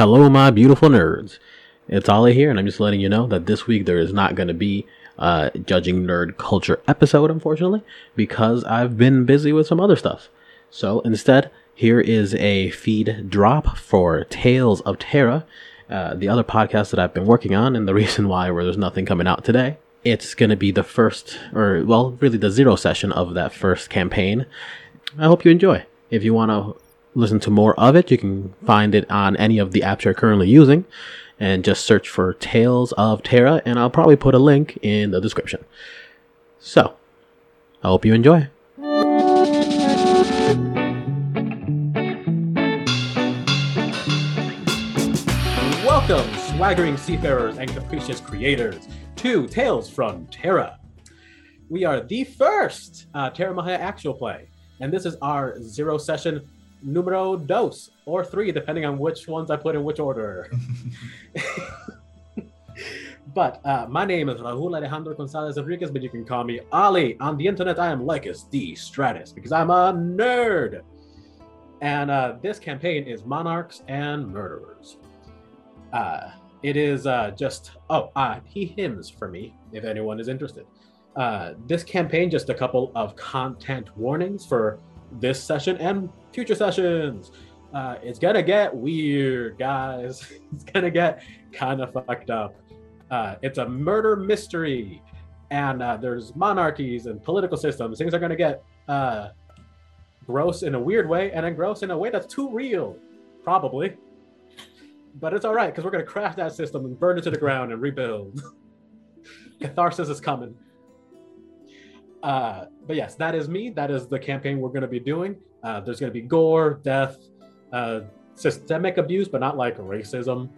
Hello, my beautiful nerds. It's Ollie here, and I'm just letting you know that this week there is not going to be a Judging Nerd Culture episode, unfortunately, because I've been busy with some other stuff. So instead, here is a feed drop for Tales of Terra, uh, the other podcast that I've been working on, and the reason why where there's nothing coming out today. It's going to be the first, or well, really the zero session of that first campaign. I hope you enjoy. If you want to listen to more of it, you can find it on any of the apps you're currently using and just search for Tales of Terra, and I'll probably put a link in the description. So, I hope you enjoy. Welcome, swaggering seafarers and capricious creators, to Tales from Terra. We are the first uh, Terra Mahia actual play, and this is our zero session numero dos or three, depending on which ones I put in which order. but uh, my name is Raul Alejandro Gonzalez Enriquez, but you can call me Ali. On the internet, I am Lycus D Stratus because I'm a nerd. And uh, this campaign is Monarchs and Murderers. Uh, it is uh, just, oh, uh, he hymns for me, if anyone is interested. Uh, this campaign, just a couple of content warnings for this session and future sessions. Uh, it's gonna get weird, guys. It's gonna get kind of fucked up. Uh, it's a murder mystery, and uh, there's monarchies and political systems. Things are gonna get uh, gross in a weird way, and then gross in a way that's too real, probably. But it's all right because we're gonna crash that system and burn it to the ground and rebuild. Catharsis is coming. But yes, that is me. That is the campaign we're going to be doing. Uh, there's going to be gore, death, uh, systemic abuse, but not like racism.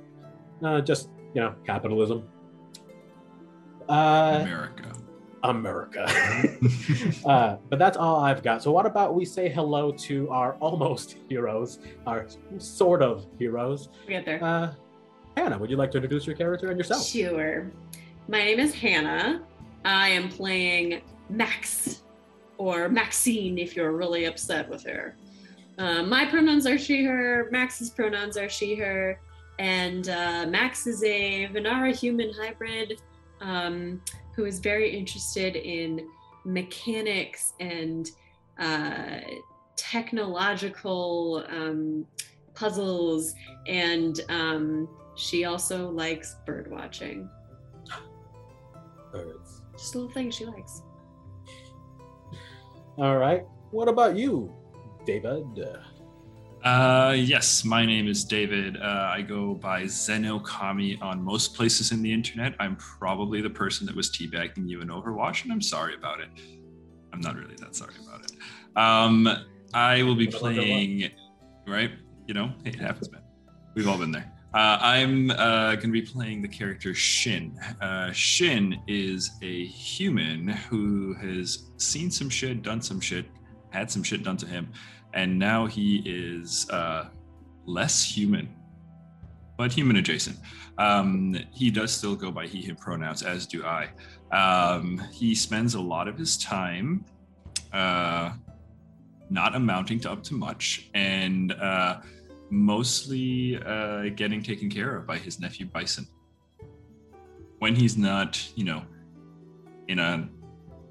Uh, just you know, capitalism. Uh, America. America. uh, but that's all I've got. So, what about we say hello to our almost heroes, our sort of heroes? We get there. Uh, Hannah, would you like to introduce your character and yourself? Sure. My name is Hannah. I am playing Max, or Maxine if you're really upset with her. Uh, my pronouns are she, her. Max's pronouns are she, her. And uh, Max is a Vanara human hybrid um, who is very interested in mechanics and uh, technological um, puzzles. And um, she also likes bird watching. Birds. Just a little thing she likes. All right. What about you, David? Uh, yes, my name is David. Uh, I go by Zeno Kami on most places in the internet. I'm probably the person that was teabagging you in Overwatch, and I'm sorry about it. I'm not really that sorry about it. Um, I will be What about the playing, right? You know, it happens, man. We've all been there. Uh, I'm uh, going to be playing the character Shin. Uh, Shin is a human who has seen some shit, done some shit, had some shit done to him, and now he is uh, less human, but human adjacent. Um, he does still go by he, him pronouns, as do I. Um, he spends a lot of his time uh, not amounting to up to much, and uh, mostly uh, getting taken care of by his nephew Bison. When he's not, you know, in a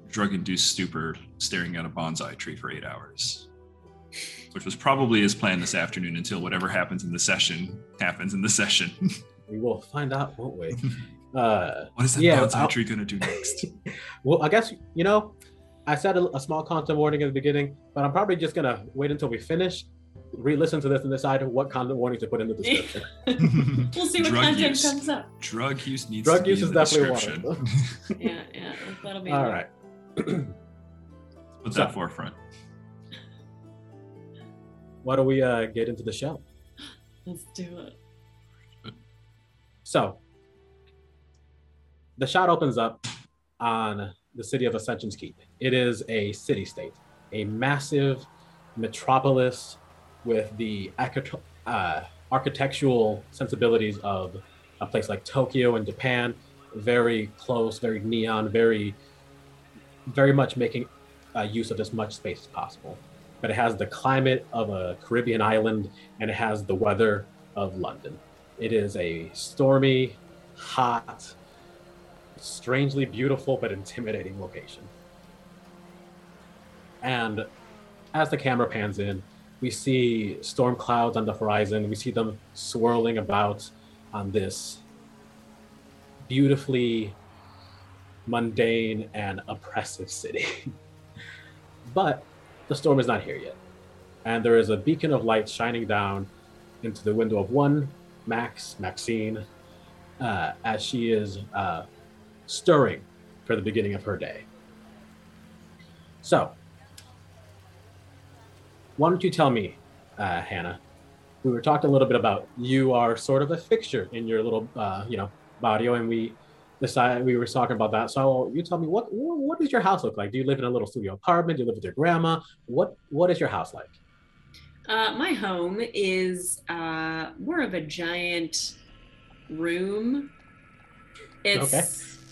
drug induced stupor staring at a bonsai tree for eight hours, which was probably his plan this afternoon until whatever happens in the session happens in the session. We will find out, won't we? Uh, what is that Yeah, bonsai I'll- tree going to do next? well, I guess you know, I said a, a small content warning at the beginning, but I'm probably just gonna wait until we finish, re-listen to this, and decide what content warning to put in the description. We'll see what Drug content use. comes up. Drug use needs Drug to be use in is the definitely description. one. Yeah, yeah. That'll be All right. Put So- that forefront. Why don't we uh, get into the show? Let's do it. So, the shot opens up on the city of Ascension's Keep. It is a city state, a massive metropolis with the uh, architectural sensibilities of a place like Tokyo in Japan. Very close, very neon, very, very much making uh, use of as much space as possible. But it has the climate of a Caribbean island and it has the weather of London. It is a stormy, hot, strangely beautiful but intimidating location. And as the camera pans in, we see storm clouds on the horizon. We see them swirling about on this beautifully mundane and oppressive city. but the storm is not here yet. And there is a beacon of light shining down into the window of one Max, Maxine, uh, as she is uh, stirring for the beginning of her day. So, why don't you tell me, uh, Hannah? We were talking a little bit about you are sort of a fixture in your little, uh, you know, barrio, and we decided we were talking about that. So you tell me what what does your house look like? Do you live in a little studio apartment? Do you live with your grandma? What what is your house like? Uh, my home is uh, more of a giant room. It's Okay.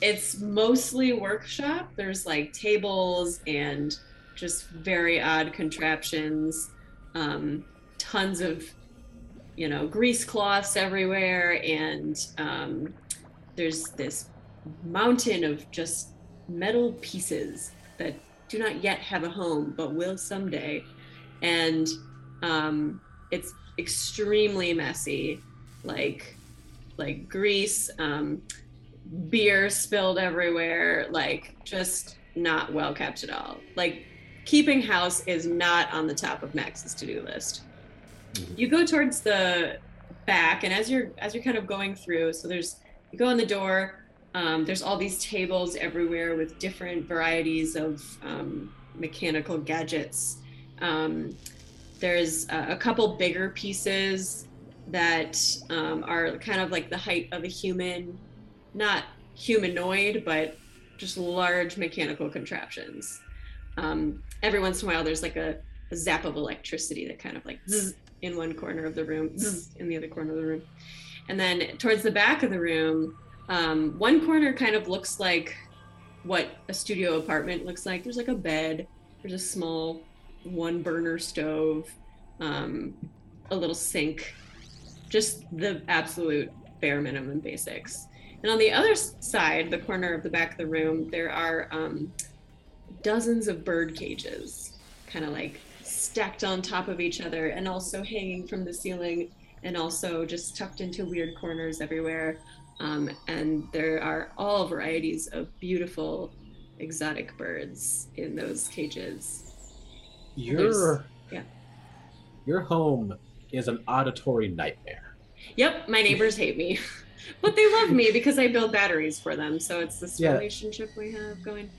it's mostly workshop. There's like tables and just very odd contraptions. Um, tons of you know grease cloths everywhere, and um, there's this mountain of just metal pieces that do not yet have a home but will someday. And um, it's extremely messy, like like grease, um, beer spilled everywhere, like just not well kept at all. Like keeping house is not on the top of Max's to-do list. Mhm. You go towards the back, and as you're as you're kind of going through, so there's you go in the door. Um, there's all these tables everywhere with different varieties of um, mechanical gadgets. Um, there's a, a couple bigger pieces that um, are kind of like the height of a human, not humanoid, but just large mechanical contraptions. Um, every once in a while, there's like a, a zap of electricity that kind of like zzz in one corner of the room, zzz in the other corner of the room. And then towards the back of the room, um, one corner kind of looks like what a studio apartment looks like. There's like a bed, there's a small one burner stove, um, a little sink, just the absolute bare minimum basics. And on the other side, the corner of the back of the room, there are um, dozens of bird cages, kind of like stacked on top of each other and also hanging from the ceiling and also just tucked into weird corners everywhere. Um, and there are all varieties of beautiful exotic birds in those cages. Your yeah. your home is an auditory nightmare. Yep, my neighbors hate me, but they love me because I build batteries for them. So it's this Yeah. relationship we have going.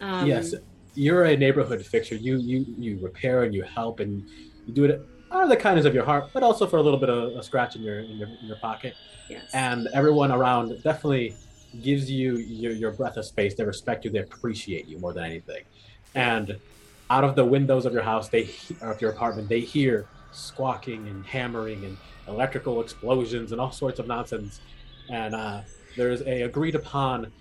Um, yes, you're a neighborhood fixture. You you you repair and you help and you do it out of the kindness of your heart, but also for a little bit of a scratch in your in your, in your pocket. Yes. And everyone around definitely gives you your, your breath of space. They respect you. They appreciate you more than anything. And out of the windows of your house, they he- or of your apartment, they hear squawking and hammering and electrical explosions and all sorts of nonsense. And uh, there's a agreed upon.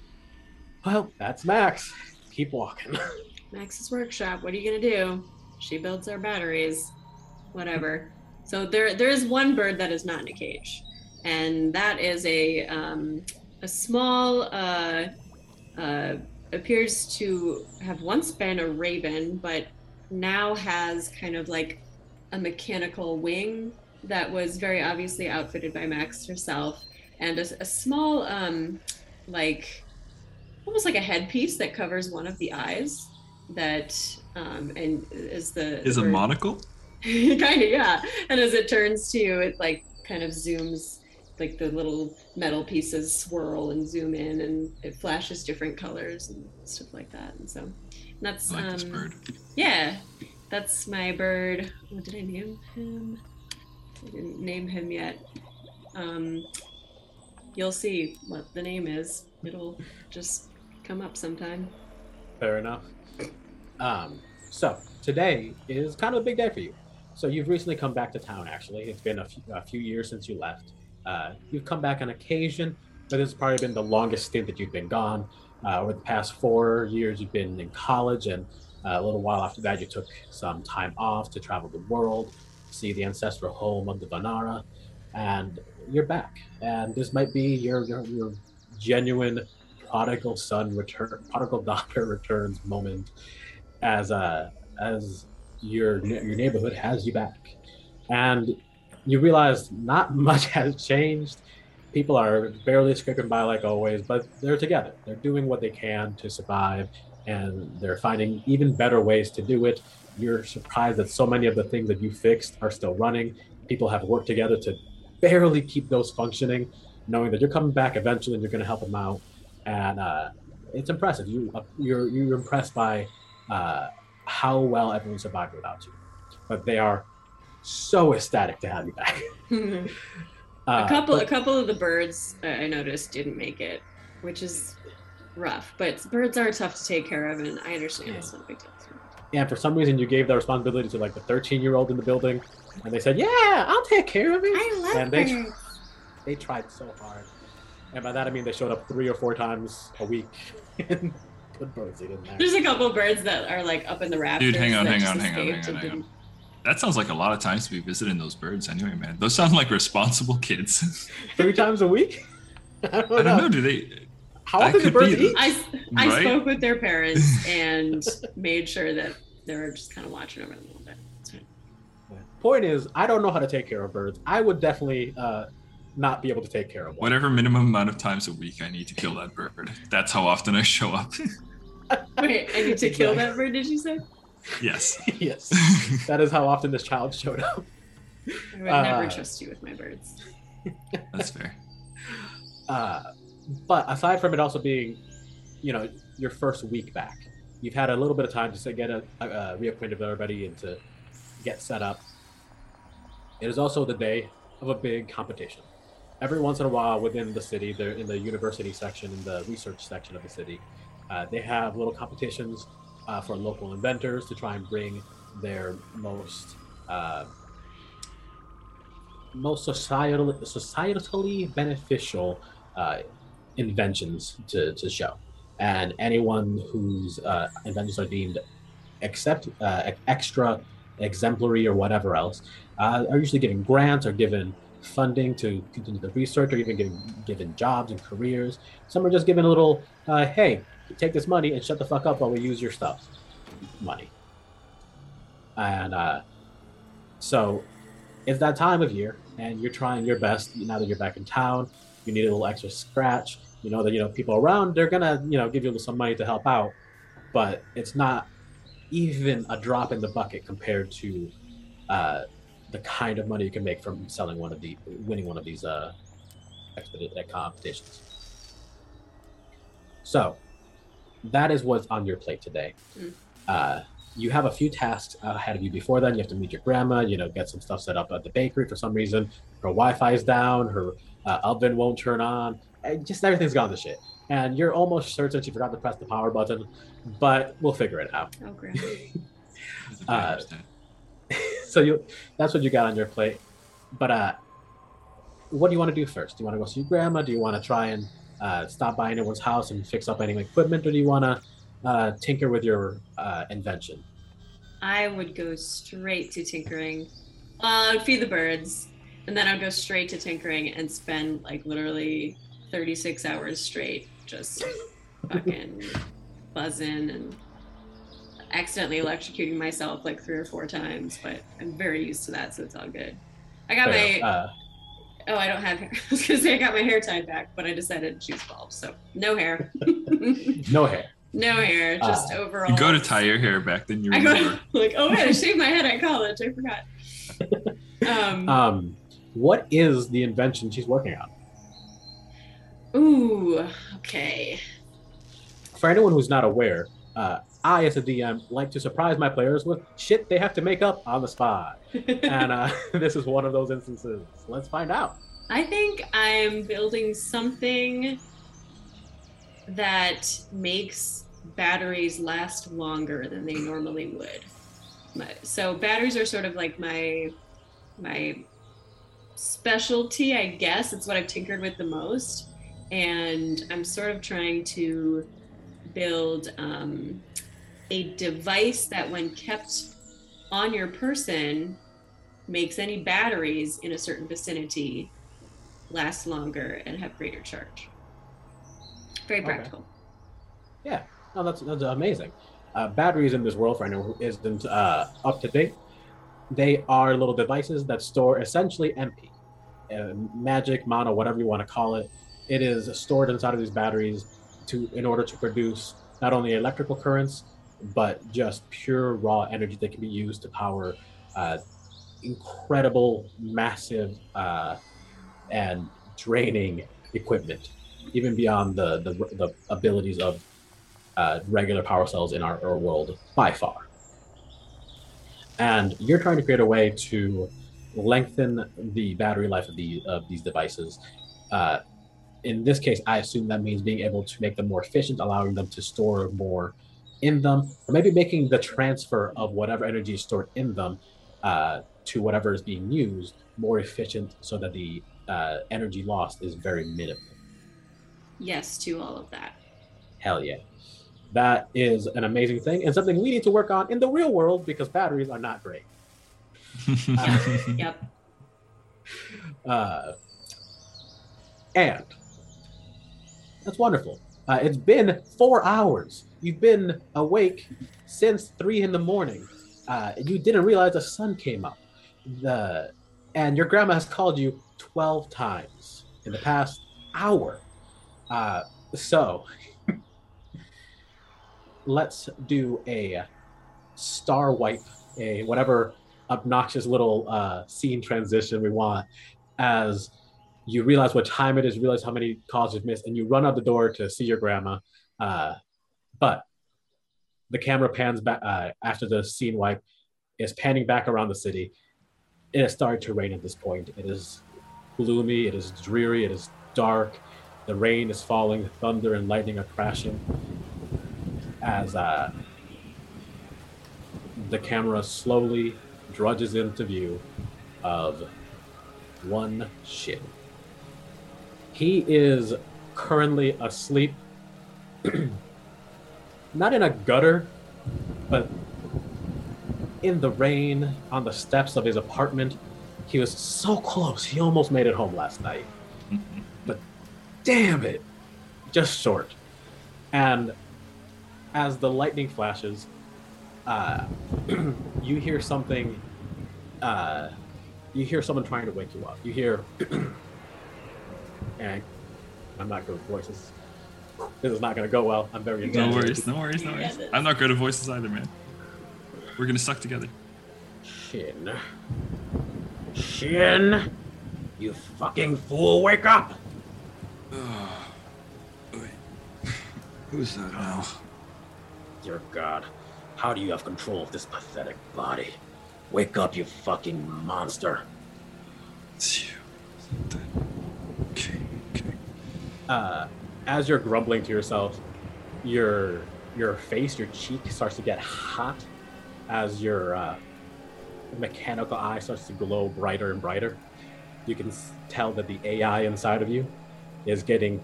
Well, that's Max. Keep walking. Max's workshop. What are you gonna do? She builds our batteries. Whatever. So there, there is one bird that is not in a cage, and that is a um, a small. Uh, uh, appears to have once been a raven, but now has kind of like a mechanical wing that was very obviously outfitted by Max herself, and a, a small, um, like almost like a headpiece that covers one of the eyes. That um, and is the Is a bird- monocle? kind of yeah. And as it turns to you it like kind of zooms like the little metal pieces swirl and zoom in and it flashes different colors and stuff like that. And so and that's I like um yeah that's my bird. What did i name him? I didn't name him yet. Um you'll see what the name is. It'll just come up sometime Fair enough. Um, so today is kind of a big day for you. So you've recently come back to town. Actually, it's been a few, a few years since you left. Uh, you've come back on occasion, but has probably been the longest stint that you've been gone. Uh, over the past four years, you've been in college, and uh, a little while after that, you took some time off to travel the world, see the ancestral home of the Vanara, and you're back. And this might be your your, your genuine prodigal son return, prodigal daughter returns moment, as uh as your your neighborhood has you back, and you realize not much has changed. People are barely scraping by like always, but they're together. They're doing what they can to survive, and they're finding even better ways to do it. You're surprised that so many of the things that you fixed are still running. People have worked together to barely keep those functioning, knowing that you're coming back eventually and you're going to help them out. And uh, it's impressive. You uh, you're you're impressed by uh, how well everyone survived without you, but they are so ecstatic to have you back. Uh, a couple, but- a couple of the birds uh, I noticed didn't make it, which is rough. But birds are tough to take care of, and I understand it's not a big deal. and for some reason, you gave that responsibility to like the 13 year old in the building, and they said, "Yeah, I'll take care of it." I love And they- birds. they tried so hard, and by that I mean they showed up three or four times a week and put birdseed in there. There's a couple of birds that are like up in the rafters. Dude, hang on, that hang on, hang on, hang on, hang on. That sounds like a lot of times to be visiting those birds anyway, man. Those sound like responsible kids. Three times a week. I don't, I don't know, do they How often do birds be eat? I, I Right? spoke with their parents and made sure that they were just kind of watching over them a little bit. Point is, I don't know how to take care of birds. I would definitely uh, not be able to take care of one. whatever minimum amount of times a week I need to kill that bird. That's how often I show up. Wait, I need to kill that bird, did you say? yes. yes, that is how often this child showed up. I would never Uh, trust you with my birds. That's fair. Uh, but aside from it also being, you know, your first week back, you've had a little bit of time to get a, a, a reacquainted with everybody and to get set up. It is also the day of a big competition. Every once in a while, within the city, they're in the university section, in the research section of the city, uh, they have little competitions uh, for local inventors to try and bring their most uh, most societal, societally beneficial uh, inventions to, to show. And anyone whose uh, inventions are deemed except uh, extra exemplary or whatever else are usually given grants or given funding to continue the research or even given given jobs and careers. Some are just given a little, uh, hey, take this money and shut the fuck up while we use your stuff. Money. And uh, so it's that time of year and you're trying your best now that you're back in town you need a little extra scratch you know that you know people around they're gonna you know give you some money to help out but it's not even a drop in the bucket compared to uh, the kind of money you can make from selling one of the winning one of these uh, expedi- uh, competitions. So that is what's on your plate today. Mm. uh, you have a few tasks ahead of you. Before then you have to meet your grandma you know get some stuff set up at the bakery for some reason. Her wi-fi is down. Her uh, oven won't turn on. And just everything's gone to shit. And you're almost certain she forgot to press the power button but we'll figure it out. Oh, great. Uh, I understand. so you that's what you got on your plate. But uh what do you want to do first? Do you want to go see your grandma? Do you want to try and uh, stop by anyone's house and fix up any equipment? Or do you want to uh, tinker with your uh, invention? I would go straight to tinkering. Uh, I'd feed the birds, and then I'd go straight to tinkering and spend like literally 36 hours straight just fucking buzzing and accidentally electrocuting myself like three or four times. But I'm very used to that, so it's all good. I got Fair my uh, oh, I don't have hair. I was gonna say I got my hair tied back, but I decided to choose bald, so no hair. no hair no hair, just overall. You go to tie your hair back, then you I go like, oh wait, I shaved my head at college. I forgot. Um, um what is the invention she's working on ooh, okay. for anyone who's not aware, uh, I, as a DM, like to surprise my players with shit they have to make up on the spot. And uh, this is one of those instances. Let's find out. I think I'm building something that makes batteries last longer than they normally would. So batteries are sort of like my my specialty, I guess. It's what I've tinkered with the most, and I'm sort of trying to build um, a device that, when kept on your person, makes any batteries in a certain vicinity last longer and have greater charge. Very Okay. practical. Oh, that's, that's amazing. Uh, batteries in this world for anyone who isn't uh, up to date, they are little devices that store essentially MP, uh, magic, mana, whatever you want to call it. It is stored inside of these batteries to in order to produce not only electrical currents, but just pure raw energy that can be used to power uh, incredible, massive, uh, and draining equipment, even beyond the the, the abilities of uh, regular power cells in our, our world by far. And you're trying to create a way to lengthen the battery life of the of these devices. Uh, in this case, I assume that means being able to make them more efficient, allowing them to store more in them, or maybe making the transfer of whatever energy is stored in them uh, to whatever is being used more efficient, so that the uh, energy lost is very minimal. Yes to all of that. Hell yeah. That is an amazing thing and something we need to work on in the real world because batteries are not great. Yep. Uh, and that's wonderful. Uh, it's been four hours. You've been awake since three in the morning. Uh, you didn't realize the sun came up. The and your grandma has called you twelve times in the past hour. Uh, so let's do a star wipe, a whatever obnoxious little uh, scene transition we want as you realize what time it is, realize how many calls you've missed, and you run out the door to see your grandma. Uh, but the camera pans back uh, after the scene wipe is panning back around the city. It has started to rain at this point. It is gloomy. It is dreary. It is dark. The rain is falling. Thunder and lightning are crashing. As uh, the camera slowly drudges into view of one shin. He is currently asleep, not in a gutter, but in the rain on the steps of his apartment. He was so close. He almost made it home last night. But damn it, just short. And as the lightning flashes, uh, you hear something. Uh, you hear someone trying to wake you up. You hear, and I'm not good with voices. This is not going to go well. I'm very no worries, no worries, no worries. I'm not good at voices either, man. We're gonna suck together. Shin. Shin! You fucking fool, wake up! Who's that now? Dear God, how do you have control of this pathetic body? Wake up, you fucking monster. It's you. Okay, okay. uh, as you're grumbling to yourself, your your face, your cheek starts to get hot as your uh, mechanical eye starts to glow brighter and brighter. You can tell that the AI inside of you is getting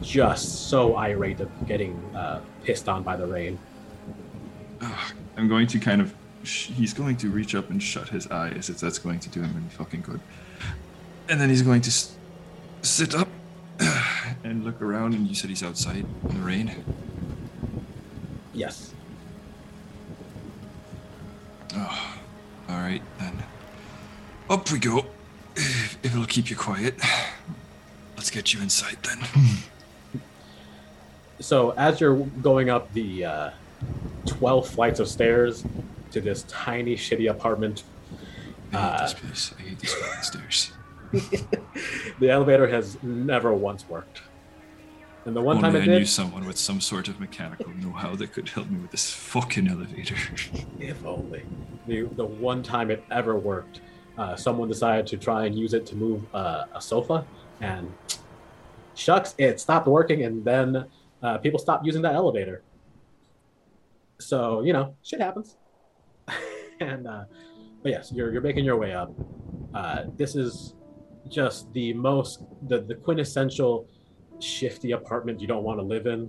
just so irate of getting uh, pissed on by the rain. I'm going to kind of. Sh- he's going to reach up and shut his eyes if that's going to do him any fucking good. And then he's going to s- sit up and look around. And you said he's outside in the rain. Yes. Oh, all right then. Up we go. If if it'll keep you quiet. Let's get you inside then. So as you're going up the uh, 12 flights of stairs to this tiny, shitty apartment, I hate Uh, this place. I hate these fucking stairs. the elevator has never once worked. And the one Only time I it knew someone with some sort of mechanical know-how that could help me with this fucking elevator. if only. The, the one time it ever worked, uh, someone decided to try and use it to move uh, a sofa, and shucks, it stopped working, and then uh, people stopped using that elevator. So, you know, shit happens. and, uh, but yes, you're, you're making your way up. Uh, this is just the most, the, the quintessential shifty apartment you don't want to live in.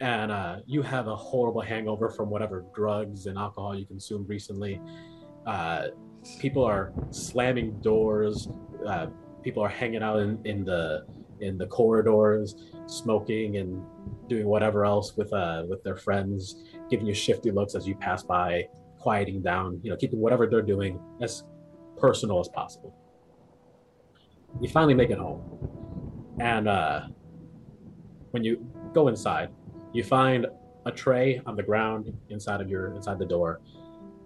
And uh, you have a horrible hangover from whatever drugs and alcohol you consumed recently. Uh, people are slamming doors. Uh, people are hanging out in, in the in the corridors, smoking and doing whatever else with uh with their friends, giving you shifty looks as you pass by, quieting down. You know, keeping whatever they're doing as personal as possible. You finally make it home, and uh, when you go inside, you find a tray on the ground inside of your inside the door.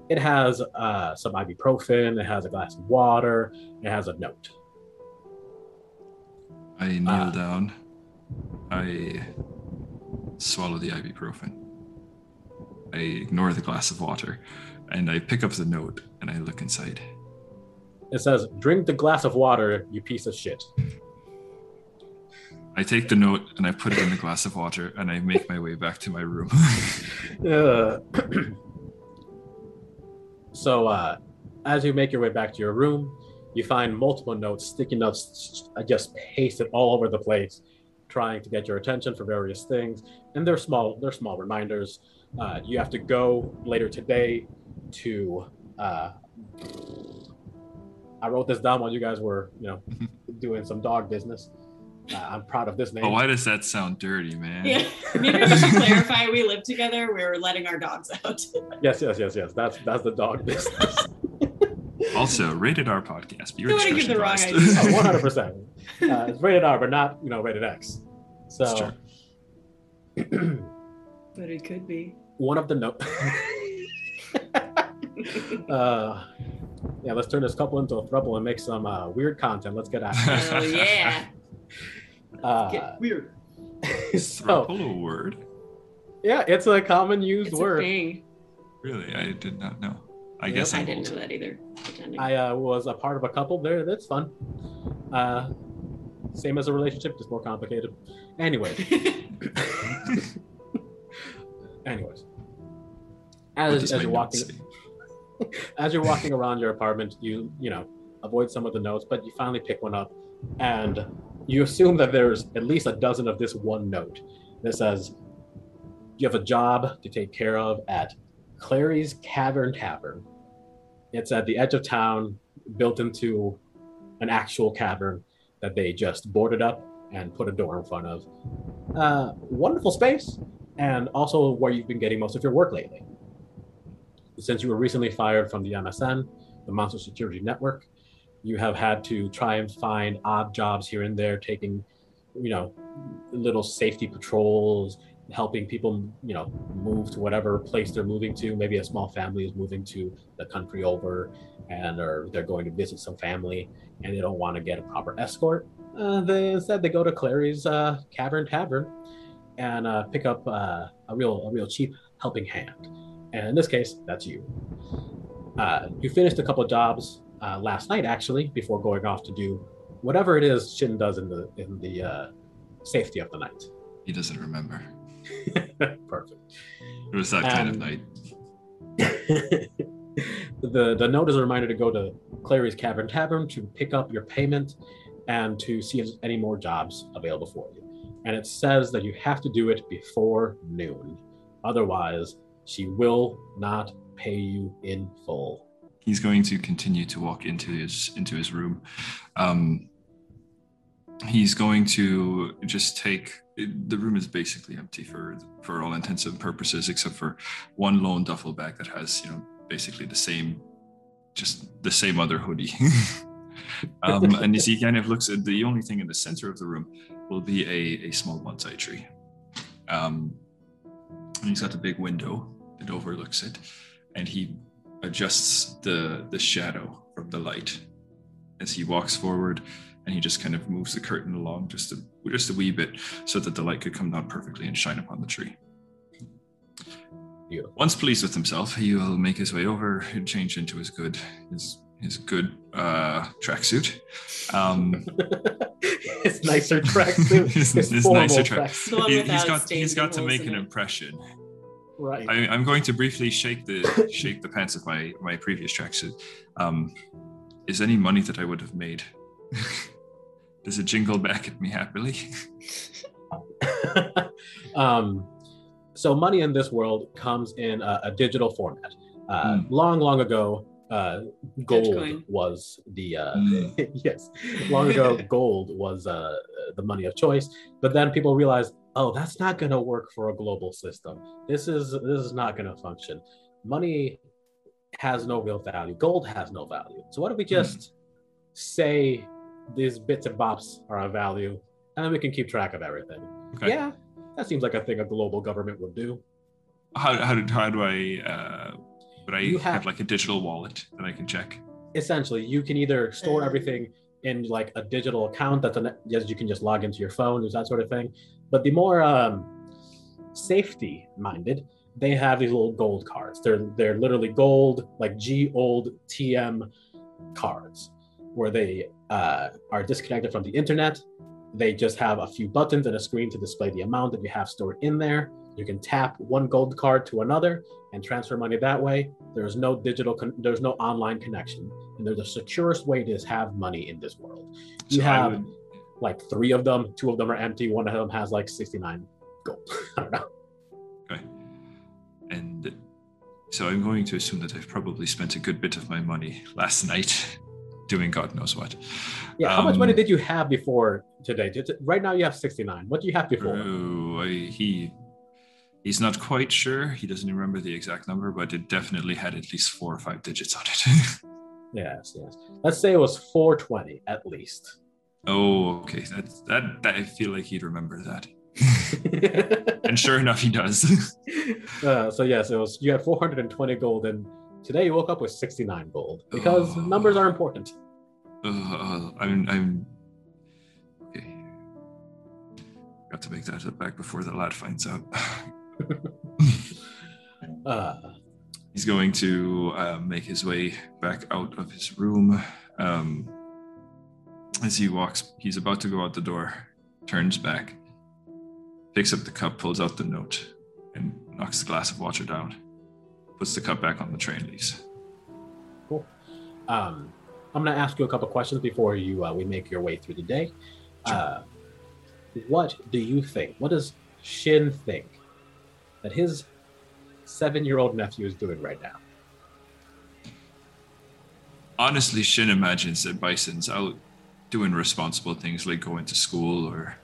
It has uh, some ibuprofen. It has a glass of water. It has a note. I kneel Ah. down. I swallow the ibuprofen. I ignore the glass of water, and I pick up the note and I look inside. It says, "Drink the glass of water, you piece of shit." I take the note and I put it in the glass of water, and I make my way back to my room. Uh, so, uh, as you make your way back to your room, you find multiple notes, sticky notes, uh, just pasted all over the place, trying to get your attention for various things. And they're small. They're small reminders. Uh, you have to go later today to. Uh, I wrote this down while you guys were, you know, doing some dog business. Uh, I'm proud of this name. but why does that sound dirty, man? Yeah. Maybe we should clarify we live together. We're letting our dogs out. Yes, yes, yes, yes. That's that's the dog business. Also, rated R podcast. Be Don't wanna give the wrong idea. One hundred percent. It's rated R, but not you know rated X. That's So but it could be. one of the note. uh, yeah, let's turn this couple into a throuple and make some uh, weird content. Let's get at it. Oh yeah. Uh, Get weird. so Thruple a word? yeah, it's a common used It's a word. thing. Really? I did not know. I Yep. guess I I'm didn't old. know that either. Pretending. I uh, was a part of a couple there. That's fun. Uh, same as a relationship, just more complicated. Anyway. Anyways, as, as you're walking, say? as you're walking around your apartment, you you know avoid some of the notes, but you finally pick one up, and you assume that there's at least a dozen of this one note that says you have a job to take care of at Clary's Cavern Tavern. It's at the edge of town, built into an actual cavern that they just boarded up and put a door in front of. Uh, wonderful space, and also where you've been getting most of your work lately. Since you were recently fired from the MSN, the Monster Security Network, you have had to try and find odd jobs here and there, taking, you know, little safety patrols, helping people, you know, move to whatever place they're moving to. Maybe a small family is moving to the country over, and or they're going to visit some family, and they don't want to get a proper escort. Uh, they instead they go to Clary's uh, Cavern Tavern and uh, pick up uh, a real a real cheap helping hand. And in this case, that's you. Uh, you finished a couple of jobs uh, last night, actually, before going off to do whatever it is Shin does in the in the uh, safety of the night. He doesn't remember. Perfect. It was that kind of Um, night. the the note is a reminder to go to Clary's Cavern Tavern to pick up your payment and to see if there's any more jobs available for you. And it says that you have to do it before noon. Otherwise, she will not pay you in full. He's going to continue to walk into his into his room. Um, he's going to just take the room is basically empty for for all intents and purposes, except for one lone duffel bag that has you know basically the same, just the same other hoodie. um, and as he kind of looks at the only thing in the center of the room will be a, a small bonsai tree. Um, and he's got a big window that overlooks it, and he adjusts the the shadow from the light as he walks forward and he just kind of moves the curtain along just a just a wee bit so that the light could come down perfectly and shine upon the tree. Beautiful. Once pleased with himself, he will make his way over and change into his good his his good uh tracksuit. Um his nicer tracksuit. His- his, his formal nicer track- The He, has got he's got to make an impression. Right. I, I'm going to briefly shake the shake the pants of my my previous tracksuit. Um, is any money that I would have made? Does it jingle back at me happily? um, so money in this world comes in a, a digital format. Uh, Hmm. Long, long ago, uh, gold Dogecoin. was the uh, Mm. yes, long ago gold was uh, the money of choice. But then people realized, oh, that's not going to work for a global system. This is this is not going to function. Money has no real value. Gold has no value. So what if we just say these bits and bops are of value, and then we can keep track of everything? Okay. Yeah, that seems like a thing a global government would do. How how do, how do I uh would I You have, have- like a digital wallet that I can check? essentially you can either store Um, everything in like a digital account that's an yes you can just log into your phone there's that sort of thing. But the more um, safety minded they have these little gold cards. They're they're literally gold like g old tm cards where they uh, are disconnected from the internet. They just have a few buttons and a screen to display the amount that you have stored in there you can tap one gold card to another and transfer money that way. There's no digital con- there's no online connection and they're the securest way to have money in this world. You So have would- like three of them two of them are empty one of them has like 69 gold. I don't know. Okay. And so I'm going to assume that I've probably spent a good bit of my money last night doing God knows what. yeah how much money Um, did you have before today? Right now you have 69 what do you have before? Oh, I, he he's not quite sure. He doesn't remember the exact number, but it definitely had at least four or five digits on it. yes yes let's say it was 420 at least oh, okay. That, that that I feel like he'd remember that. And sure enough, he does. uh, so yes, it was you had 420 gold, and today you woke up with 69 gold because Oh. numbers are important. Uh, I'm I'm okay. Got to make that back before the lad finds out. Uh, He's going to uh, make his way back out of his room. Um, as he walks, he's about to go out the door, turns back, picks up the cup, pulls out the note, and knocks the glass of water down. Puts the cup back on the tray and leaves. um, I'm gonna ask you a couple questions before you uh, we make your way through the day. Uh, what do you think? What does Shin think that his seven-year-old nephew is doing right now? Honestly, Shin imagines that Bison's out doing responsible things like going to school or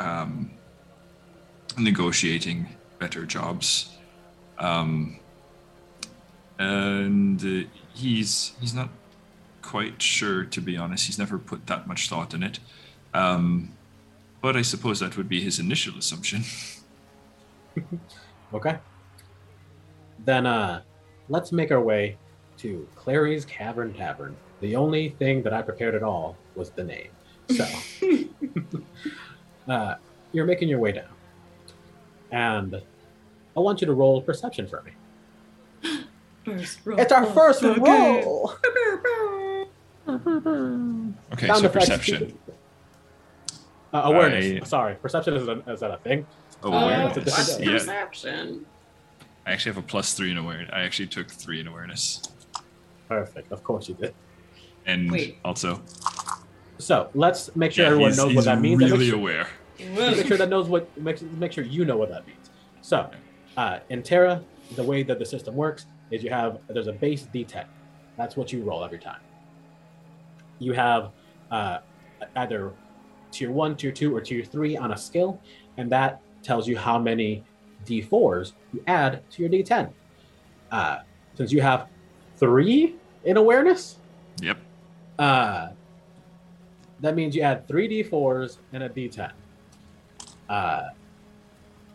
um, negotiating better jobs. Um, and uh, he's he's not quite sure, to be honest. He's never put that much thought in it. Um, but I suppose that would be his initial assumption. Okay. Then uh, let's make our way to Clary's Cavern Tavern. The only thing that I prepared at all was the name. So uh, you're making your way down, and I want you to roll perception for me. First roll It's our of first the game. roll. Okay, Sound so perception. Uh, awareness. I- Sorry, perception is, a, is that a thing? Awareness. awareness. what's Yeah. perception? I actually have a plus three in awareness. I actually took three in awareness. Perfect. Of course you did. And Wait. also, So let's make sure yeah, everyone he's, knows he's what that means. make really sure- aware. make sure that knows what make, make sure you know what that means so uh, in terra the way that the system works is you have there's a base d10 that's what you roll every time you have uh, either tier 1 tier 2 or tier 3 on a skill and that tells you how many d4s you add to your d10 uh, since you have three in awareness Yep. uh, that means you add three d4s and a d10. Uh,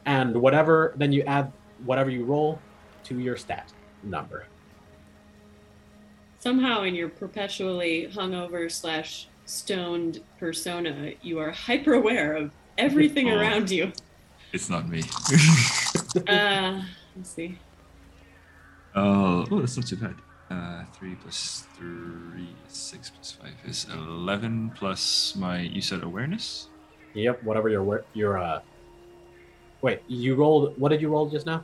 and whatever, then you add whatever you roll to your stat number. Somehow, in your perpetually hungover slash stoned persona, you are hyper aware of everything Oh. around you. It's not me. Uh, let's see. oh, oh, that's not too bad. Uh, three plus three, is six plus five is eleven plus my. You said awareness. Yep, whatever your wor- your uh. Wait, you rolled. What did you roll just now?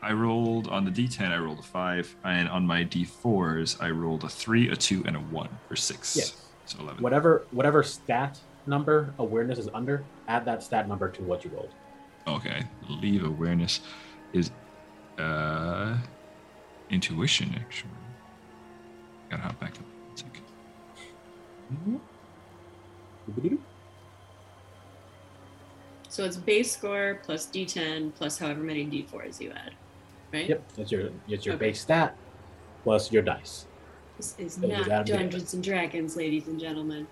I rolled on the D10. I rolled a five, and on my D4s, I rolled a three, a two, and a one for six. Yes. So eleven. Whatever whatever stat number awareness is under, add that stat number to what you rolled. Okay, I believe awareness is uh intuition actually. Gotta hop back up. One sec. So it's base score plus D10 plus however many D4s you add, right? Yep, that's your that's your Okay. base stat plus your dice. This is Those not. Dungeons and Dragons, ladies and gentlemen.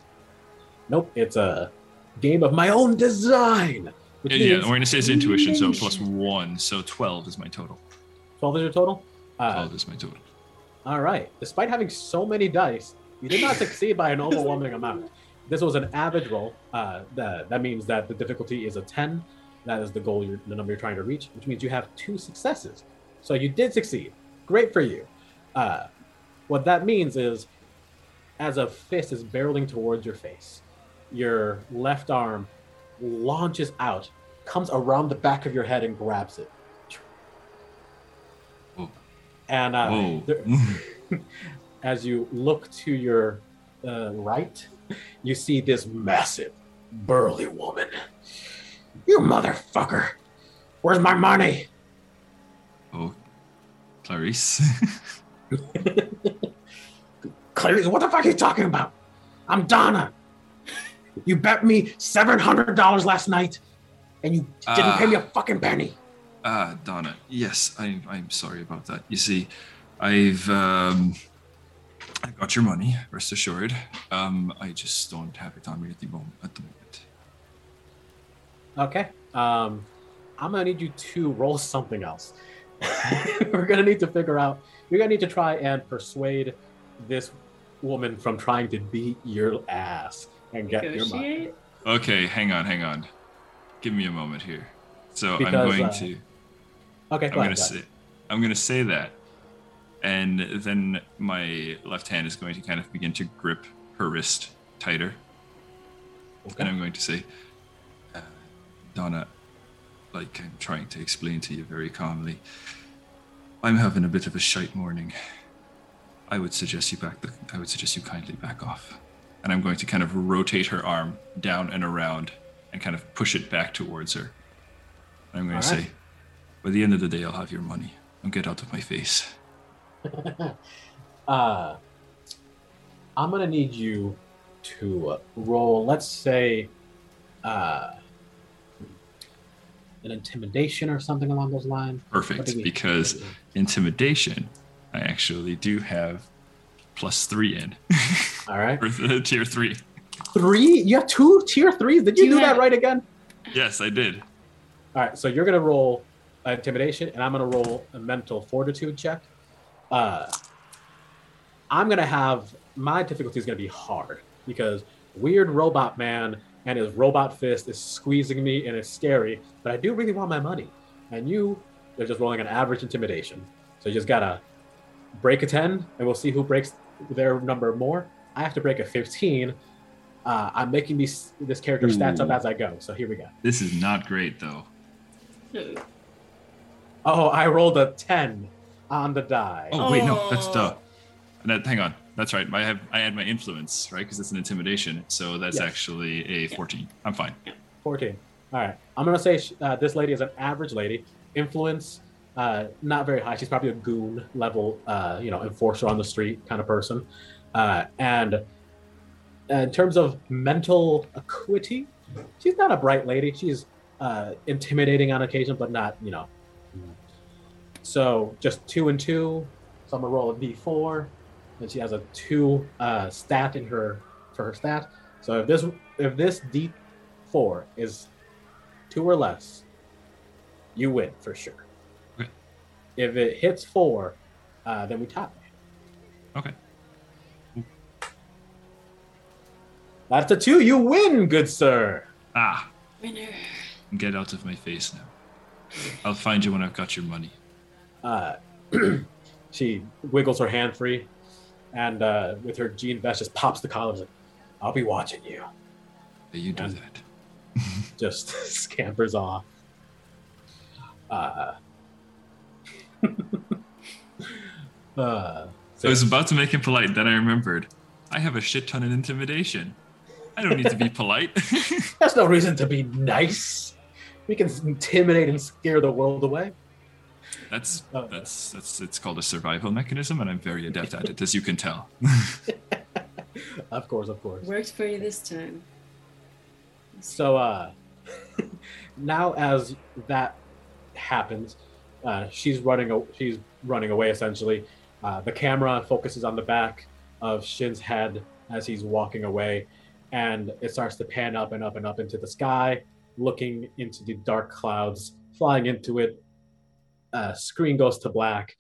Nope, it's a game of my own design. Which Yeah, yeah, means we're gonna say it's intuition, so plus one, so twelve is my total. 12 is your total. Uh, Twelve is my total. all right. Despite having so many dice, you did not succeed by an overwhelming amount. This was an average roll. Uh, that that means that the difficulty is a 10. That is the goal, you're, the number you're trying to reach, which means you have two successes. So you did succeed. Great for you. Uh, what that means is, as a fist is barreling towards your face, your left arm launches out, comes around the back of your head, and grabs it. And uh, there- as you look to your uh, right, you see this massive, burly woman. You motherfucker! Where's my money? oh, Clarice. Clarice, what the fuck are you talking about? I'm Donna. You bet me seven hundred dollars last night, and you didn't pay me a fucking penny. Ah, Donna. Yes, I'm. I'm sorry about that. You see, I've um, I got your money. Rest assured. Um, I just don't have it on me at the moment. At the moment. Okay. Um, I'm gonna need you to roll something else. We're gonna need to figure out. You're gonna need to try and persuade this woman from trying to beat your ass and get your money. Negotiate? Okay, hang on, hang on. Give me a moment here. So I'm going uh, to. Okay, I'm gonna ahead. say. I'm gonna say that, and then my left hand is going to kind of begin to grip her wrist tighter, and I'm going to say, uh, Donna, like I'm trying to explain to you very calmly, I'm having a bit of a shite morning. I would suggest you back. The, I would suggest you kindly back off, and I'm going to kind of rotate her arm down and around, and kind of push it back towards her. And I'm going to All right. say, by the end of the day, I'll have your money. Now get out of my face. uh, I'm gonna need you to roll. Let's say, uh, an intimidation or something along those lines. Perfect, because intimidation, I actually do have plus three in all right, for the tier three. three. You have two tier threes. Did you You do have- that right again? Yes, I did. All right, so you're gonna roll uh, intimidation, and I'm gonna roll a mental fortitude check. Uh, I'm gonna have my difficulty is gonna be hard because weird robot man and his robot fist is squeezing me, and it's scary. But I do really want my money, and you, they're just rolling an average intimidation. So you just gotta break a ten, and we'll see who breaks their number more. I have to break a 15. Uh, I'm making these this character stats up as I go. So here we go. This is not great though. Oh, I rolled a 10 on the die. Oh wait, no, that's duh. That, hang on, that's right. I have I add my influence, right? Because it's an intimidation, so that's Yes. actually a 14. I'm fine. 14. All right. I'm going to say uh, this lady is an average lady. Influence, uh, not very high. She's probably a goon level, uh, you know, enforcer on the street kind of person. Uh, and uh, in terms of mental acuity, she's not a bright lady. She's uh, intimidating on occasion, but not, you know. So just two and two. So I'm gonna roll a d4, and she has a two uh, stat in her for her stat. So if this if this d4 is two or less, you win for sure. Okay. If it hits four, uh, then we tie. Okay. That's a two. You win, good sir. Ah, Winner. get out of my face now. I'll find you when I've got your money. Uh, she wiggles her hand free, and uh, with her jean vest, just pops the collar. Like, I'll be watching you. Hey, you do And- that. Just scampers off. Uh, uh, I was about to make it polite, then I remembered I have a shit ton of intimidation. I don't need to be polite. That's no reason to be nice. We can intimidate and scare the world away. That's Uh, that's that's it's called a survival mechanism, and I'm very adept at it, as you can tell. of course, of course. Worked for you this time. So uh now as that happens, uh she's running she's running away essentially. Uh the camera focuses on the back of Shin's head as he's walking away and it starts to pan up and up and up into the sky, looking into the dark clouds, flying into it. Uh screen goes to black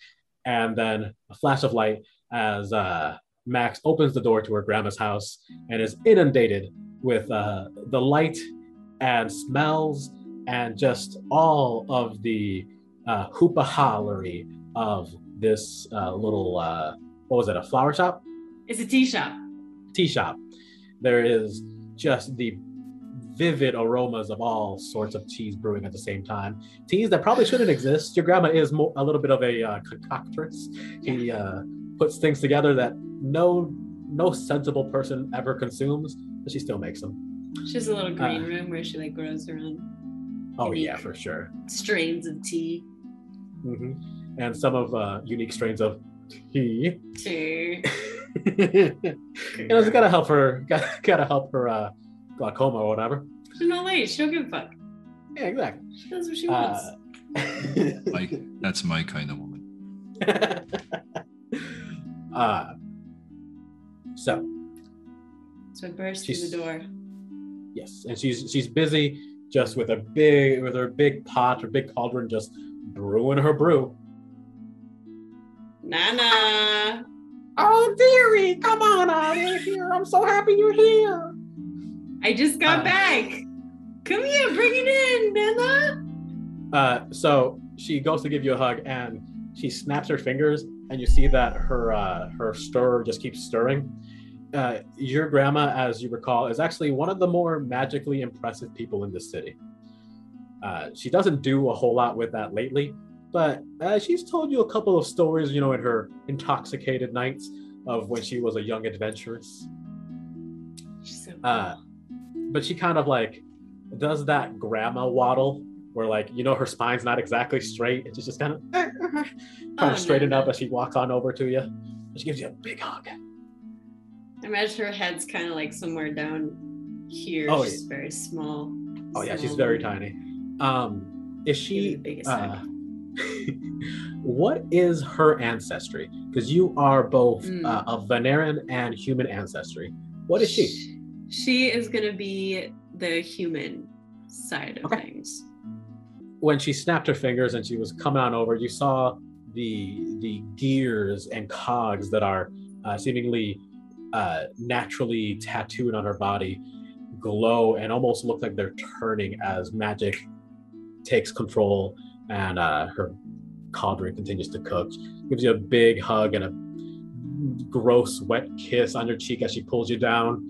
and then a flash of light as uh Max opens the door to her grandma's house and is inundated with uh, the light and smells and just all of the uh, hoopahallery of this uh, little uh, what was it a flower shop? It's a tea shop. tea shop. There is just the vivid aromas of all sorts of teas brewing at the same time. Teas that probably shouldn't exist. Your grandma is mo- a little bit of a uh, concoctress. He uh, puts things together that no no sensible person ever consumes but she still makes them. She has a little green Uh, room where she like grows her own oh yeah for sure strains of tea. hmm And some of uh, unique strains of tea. Tea. you know, it's gotta help her. Gotta, gotta help her uh, glaucoma or whatever. She's no lady. She don't give a fuck. Yeah, exactly. She does what she wants. Uh, like that's my kind of woman. uh, so so I burst through the door. yes, and she's she's busy just with a big with her big pot or big cauldron, just brewing her brew. Nana. Oh dearie, come on out of here! I'm so happy you're here. I just got Uh, back. Come here, bring it in, Nana. Uh, so she goes to give you a hug, and she snaps her fingers, and you see that her uh, her stir just keeps stirring. Uh, your grandma, as you recall, is actually one of the more magically impressive people in the city. Uh, she doesn't do a whole lot with that lately, but uh, she's told you a couple of stories, you know, in her intoxicated nights of when she was a young adventuress. Uh, but she kind of like does that grandma waddle where like you know her spine's not exactly straight and she's just kind of Oh, to straighten no, up as she walks on over to you she gives you a big hug I imagine her head's kind of like somewhere down here. Oh, she's very small. oh yeah she's very tiny um is she uh, what is her ancestry because you are both Mm. uh, of veneran and human ancestry what is she She is gonna be the human side of Okay. things. when she snapped her fingers and she was coming on over, you saw the the gears and cogs that are uh, seemingly uh, naturally tattooed on her body glow and almost look like they're turning as magic takes control and uh, her cauldron continues to cook. Gives you a big hug and a gross wet kiss on your cheek as she pulls you down.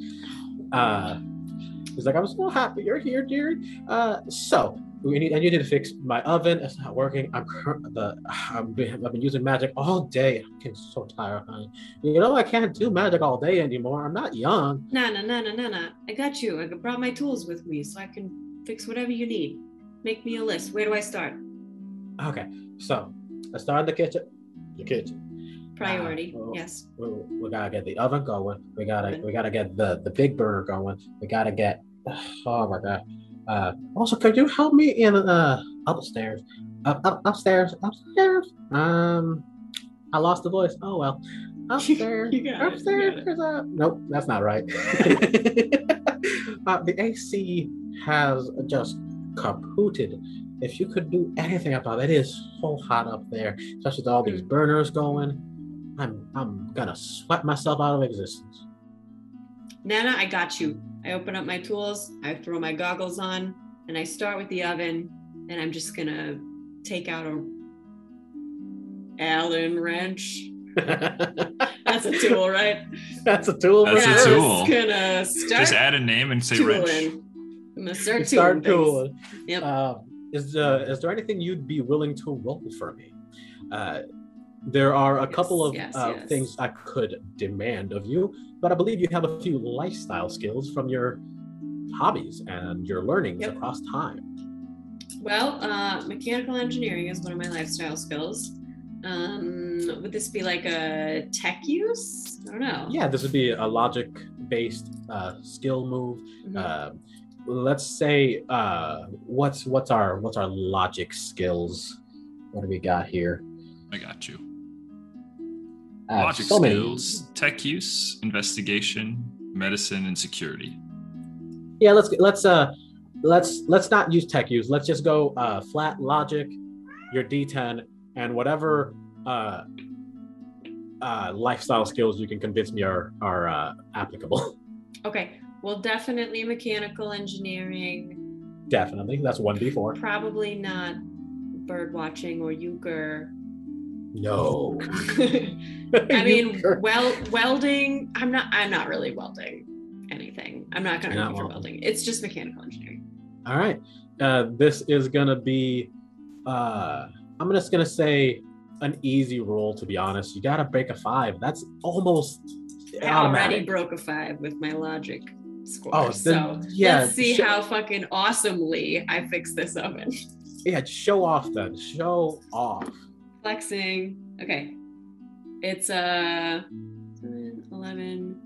Uh, He's like, I'm so happy you're here, dear. Uh, so we need. I need to fix my oven. It's not working. I'm the. I'm, been- I've been using magic all day. I'm getting so tired, honey. You know I can't do magic all day anymore. I'm not young. Nana, Nana, Nana. I got you. I brought my tools with me so I can fix whatever you need. Make me a list. Where do I start? Okay, so let's start in the kitchen. The kitchen. Priority. Ah, well, yes. We, we gotta get the oven going. We gotta Oven. we gotta get the the big burner going. We gotta get. Oh my god. Uh, also, could you help me in uh upstairs? Up, up upstairs upstairs. Um, I lost the voice. Oh well. Upstairs. You got it, you upstairs. there's a- Nope, that's not right. uh, the AC has just kapooted. If you could do anything about it, it is so hot up there, especially with all these Mm. burners going. I'm I'm gonna sweat myself out of existence. Nana, I got you. I open up my tools, I throw my goggles on, and I start with the oven, and I'm just gonna take out a Allen wrench. That's a tool, right? That's a tool. That's for a I'm tool. just gonna start Just add a name and say tooling. wrench. I'm gonna start Start tooling. things. tooling. Yep. Uh, is uh, is there anything you'd be willing to roll for me? Uh, there are a Yes, couple of yes, uh, yes. things I could demand of you, but I believe you have a few lifestyle skills from your hobbies and your learnings Yep. across time. Well, uh, mechanical engineering is one of my lifestyle skills. Um, would this be like a tech use? I don't know. Yeah, this would be a logic-based uh, skill move. Mhm. Uh, let's say uh, what's what's our what's our logic skills? What do we got here? I got you. Uh, Logic so many. skills, tech use, investigation, medicine, and security. Yeah, let's let's uh let's let's not use tech use. Let's just go uh, flat logic, your D10, and whatever uh, uh, lifestyle skills you can convince me are are uh, applicable. Okay. Well, definitely mechanical engineering. Definitely, that's one D four. Probably not bird watching or euchre. No. I mean, well, welding. I'm not. I'm not really welding anything. I'm not going to You're go not for welding. welding. It's just mechanical engineering. All right. Uh, this is gonna be. Uh, I'm just gonna say an easy roll. To be honest, you gotta break a five. That's almost I already broke a five with my logic score. Oh, so yeah. let's see sho- how fucking awesomely I fix this oven. Yeah, show off then. Show off. Flexing. Okay. It's uh 7, 11,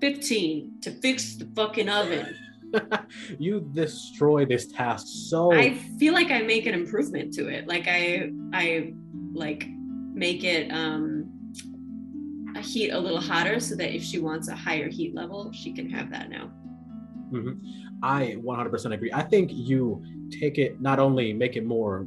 15 to fix the fucking oven. you destroy this task so. I feel like I make an improvement to it. Like I I like make it um a heat a little hotter so that if she wants a higher heat level, she can have that now. Mhm. I 100% agree. I think you take it not only make it more,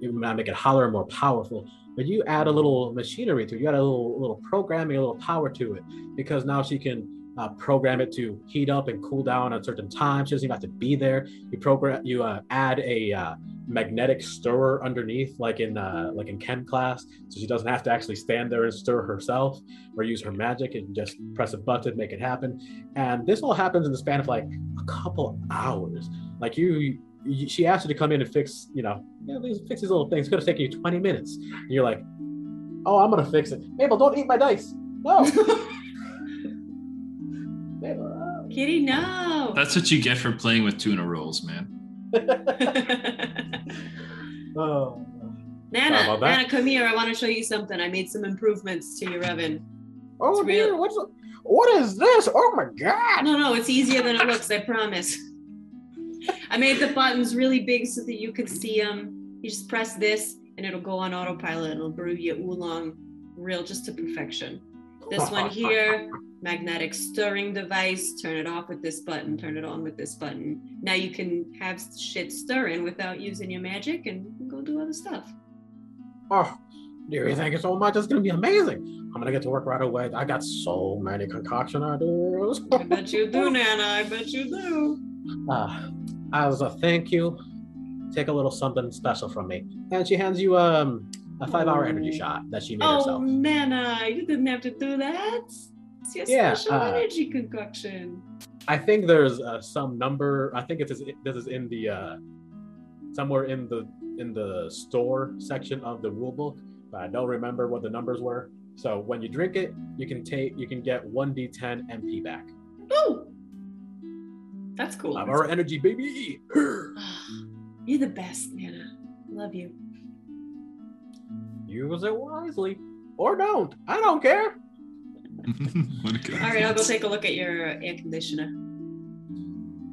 you might make it and more powerful, but you add a little machinery to it. You add a little little programming, a little power to it, because now she can uh, program it to heat up and cool down at certain times. She doesn't even have to be there. You program, you uh, add a uh, magnetic stirrer underneath, like in uh, like in chem class, so she doesn't have to actually stand there and stir herself or use her magic and just press a button, make it happen. And this all happens in the span of like a couple hours. Like you she asked you to come in and fix, you know, you know fix these little things. It's gonna take you 20 minutes. And you're like, oh, I'm gonna fix it. Mabel, don't eat my dice. No. Mabel, Kitty, no. That's what you get for playing with tuna rolls, man. oh. Nana, Sorry about that. Nana, come here. I want to show you something. I made some improvements to your oven. Oh It's real- what's what is this? Oh my god. No, no, it's easier than it looks. I promise. I made the buttons really big so that you could see them. You just press this, and it'll go on autopilot. It'll brew you oolong, real just to perfection. This one here, magnetic stirring device. Turn it off with this button. Turn it on with this button. Now you can have shit stirring without using your magic and go do other stuff. Oh, dear, thank you so much. It's gonna be amazing. I'm gonna get to work right away. I got so many concoction ideas. I bet you do, Nana. I bet you do. Uh, as a thank you, take a little something special from me. And she hands you um a five hour energy shot that she made Oh, herself. Nana, you didn't have to do that. It's your Yeah, special uh, energy concoction. I think there's uh, some number. I think it is this is in the uh, somewhere in the in the store section of the rule book, but I don't remember what the numbers were. So when you drink it, you can take you can get one d10 MP back. Oh, that's cool. Five hour energy, baby. You're the best, Nana. Love you. Use it wisely, or don't. I don't care. What a good All right, I'll go take a look at your air conditioner.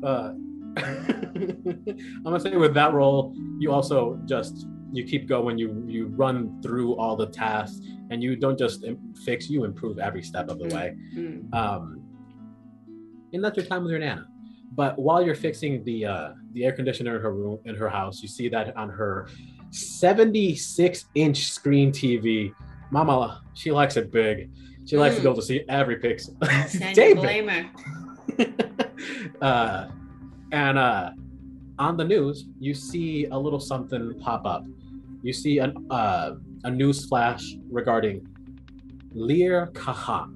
uh, I'm gonna say with that roll, you also just you keep going. You you run through all the tasks, and you don't just fix. You improve every step of the Mm. way. Hmm. Um, and that's your time with your nana. But while you're fixing the uh, the air conditioner in her room in her house, you see that on her 76 inch screen TV, Mama she likes it big. She likes to be Mm. able to see every pixel. Can Day blame her? uh, and uh, on the news, you see a little something pop up. You see an, uh, a news flash regarding Lear Kahan.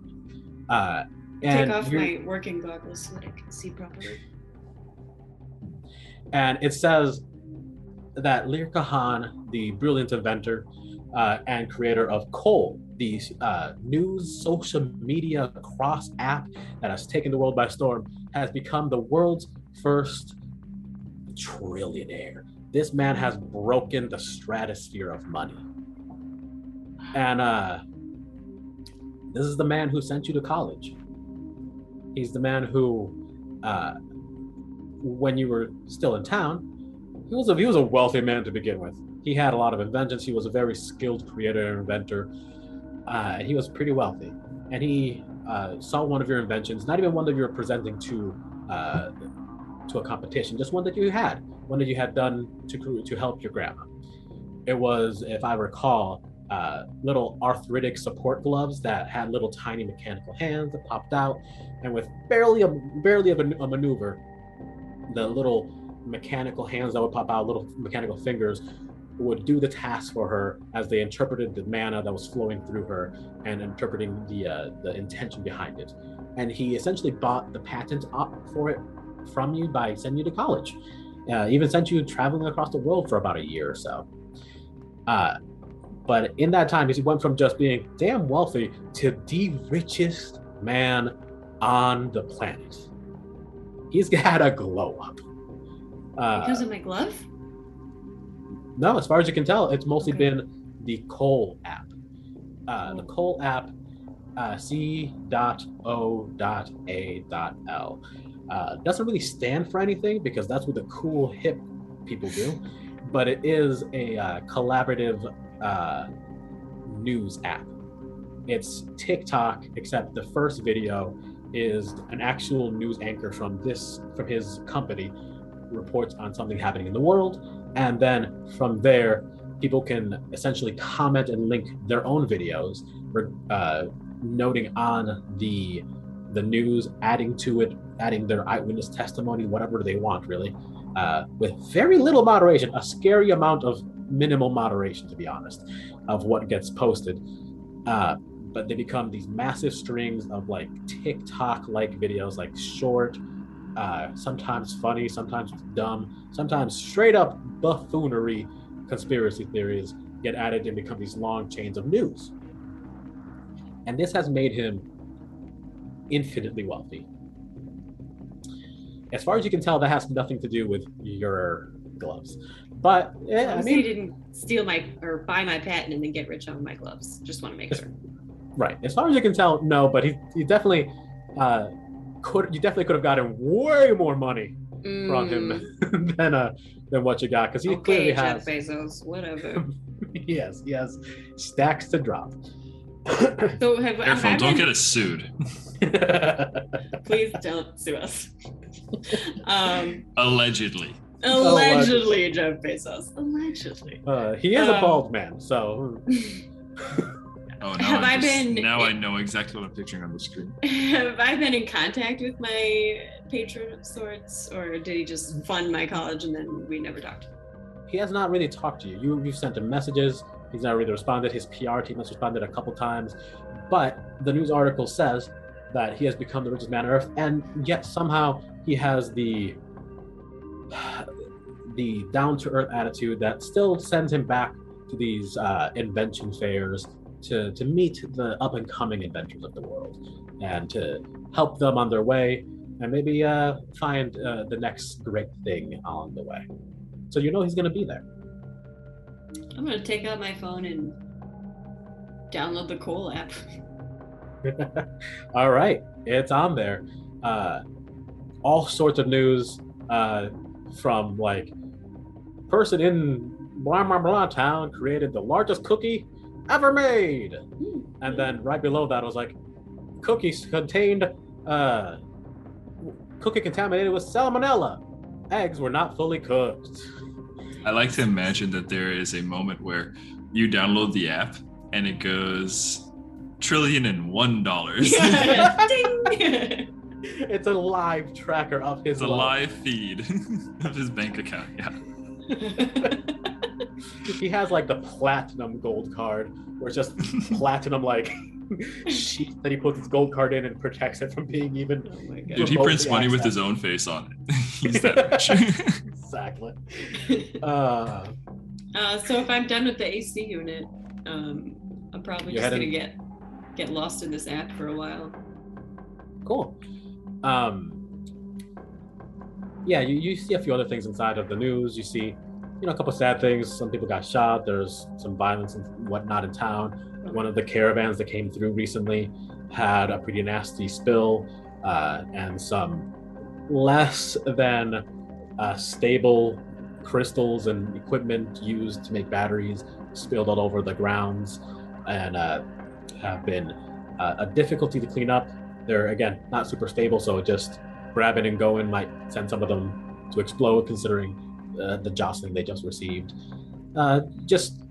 Uh, and, Take off my working goggles so that I can see properly. and it says that Lear Kahan, the brilliant inventor uh, and creator of Coal, the uh, news social media cross app that has taken the world by storm, has become the world's first trillionaire. This man has broken the stratosphere of money. And uh, this is the man who sent you to college. He's the man who, uh, when you were still in town, he was a he was a wealthy man to begin with. He had a lot of inventions. He was a very skilled creator and inventor. Uh, he was pretty wealthy, and he uh, saw one of your inventions, not even one that you were presenting to uh, to a competition, just one that you had, one that you had done to to help your grandma. It was, if I recall, uh, little arthritic support gloves that had little tiny mechanical hands that popped out, and with barely a barely of a, a maneuver, the little mechanical hands that would pop out, little mechanical fingers, would do the task for her as they interpreted the mana that was flowing through her and interpreting the uh, the intention behind it. And he essentially bought the patent up for it from you by sending you to college. Uh, even sent you traveling across the world for about a year or so. Uh, but in that time, he went from just being damn wealthy to the richest man on the planet. He's had a glow up. Uh, because of my glove? No, as far as you can tell, it's mostly Okay. been the Coal app. Uh, the Coal app, uh, C.O.A.L. Uh, doesn't really stand for anything because that's what the cool hip people do, but it is a uh, collaborative uh, news app. It's TikTok, except the first video is an actual news anchor from this from his company reports on something happening in the world and then from there people can essentially comment and link their own videos uh, noting on the the news adding to it adding their eyewitness testimony whatever they want really uh, with very little moderation a scary amount of minimal moderation to be honest of what gets posted. Uh, but they become these massive strings of like tiktok like videos like short uh, sometimes funny, sometimes dumb, sometimes straight up buffoonery conspiracy theories get added and become these long chains of news. And this has made him infinitely wealthy. As far as you can tell, that has nothing to do with your gloves. But eh, I mean, he didn't steal my or buy my patent and then get rich on my gloves. Just want to make sure. Right. As far as you can tell, no. But he he definitely uh, could. You definitely could have gotten way more money from Mm, him than uh than what you got because he clearly okay, Jeff has. Bezos, whatever. yes, yes, stacks to drop. So have, have Careful, I don't been- get us sued. please don't sue us. um, Allegedly. allegedly, Jeff Bezos. Allegedly. uh, he is a Um, bald man, so Oh, now, Have I'm just- been- now I know exactly what I'm picturing on the screen. Have I been in contact with my patron of sorts, or did he just fund my college and then we never talked? he has not really talked to you. You you've sent him messages. He's not really responded. His PR team has responded a couple times, but the news article says that he has become the richest man on earth, and yet somehow he has the the down to earth attitude that still sends him back to these uh, invention fairs to to meet the up and coming inventors of the world and to help them on their way and maybe uh, find uh, the next great thing on the way. So you know he's going to be there. I'm gonna take out my phone and download the Coal app. All right, it's on there. Uh, all sorts of news uh, from like person in blah blah blah town created the largest cookie ever made, Hmm. and then right below that was like cookies contained uh, cookie contaminated with salmonella. Eggs were not fully cooked. I like to imagine that there is a moment where you download the app and it goes trillion and one dollars. Ding! It's a live tracker of his It's a love. live feed of his bank account. Yeah. he has like the platinum gold card where it's just platinum like sheet that he puts his gold card in and protects it from being even oh my. Dude, he prints money with his own face on it. He's that rich. exactly uh Uh, so if I'm done with the AC unit, um, I'm probably just heading- gonna get get lost in this app for a while. cool um yeah, you, you see a few other things inside of the news. You see, you know, a couple sad things. Some people got shot. There's some violence and whatnot in town. One of the caravans that came through recently had a pretty nasty spill uh, and some less than uh, stable crystals and equipment used to make batteries spilled all over the grounds and uh, have been uh, a difficulty to clean up. They're again not super stable, so it just grabbing and going might send some of them to explode, considering uh, the jostling they just received. Uh, just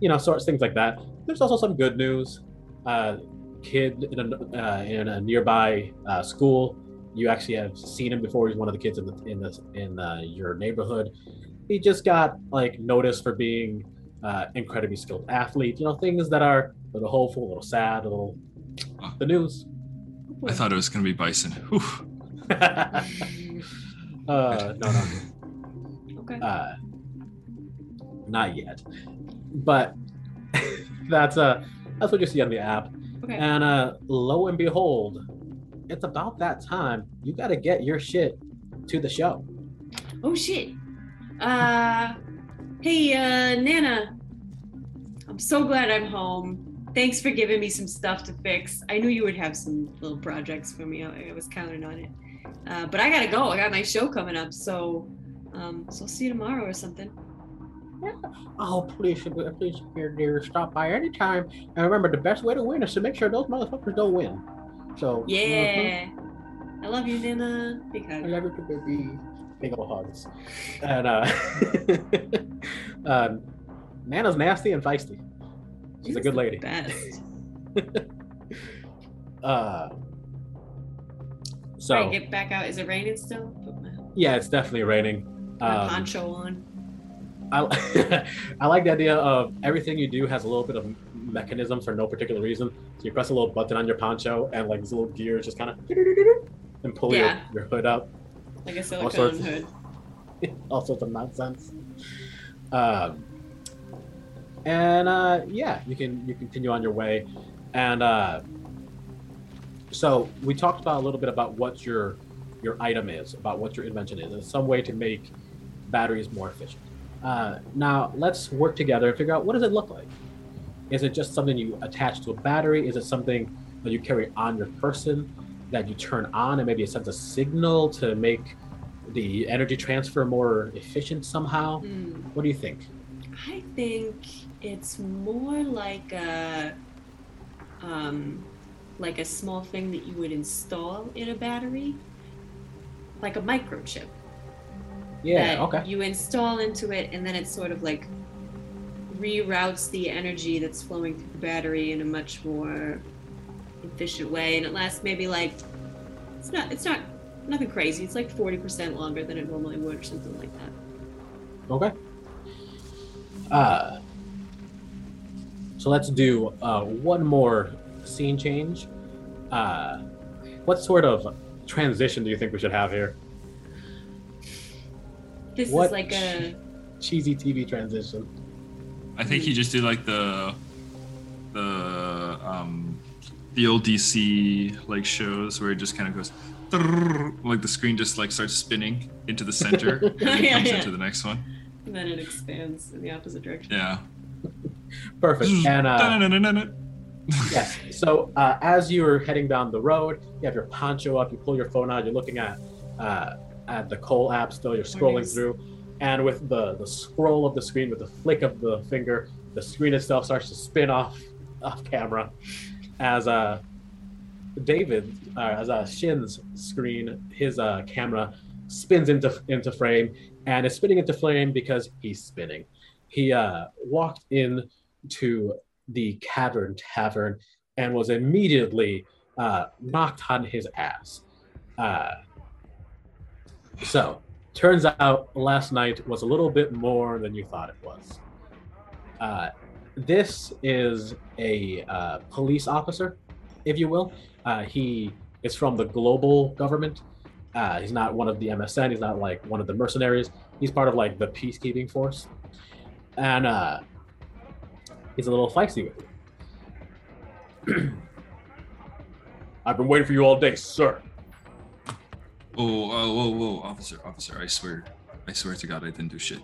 you know, sorts things like that. There's also some good news. Uh, kid in a, uh, in a nearby uh, school. You actually have seen him before. He's one of the kids in the in the in uh, your neighborhood. He just got like noticed for being uh, incredibly skilled athlete. You know, things that are a little hopeful, a little sad, a little the news. I thought it was gonna be Bison. Whew. uh, no, no, Okay. uh, not yet. But that's uh that's what you see on the app. okay. And uh, lo and behold, it's about that time. You got to get your shit to the show. Oh shit. Uh hey uh Nana. I'm so glad I'm home. Thanks for giving me some stuff to fix. I knew you would have some little projects for me. I, I was counting on it. Uh, but I gotta go. I got my show coming up, so um so I'll see you tomorrow or something. Yeah. Oh, please, please, dear, dear, stop by anytime. And remember, the best way to win is to make sure those motherfuckers don't win. So. Yeah. I love you, Nana. Big I love you, baby. Big old hugs. And uh, um, Nana's nasty and feisty. She's a good lady. Best. Uh, So so get back out. Is it raining still? Yeah, it's definitely raining. Um, poncho on. I, I like the idea of everything you do has a little bit of mechanism for no particular reason. So you press a little button on your poncho, and like these little gears just kind of and pull Yeah. your, your hood up. Like a all silicone sorts- hood. All sorts of nonsense. Um, and uh, yeah, you can you continue on your way, and uh, so we talked about a little bit about what your your item is, about what your invention is. It's some way to make batteries more efficient. Uh, now let's work together and figure out what does it look like. Is it just something you attach to a battery? Is it something that you carry on your person that you turn on and maybe it sends a signal to make the energy transfer more efficient somehow? Hmm. What do you think? I think it's more like a um like a small thing that you would install in a battery. Like a microchip. Yeah, okay. You install into it and then it sort of like reroutes the energy that's flowing through the battery in a much more efficient way and it lasts maybe like it's not it's not nothing crazy. It's like 40% longer than it normally would or something like that. Okay. Uh, so let's do uh, one more scene change. Uh, what sort of transition do you think we should have here? This What is like a Cheesy TV transition. I think you just did like the the um the old DC like shows where it just kind of goes like the screen just like starts spinning into the center and then Yeah, comes yeah. into the next one. and then it expands in the opposite direction. Yeah. Perfect. And uh. Yes. So uh, as you're heading down the road, you have your poncho up. You pull your phone out. You're looking at uh, at the Coal app. Still, you're scrolling Nice. through, and with the the scroll of the screen, with the flick of the finger, the screen itself starts to spin off off camera, as uh David, uh, as uh, Shin's screen, his uh, camera spins into into frame, and is spinning into frame because he's spinning. He uh, walked in to the Cavern Tavern and was immediately uh, knocked on his ass. Uh, so, turns out last night was a little bit more than you thought it was. Uh, this is a uh, police officer, if you will. Uh, he is from the global government. Uh, he's not one of the MSN. He's not like one of the mercenaries. He's part of like the peacekeeping force, and uh, he's a little feisty with you. I've been waiting for you all day, sir. Oh, oh, whoa, whoa, officer, officer! I swear, I swear to God, I didn't do shit.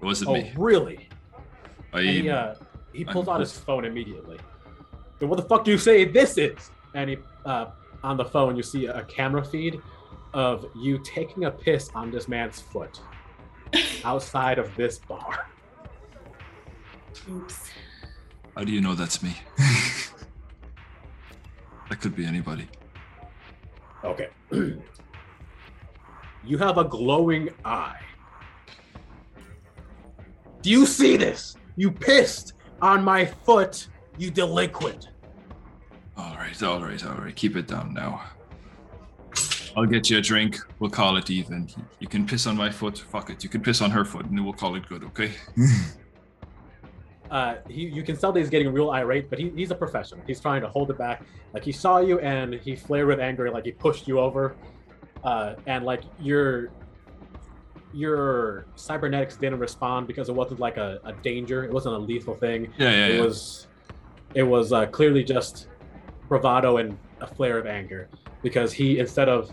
It wasn't Oh, me. really? I And he, uh, he pulls I'm- out his phone immediately. Then what the fuck do you say this is? And he, uh, on the phone, you see a camera feed of you taking a piss on this man's foot outside of this bar. Oops. How do you know that's me? that could be anybody. Okay. you have a glowing eye. Do you see this? You pissed on my foot, you delinquent. All right, all right, all right. Keep it down now. I'll get you a drink. We'll call it even. You can piss on my foot. Fuck it. You can piss on her foot, and then we'll call it good. Okay? uh, he, you can tell that he's getting real irate, but he, he's a professional. He's trying to hold it back. Like he saw you and he flared with anger, like he pushed you over, uh, and like your your cybernetics didn't respond because it wasn't like a, a danger. It wasn't a lethal thing. yeah, yeah, It yeah. was it was uh, clearly just bravado and a flare of anger because he instead of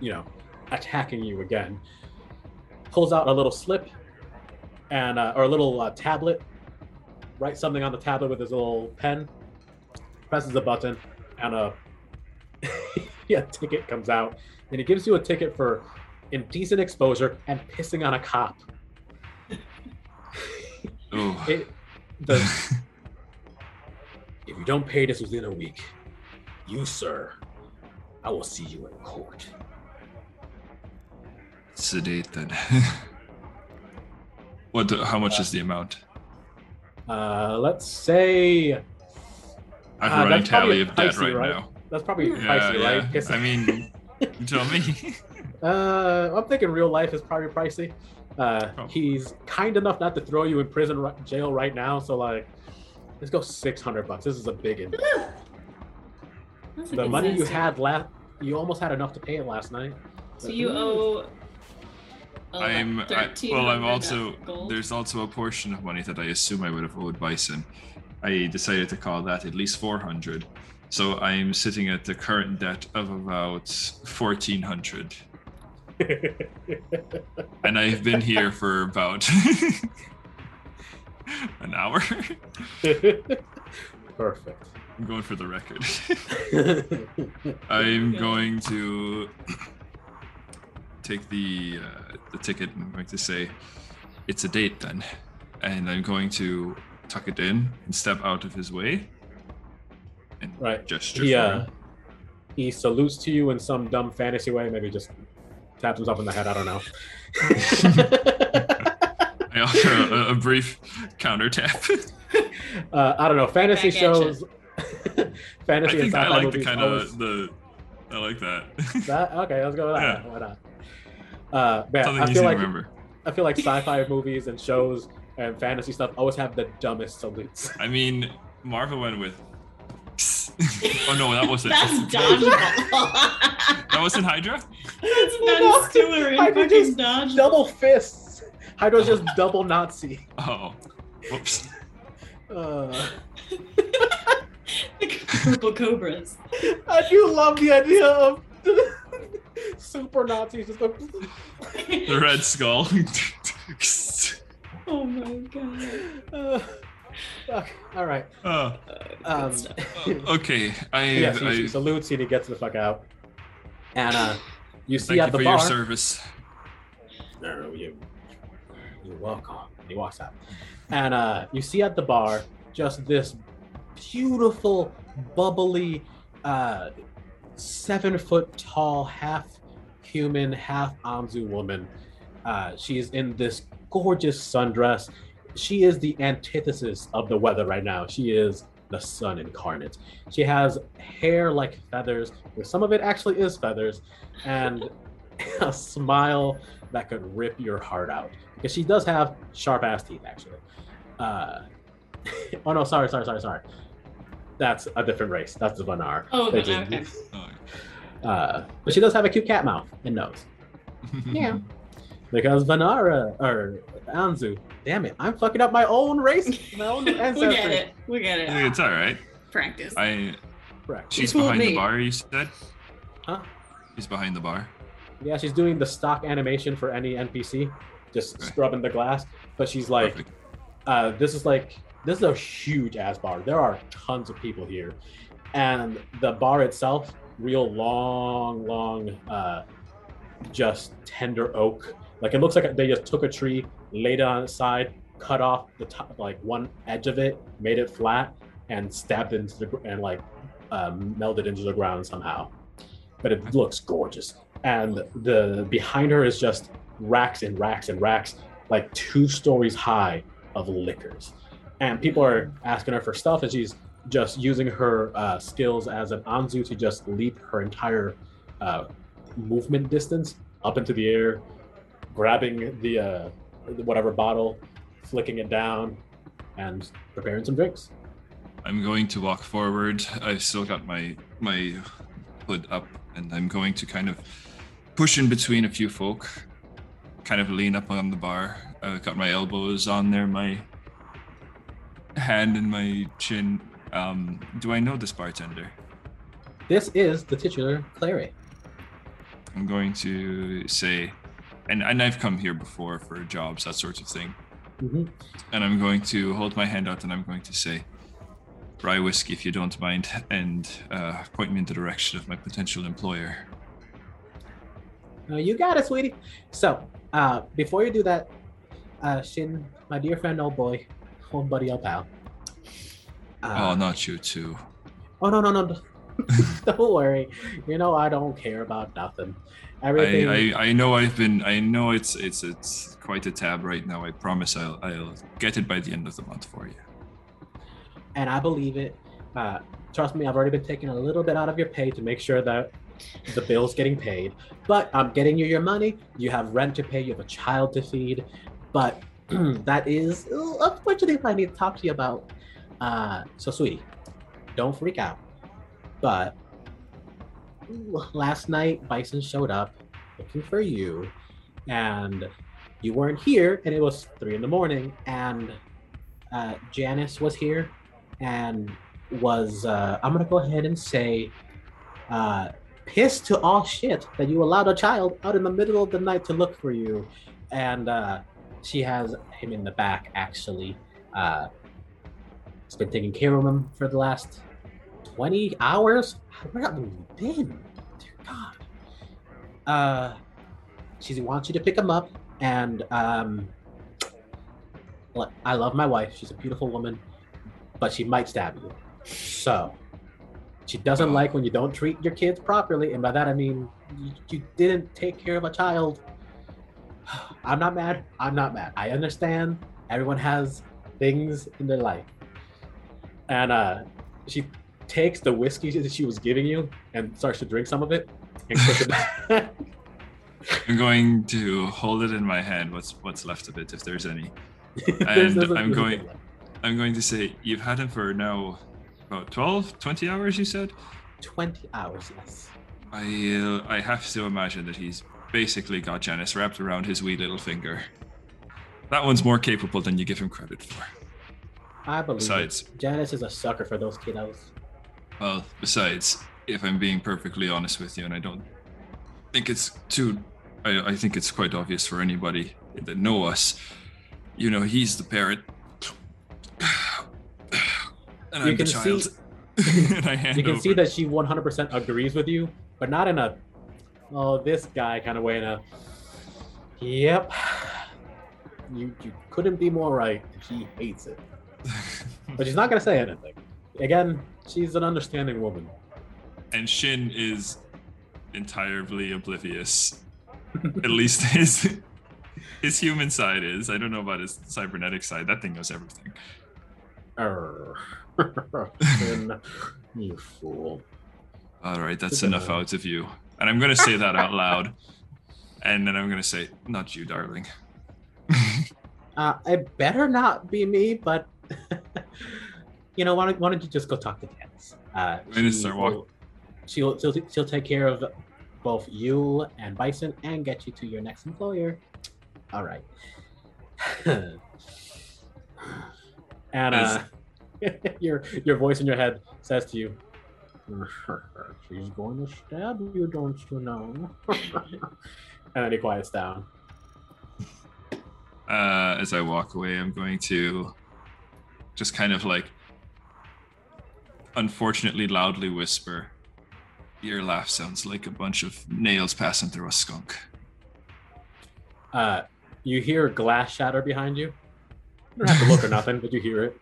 you know attacking you again pulls out a little slip and uh, or a little uh, tablet. Writes something on the tablet with his little pen. Presses a button and a yeah ticket comes out. And he gives you a ticket for indecent exposure and pissing on a cop. It, the, if you don't pay this within a week, you, sir, I will see you in court. Sedate then. what? The, how much is the amount? Uh, let's say I have Uh, a running tally of debt right, right? now. that's probably Yeah, pricey, yeah. right? Guess- I mean, you tell me. uh, I'm thinking real life is probably pricey. Uh, Probably. he's kind enough not to throw you in prison ri- jail right now, so like, let's go 600 bucks. This is a big one. The good money you had last, you almost had enough to pay it last night. So you owe. Oh, I'm I, well. I'm also gold. there's also a portion of money that I assume I would have owed Bison. I decided to call that at least 400. So I'm sitting at the current debt of about 1400, and I've been here for about an hour. Perfect. I'm going for the record. I'm going to take the uh, the ticket and I'm going to say it's a date then, and I'm going to tuck it in and step out of his way and Right. gesture He uh, he salutes to you in some dumb fantasy way. Maybe just taps himself in the head. I don't know. I offer a, a brief counter tap. uh, I don't know. Fantasy Back shows. Fantasy and think I like the kind always- of the. I like that. that. Okay, let's go with that. Yeah. Why not? Uh, man, Something I easy feel to like remember. I feel like sci-fi movies and shows and fantasy stuff always have the dumbest salutes. I mean, Marvel went with. oh no, that wasn't. That's dodgeball. That wasn't Hydra. That's No, Ben Stiller in I could fucking just dodgeball. Double fists. Hydra's just double Nazi. Oh, whoops. Uh, Like purple cobras. I do love the idea of super Nazis just go. The Red Skull. Oh my god. Uh, fuck. All right. oh, Um, okay. I, yes, he, I he salutes you and he gets the fuck out. And uh, you see thank at you the for bar. your service. No, you, you're welcome. And he walks out. And uh, you see at the bar just this beautiful, bubbly, uh, seven foot tall, half human, half Anzu woman. Uh, is in this gorgeous sundress. She is the antithesis of the weather right now. She is the sun incarnate. She has hair like feathers, where some of it actually is feathers, and a smile that could rip your heart out. Because she does have sharp ass teeth, actually. Uh, oh no, sorry, sorry, sorry, sorry. That's a different race. That's the Vanar. Oh, They okay. just- Uh, but she does have a cute cat mouth and nose. Yeah. Because Vanara or Anzu, damn it, I'm fucking up my own race, my own we get it. We get it. it's all right. Practice. I Correct. she's fooled behind me. the bar. You said. Huh? He's behind the bar. Yeah, she's doing the stock animation for any NPC, just Okay. scrubbing the glass. But she's like, uh, this is like this is a huge ass bar. There are tons of people here, and the bar itself, real long, long, uh, just tender oak. Like it looks like they just took a tree, laid it on its side, cut off the top, like one edge of it, made it flat, and stabbed it into the and like um, melded into the ground somehow. But it looks gorgeous, and the behind her is just racks and racks and racks, like two stories high of liquors. And people are asking her for stuff, and she's just using her uh, skills as an Anzu to just leap her entire uh, movement distance up into the air, grabbing the uh, whatever bottle, flicking it down, and preparing some drinks. I'm going to walk forward. I've still got my my hood up, and I'm going to kind of push in between a few folk, kind of lean up on the bar. I've got my elbows on there, my hand in my chin. Um, do I know this bartender? This is the titular Clary. I'm going to say, and, and I've come here before for jobs, that sort of thing. hmm And I'm going to hold my hand out and I'm going to say, rye whiskey, if you don't mind, and uh, point me in the direction of my potential employer. Uh, you got it, sweetie. So, uh, before you do that, uh, Shin, my dear friend, old boy, old buddy, old pal. Uh, oh, not you too. Oh no no no! don't worry. You know I don't care about nothing. Everything. I, I, I know I've been I know it's it's it's quite a tab right now. I promise I'll I'll get it by the end of the month for you. and I believe it. Uh, trust me, I've already been taking a little bit out of your pay to make sure that the bill's getting paid. But I'm getting you your money. You have rent to pay. You have a child to feed. But that is unfortunately what I need to talk to you about. Uh, so, sweetie, don't freak out. But last night, Bison showed up looking for you, and you weren't here, and it was three in the morning, and uh, Janice was here and was uh, I'm gonna go ahead and say uh, pissed to all shit that you allowed a child out in the middle of the night to look for you, and uh, she has him in the back actually. Uh, has been taking care of him for the last twenty hours. Where have we been? Dear God. Uh, she wants you to pick him up, and um, I love my wife. She's a beautiful woman, but she might stab you. So, she doesn't like when you don't treat your kids properly, and by that I mean you, you didn't take care of a child. I'm not mad. I'm not mad. I understand. Everyone has things in their life, and uh, she takes the whiskey that she was giving you and starts to drink some of it and puts it back. I'm going to hold it in my hand. What's what's left of it, if there's any. There's- And I'm going-. I'm going to say you've had him for now about 12, 20 hours. You said. 20 hours, yes. I uh, I have to imagine that he's basically got Janice wrapped around his wee little finger. That one's more capable than you give him credit for. I believe it. Besides, Janice is a sucker for those kiddos. well, besides, if I'm being perfectly honest with you, and I don't think it's too, I, I think it's quite obvious for anybody that know us. You know, he's the parent, and You I'm the can child. see- and I hand You can over. see that she 100% agrees with you, but not in a, oh, this guy kind of way. In a, yep, you you couldn't be more right. She hates it, but she's not gonna say anything. Again, she's an understanding woman. and Shin is entirely oblivious. At least his his human side is. I don't know about his cybernetic side. That thing knows everything. Finn, you fool. All right, that's enough. out of you. And I'm gonna say that out loud. And then I'm gonna say, not you, darling. Uh, it better not be me, but you know, why don't, why don't you just go talk to Janice? Uh, she start will, She'll, she'll she'll take care of both you and Bison and get you to your next employer. All right. and uh, your your voice in your head says to you, She's going to stab you, don't you know? and then he quiets down. Uh, as I walk away, I'm going to just kind of like, unfortunately, loudly whisper, Your laugh sounds like a bunch of nails passing through a skunk. Uh, you hear glass shatter behind you. You don't have to look or nothing, but you hear it.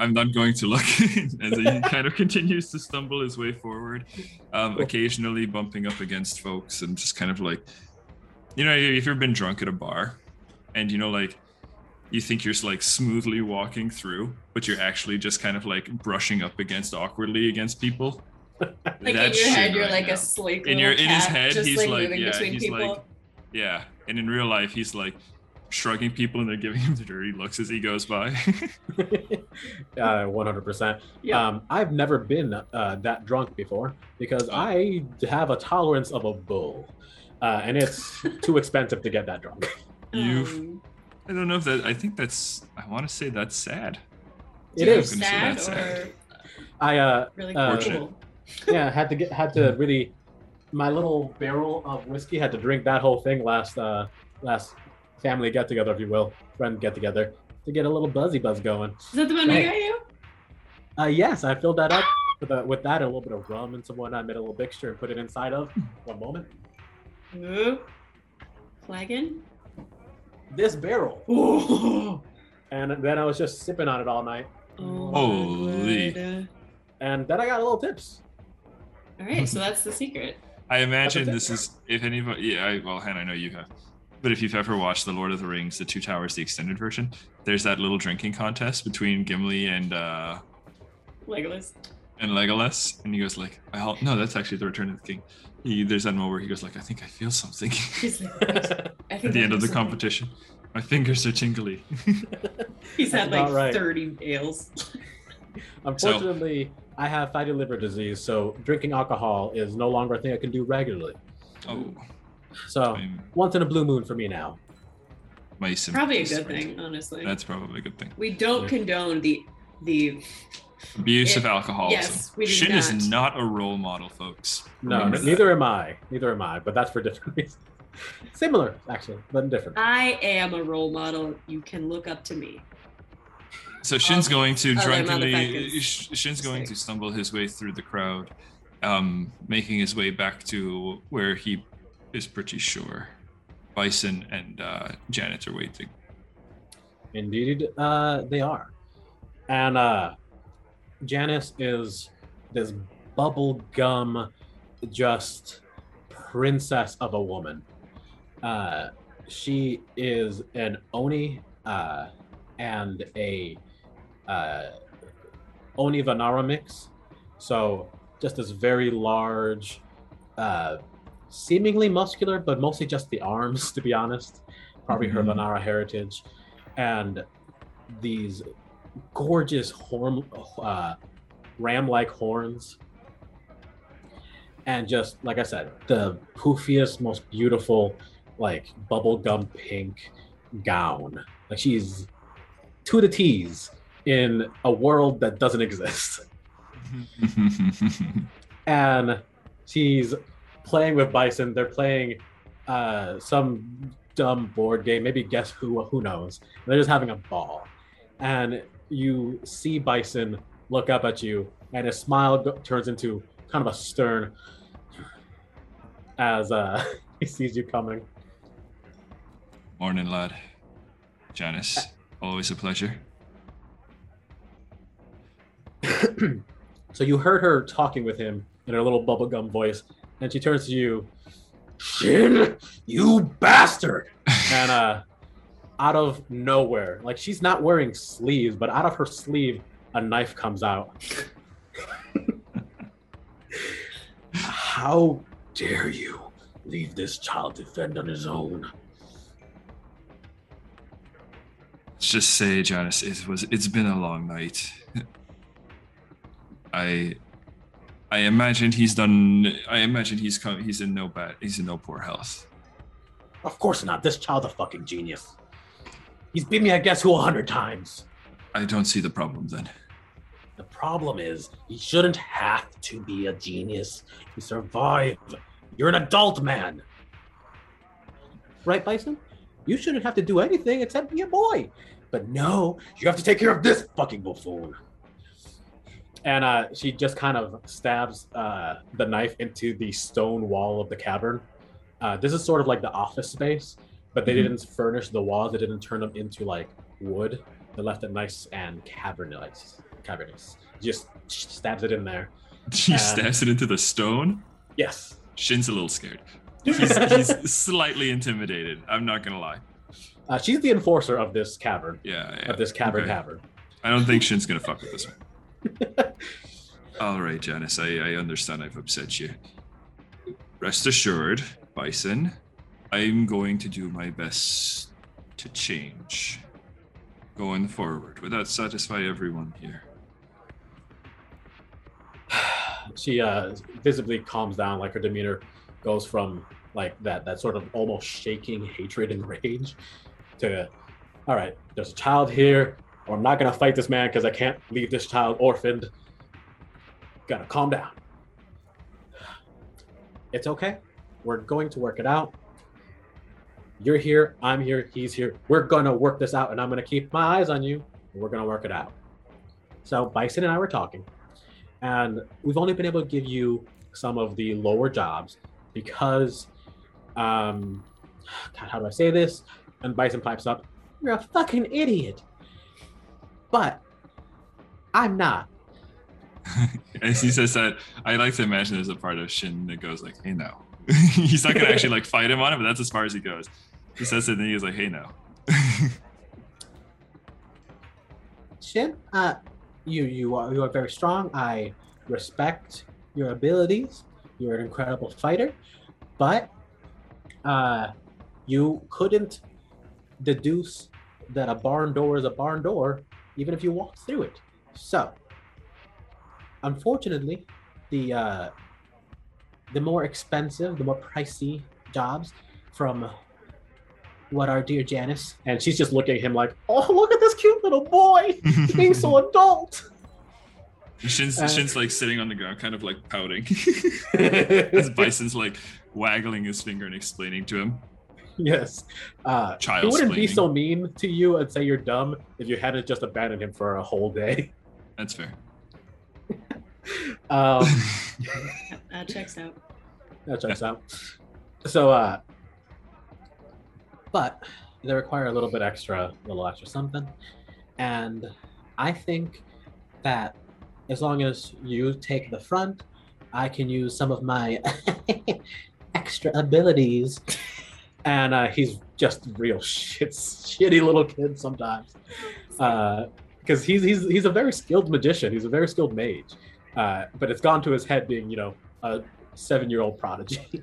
I'm not going to look as he kind of continues to stumble his way forward, um, Cool. occasionally bumping up against folks and just kind of like, you know, if you've ever been drunk at a bar and you know, like, you think you're like smoothly walking through, but you're actually just kind of like brushing up against awkwardly against people. Like That in your shit head, you're right like now. a sleek In your- in his head, just he's like, like- moving yeah, between he's people. like- Yeah, and in real life, he's like shrugging people and they're giving him the dirty looks as he goes by. uh, 100%. Yeah. Um, I've never been uh, that drunk before because I have a tolerance of a bull. Uh, and it's too expensive to get that drunk. You've- Um, I don't know if that. I think that's. I want to say that's sad. It Yeah, is. I'm gonna sad that's or sad. I uh, really Uh, cool. yeah had to get had to really my little barrel of whiskey had to drink that whole thing last uh last family get together if you will friend get together to get a little buzzy buzz going Is that the one Hey. we got you? uh yes i filled that up with, uh, with that and a little bit of rum and some whatnot I made a little mixture and put it inside of one moment Ooh. Flagon? this barrel Oh, and then i was just sipping on it all night oh Holy. my and then i got a little tips All right, so that's the secret. I imagine this is if anybody. Yeah, I, well, Hannah, I know you have. But if you've ever watched The Lord of the Rings, The Two Towers, the extended version, there's that little drinking contest between Gimli and uh, Legolas. and Legolas, and he goes like, "I'll, "No, that's actually the Return of the King." He, there's that moment where he goes like, "I think I feel something." He's like, I think At the end of the something. competition, my fingers are tingly. He's had like right. 30 ales. unfortunately i have fatty liver disease so drinking alcohol is no longer a thing i can do regularly oh, so I'm once in a blue moon for me now my Probably a good right. thing, honestly. That's probably a good thing. we don't Yeah. condone the the Abuse of It- alcoholism. yes, we do Shin is not. not a role model, folks. No, Remember n- that. neither am I. Neither am I, but that's for different reasons. Similar, actually, but different. I am a role model. You can look up to me. So Shin's Um, going to other drunkenly. Shin's going to stumble his way through the crowd, um, making his way back to where he is pretty sure Bison and uh, Janet are waiting. Indeed, uh, they are. And uh, Janice is this bubble gum, just princess of a woman. Uh, she is an Oni uh, and a uh, Oni Vanara mix. So just this very large, uh, seemingly muscular, but mostly just the arms, to be honest. Probably her Mhm. Vanara heritage. And these gorgeous horn, uh, ram-like horns, and just like I said, the poofiest, most beautiful, like bubblegum pink gown. Like she's to the T's in a world that doesn't exist. and she's playing with Bison. They're playing uh, some dumb board game, maybe guess who, who knows. They're just having a ball, and you see Bison look up at you, and his smile go- turns into kind of a stern as uh, he sees you coming. Morning, lad. Janice, always a pleasure. so you heard her talking with him in her little bubblegum voice, and she turns to you, Shin, you bastard! and uh, out of nowhere, like she's not wearing sleeves, but out of her sleeve, a knife comes out. How dare you leave this child to fend on his own? Let's just say, Janice, it was. It's been a long night. I, I imagine he's done. I imagine he's come. He's in no bad. He's in no poor health. Of course not. This child's a fucking genius. He's beat me at guess who a hundred times. I don't see the problem then. The problem is, he shouldn't have to be a genius to survive. You're an adult man. Right, Bison? You shouldn't have to do anything except be a boy. But no, you have to take care of this fucking buffoon. And uh, she just kind of stabs uh, the knife into the stone wall of the cavern. Uh, this is sort of like the office space, but they Mhm. didn't furnish the walls. They didn't turn them into like wood. They left it nice and cavernous. Cavernous. Just stabs it in there. She Uh, stabs it into the stone. Yes. Shin's a little scared. He's, he's slightly intimidated. I'm not gonna lie. Uh, she's the enforcer of this cavern, Yeah, yeah. of this cavern Okay. cavern. I don't think Shin's gonna fuck with this one. All right, Janice. I, I understand I've upset you. Rest assured, Bison, I'm going to do my best to change going forward. Would that satisfy everyone here? she uh, visibly calms down, like her demeanor goes from like that that sort of almost shaking hatred and rage to, all right, there's a child here. Or I'm not gonna fight this man because I can't leave this child orphaned. Gotta calm down. It's okay. We're going to work it out. You're here. I'm here. He's here. We're gonna work this out, and I'm gonna keep my eyes on you. We're gonna work it out. So Bison and I were talking, and we've only been able to give you some of the lower jobs because, um, God, how do I say this? And Bison pipes up, "You're a fucking idiot." But I'm not. As he says that, I like to imagine there's a part of Shin that goes like, "Hey, no." he's not gonna actually like fight him on it, but that's as far as he goes. He says it, and he's like, "Hey, no." Shin, uh, you you are you are very strong. I respect your abilities. You're an incredible fighter, but uh, you couldn't deduce that a barn door is a barn door, even if you walk through it. So, unfortunately, the uh, the more expensive, the more pricey jobs from what our dear Janice, and she's just looking at him like, "Oh, look at this cute little boy, He's being so adult." Shin's, Uh, Shin's like sitting on the ground, kind of like pouting. As Bison's like waggling his finger and explaining to him. yes, uh, he wouldn't be so mean to you and say you're dumb if you hadn't just abandoned him for a whole day. That's fair. Um, That checks out. that checks out. So, uh, but they require a little bit extra, a little extra something, and I think that as long as you take the front, I can use some of my extra abilities. And uh, he's just real shit, shitty little kid sometimes, because he's he's he's a very skilled magician. He's a very skilled mage, uh, but it's gone to his head being you know a seven-year-old prodigy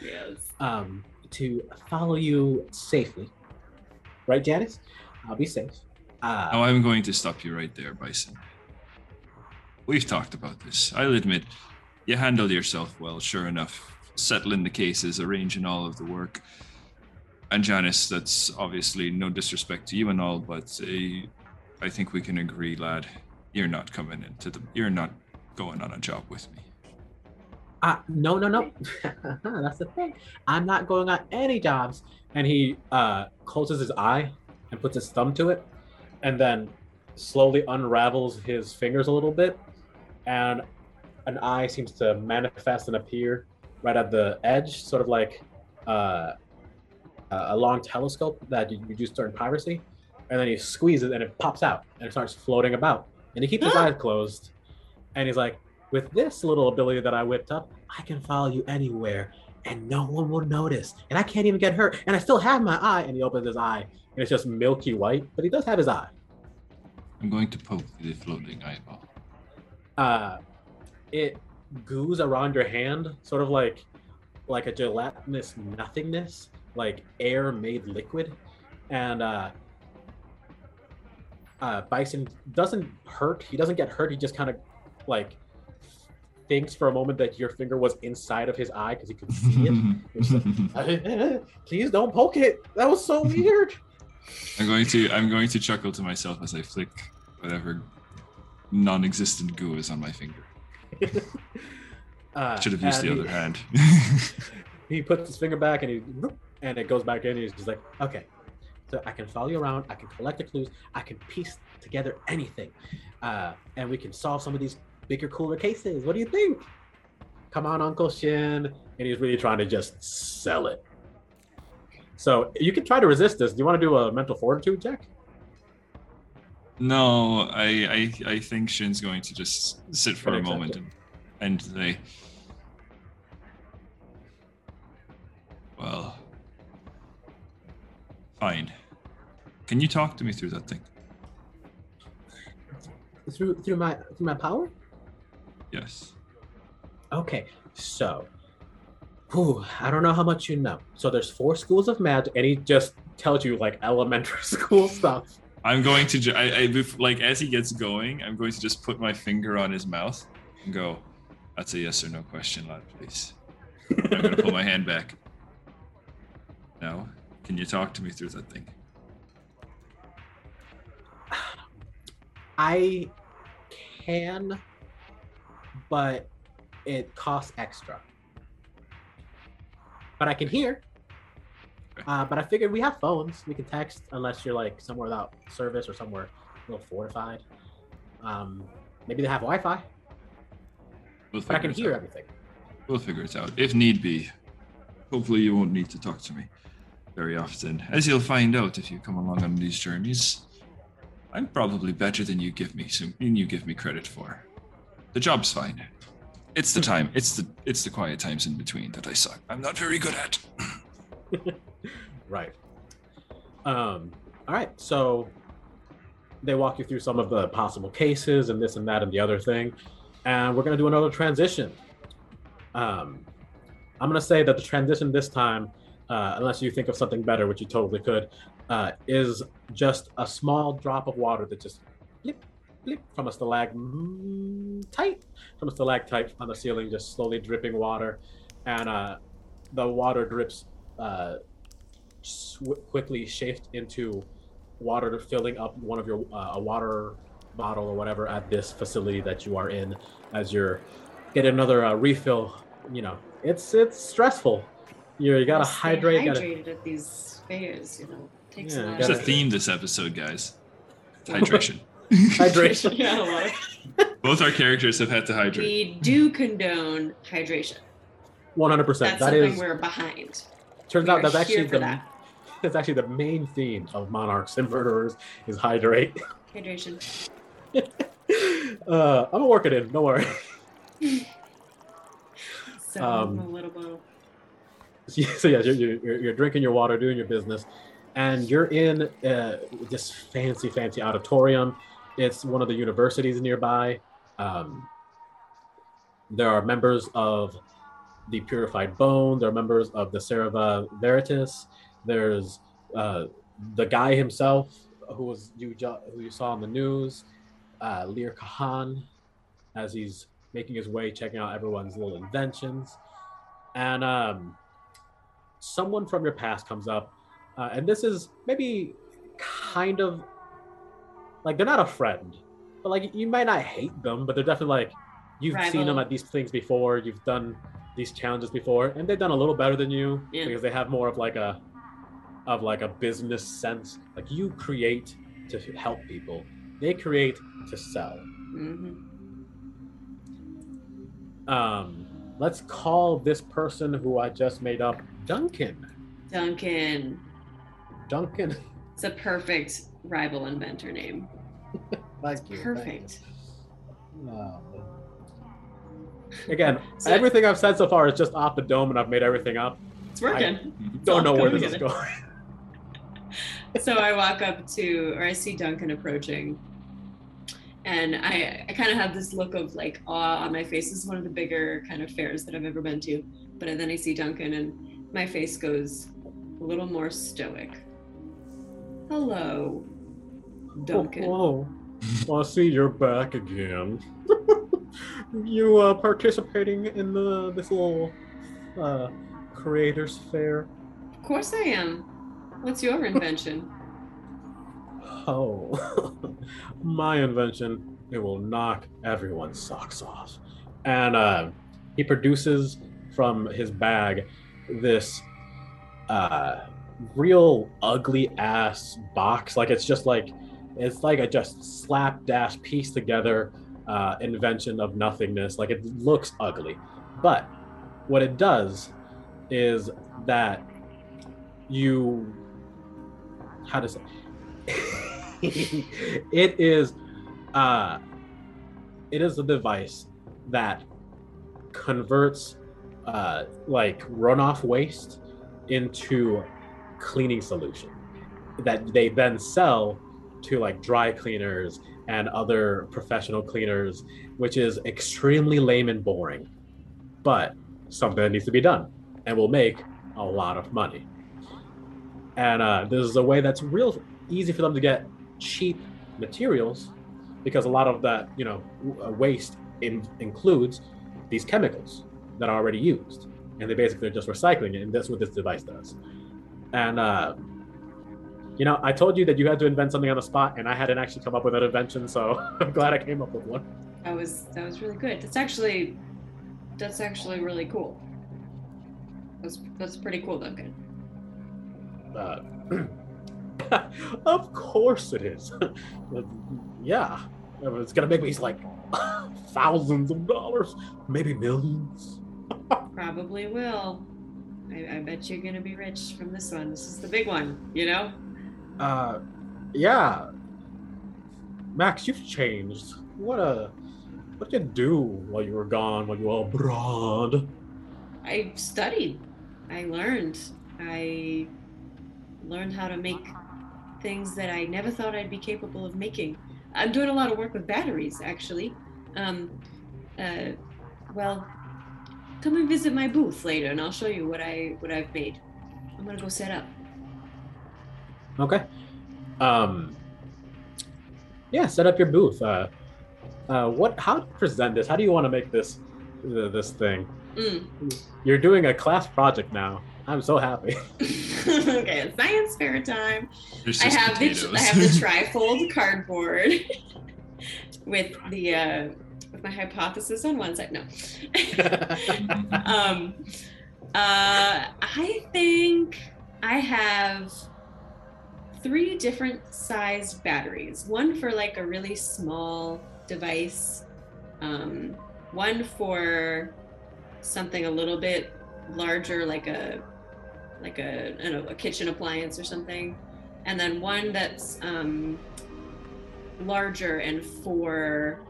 Yes. um, to follow you safely. Right, Janice? I'll be safe. Uh, Oh, I'm going to stop you right there, Bison. We've talked about this. I'll admit, you handled yourself well, sure enough. Settling the cases, arranging all of the work. And Janice, that's obviously no disrespect to you and all, but uh, I think we can agree, lad. You're not coming into the. You're not going on a job with me. uh, no, no, no. That's the thing. I'm not going on any jobs. And he uh, closes his eye and puts his thumb to it, and then slowly unravels his fingers a little bit, and an eye seems to manifest and appear right at the edge, sort of like uh, a long telescope that you you use during piracy. And then he squeezes and it pops out and it starts floating about. And he keeps his eyes closed. And he's like, with this little ability that I whipped up, I can follow you anywhere and no one will notice. And I can't even get hurt. And I still have my eye. And he opens his eye and it's just milky white, but he does have his eye. I'm going to poke the floating eyeball. uh, it goos around your hand, sort of like like a gelatinous nothingness, like air made liquid, and uh, uh, Bison doesn't hurt. He doesn't get hurt. He just kind of like thinks for a moment that your finger was inside of his eye because he could see it. Like, Please don't poke it. That was so weird. I'm going to I'm going to chuckle to myself as I flick whatever non-existent goo is on my finger. Uh, Should have used the and other hand. he puts his finger back and he and it goes back in. And he's just like, okay, so I can follow you around. I can collect the clues. I can piece together anything, uh, and we can solve some of these bigger, cooler cases. What do you think? Come on, Uncle Shin. And he's really trying to just sell it. So you can try to resist this. Do you want to do a mental fortitude check? no, I, I I think Shin's going to just sit for a moment and, and say, fine. Can you talk to me through that thing?" Through through my through my power? Yes. Okay, so, whew, I don't know how much you know. So there's four schools of magic, and he just tells you like elementary school stuff. I'm going to, ju- I, I, like, as he gets going, I'm going to just put my finger on his mouth and go, that's a yes or no question, lad, please. I'm going to pull my hand back. Now, can you talk to me through that thing? I can, but it costs extra. But I can hear. Uh, but I figured we have phones. We can text unless you're like somewhere without service or somewhere a little fortified. Um, maybe they have Wi-Fi, We'll but I can hear out. everything. We'll figure it out. If need be. Hopefully, you won't need to talk to me very often. As you'll find out if you come along on these journeys, I'm probably better than you give me than you give me credit for. The job's fine. It's the time. It's the it's the quiet times in between that I suck. I'm not very good at. Right. Um, all right. So they walk you through some of the possible cases and this and that and the other thing. And we're to do another transition. Um, I'm to say that the transition this time, uh, unless you think of something better, which you totally could, uh, is just a small drop of water that just blip, blip from a stalagmite, from a stalactite on the ceiling, just slowly dripping water. And uh, the water drips uh, sw- quickly shift into water filling up one of your uh, a water bottle or whatever at this facility that you are in as you're get another uh, refill you know it's it's stressful you you gotta Stay hydrate gotta, hydrated at these fairs, you know. Takes Yeah, a lot There's a theme this episode, guys. Hydration. hydration yeah, a of- Both our characters have had to hydrate. We do condone hydration. 100% That's something we're behind. turns we out that's actually the that. that's actually the main theme of monarchs and murderers is hydrate Hydration. uh i'm gonna work it in don't worry So Um, a little bottle. so yeah, you're, you're, you're drinking your water, doing your business, and you're in uh, this fancy, fancy auditorium. It's one of the universities nearby. Um, there are members of the Purified Bone. There are members of the Cerva Veritas. There's uh, the guy himself, who was you who you saw on the news, uh, Lear Kahan, as he's making his way, checking out everyone's little inventions, and um, someone from your past comes up, uh, and this is maybe kind of like they're not a friend, but like you might not hate them, but they're definitely like you've seen them at these things before, you've done these challenges before, and they've done a little better than you Yeah. because they have more of like a of like a business sense. Like you create to help people, they create to sell. hmm Um, let's call this person who I just made up Duncan. Duncan. Duncan. It's a perfect rival inventor name. Thank you. thank Perfect. you. Oh. Again, So- everything I've said so far is just off the dome, and I've made everything up. It's working. Mm-hmm. Don't know where coming this is going. so I walk up to, or I see Duncan approaching, and I, I kind of have this look of like awe on my face. This is one of the bigger kind of fairs that I've ever been to. But then I see Duncan, and my face goes a little more stoic. Hello, Duncan. Oh, oh. I see you're back again. you uh, participating in the this little uh, creators fair? Of course I am. What's your invention? Oh, my invention. it will knock everyone's socks off. And uh, he produces from his bag this uh, real ugly ass box. Like it's just like it's like a just slapdash piece together uh, invention of nothingness. Like it looks ugly, but what it does is that you how to say it is uh it is a device that converts uh like runoff waste into cleaning solution that they then sell to like dry cleaners and other professional cleaners which is extremely lame and boring but something that needs to be done and will make a lot of money. And uh, this is a way that's real easy for them to get cheap materials because a lot of that you know uh, waste in, includes these chemicals that are already used and they basically are just recycling it and that's what this device does and uh, you know i told you that you had to invent something on the spot and i hadn't actually come up with an invention so i'm glad i came up with one That was that was really good. That's actually that's actually really cool. That's that's pretty cool, Duncan. uh, of course it is yeah it's gonna make me like thousands of dollars maybe millions Probably will. I, I bet you're gonna be rich from this one. This is the big one, you know? uh yeah max you've changed what a what did you do while you were gone while you were abroad I studied. I learned. I learned how to make things that I never thought I'd be capable of making. I'm doing a lot of work with batteries, actually. Um, uh, well, come and visit my booth later, and I'll show you what I what I've made. I'm gonna go set up. okay um yeah set up your booth uh uh what how to present this how do you want to make this uh, this thing Mm. you're doing a class project now i'm so happy okay, science fair time. I just have the. I have the trifold cardboard with the uh, with my hypothesis on one side. No. um, uh, I think I have three different sized batteries. One for like a really small device. Um, one for something a little bit larger, like a like a, I don't know, a kitchen appliance or something, and then one that's um, larger and for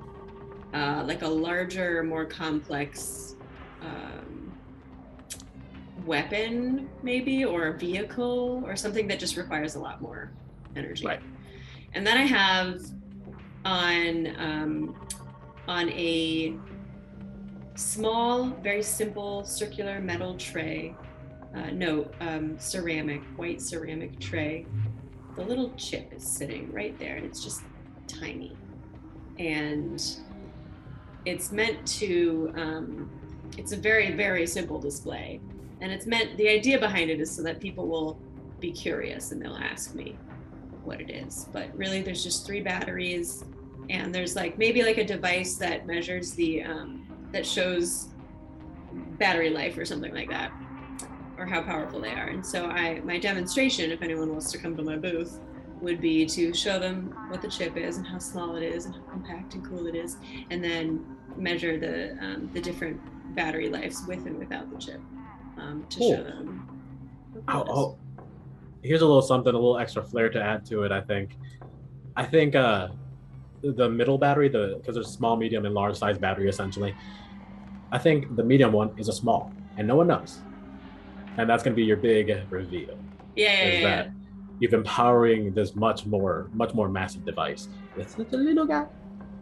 uh, like a larger, more complex um, weapon, maybe, or a vehicle, or something that just requires a lot more energy. Right. And then I have on um, on a small, very simple circular metal tray. Uh, no, um, ceramic, white ceramic tray. The little chip is sitting right there, and it's just tiny. And it's meant to, um, it's a very, very simple display. And it's meant, the idea behind it is so that people will be curious and they'll ask me what it is. But really, there's just three batteries, and there's like maybe like a device that measures the, um, that shows battery life or something like that or how powerful they are and so i my demonstration if anyone wants to come to my booth would be to show them what the chip is and how small it is and how compact and cool it is and then measure the um, the different battery lives with and without the chip um, to Cool. show them Oh, oh, here's a little something, a little extra flair to add to it. I think, I think uh, the middle battery, the because there's small, medium, and large size battery essentially. I think the medium one is a small, and no one knows, and that's gonna be your big reveal. yeah yeah, Is yeah, you've empowering this much more, much more massive device. It's such a little guy.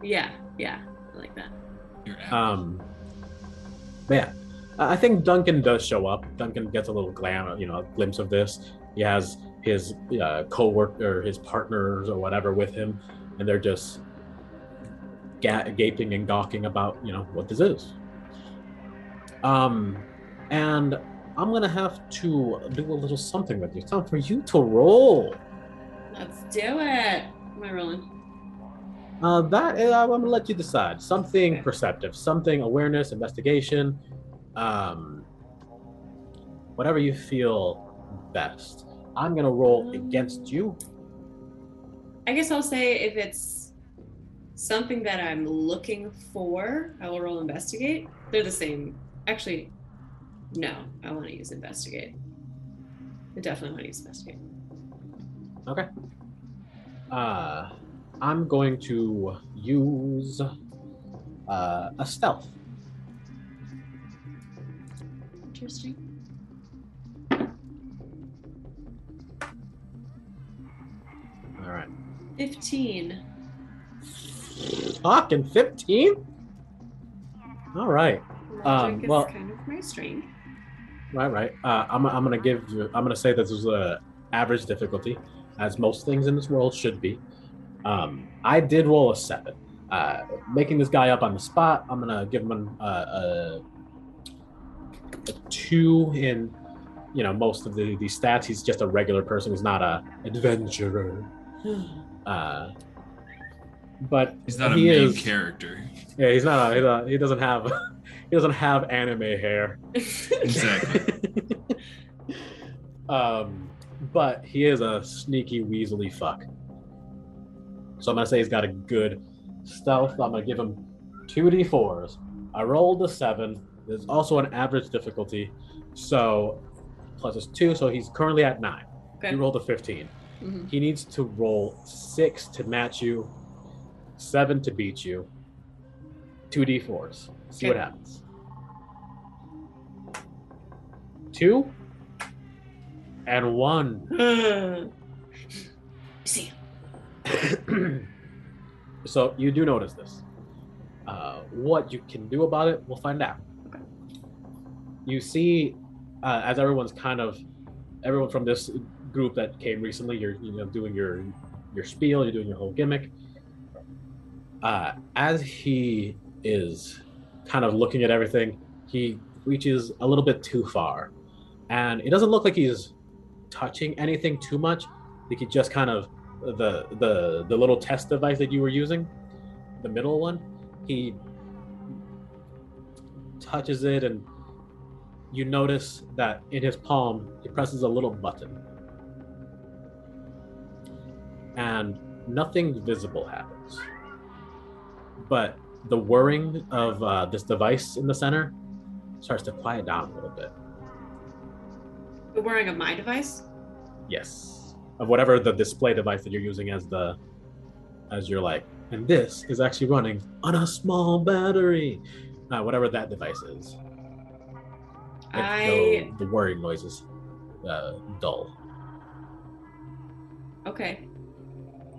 yeah yeah i like that. Um, but yeah, I I think Duncan does show up. Duncan gets a little glam, you know, a glimpse of this. He has his uh, co-worker, his partners, or whatever with him, and they're just ga- gaping and gawking about, you know, what this is. Um, and I'm gonna have to do a little something with you. It's time for you to roll. let's do it am i rolling Uh, that uh, I'm gonna let you decide. Something perceptive, something awareness, investigation, um, whatever you feel best. I'm gonna roll Um, against you. I guess I'll say if it's something that I'm looking for, I will roll investigate. They're the same. Actually, no, I want to use investigate. I definitely want to use investigate. Okay. Uh, I'm going to use uh, a stealth. Interesting. All right. 15. Fucking 15? All right. Um, well- kind of my strength. Right, right. Uh, I'm, I'm gonna give you. I'm gonna say this is a average difficulty, as most things in this world should be. Um, I did roll a seven. Uh, making this guy up on the spot, I'm gonna give him an, uh, a, a two in, you know, most of the these stats. He's just a regular person. He's not a adventurer. Uh, but He's not a main is- character. Yeah, he's not. A, he's a, he doesn't have. He doesn't have anime hair. Exactly. um, but he is a sneaky, weaselly fuck. So I'm gonna say he's got a good stealth. I'm gonna give him two d4s. I rolled a seven. There's also an average difficulty, so plus is two. So he's currently at nine. okay. He rolled a 15. Mhm. He needs to roll six to match you, seven to beat you, two d4s. See what happens. Two and one. See. so you do notice this. Uh, what you can do about it, we'll find out. Okay. You see, uh, as everyone's kind of, everyone from this group that came recently, you're you know doing your your spiel, you're doing your whole gimmick. Uh, as he is kind of looking at everything, he reaches a little bit too far, and it doesn't look like he's touching anything too much. Like he just kind of the the the little test device that you were using, the middle one, he touches it and you notice that in his palm he presses a little button. And nothing visible happens. But the whirring of uh, this device in the center starts to quiet down a little bit. The wearing of my device? Yes. Of whatever the display device that you're using as the as your like, and this is actually running on a small battery. Uh, whatever that device is. I the, the whirring noises uh, dull. okay.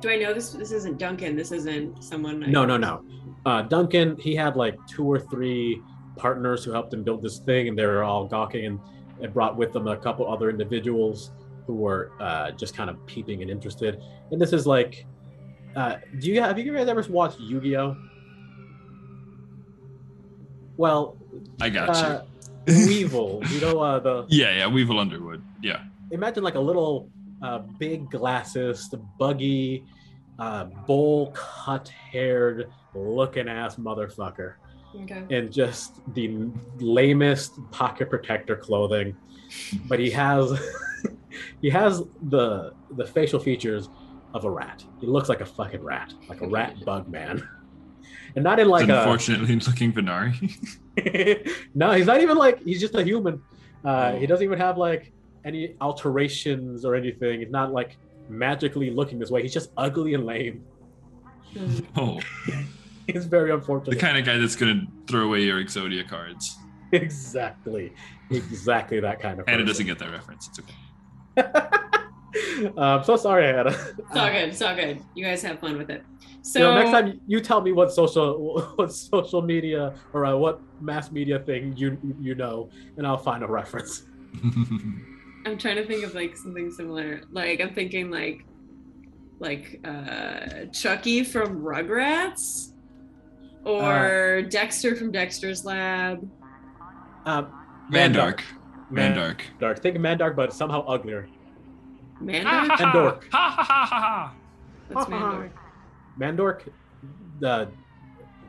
Do I know this? This isn't Duncan. This isn't someone. I- No, no, no. Uh, Duncan, he had like two or three partners who helped him build this thing, and they were all gawking, and it brought with them a couple other individuals who were uh, just kind of peeping and interested. And this is like, uh, do you have you guys ever watched Yu-Gi-Oh? Well, I got uh, you. Weevil, you know uh, the yeah, yeah, Weevil Underwood. Yeah. imagine like a little uh, big glasses, the buggy, uh, bowl cut haired looking ass motherfucker Okay. in just the lamest pocket protector clothing. But he has he has the the facial features of a rat. He looks like a fucking rat, like a rat bug man. And not in like a Unfortunately, looking Vanara. no, he's not even like he's just a human. Uh, Oh. He doesn't even have like any alterations or anything. He's not like magically looking this way. He's just ugly and lame. Oh, It's very unfortunate. the kind of guy that's gonna throw away your Exodia cards, exactly, exactly that kind of. and it doesn't get that reference. It's okay. I'm so sorry, Hannah. It's all good. It's all good. You guys have fun with it. So You know, next time you tell me what social what social media or uh, what mass media thing you you know, and I'll find a reference. I'm trying to think of like something similar. Like I'm thinking like like uh Chucky from Rugrats or Dexter from Dexter's Lab. Um, Mandark. Man- Mandark. Dark. Think of Mandark, but somehow uglier. Mandork? And Dork. Ha ha ha ha ha. That's Mandork. Mandork, uh,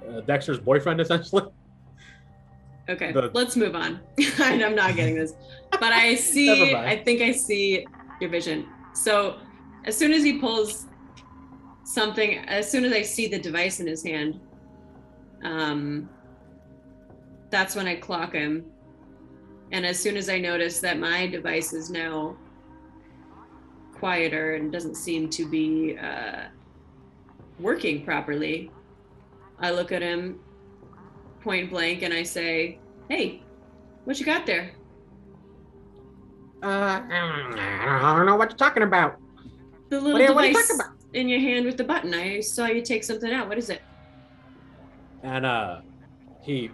uh, Dexter's boyfriend, essentially. Okay, The- let's move on. I'm not getting this, but I see. I think I see your vision. So, as soon as he pulls something, as soon as I see the device in his hand, um, that's when I clock him. And as soon as I notice that my device is now quieter and doesn't seem to be uh, working properly, I look at him point blank and I say, Hey, what you got there? Uh, I don't know what you're talking about. The little What are you, what are you device talking about? in your hand with the button. I saw you take something out. What is it? And uh, he, wh-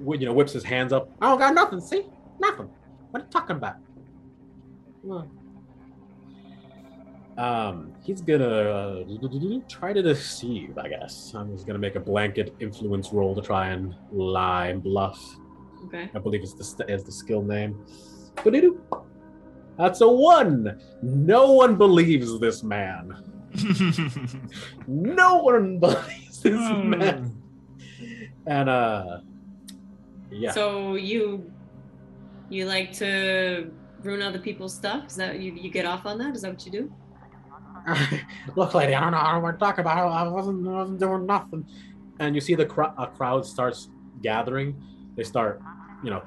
you know, whips his hands up. I don't got nothing. See, nothing. What are you talking about? What? Um, he's gonna uh, try to deceive. I guess I'm just gonna make a blanket influence roll to try and lie and bluff. Okay. I believe it's the is the skill name. That's a one. No one believes this man. No one believes this Hmm. man. And uh, yeah. So you you like to ruin other people's stuff? Is that you, you get off on that? Is that what you do? Look, lady, I don't know, I don't want to talk about. it. I wasn't, I wasn't doing nothing. And you see the cr- a crowd starts gathering. They start, you know,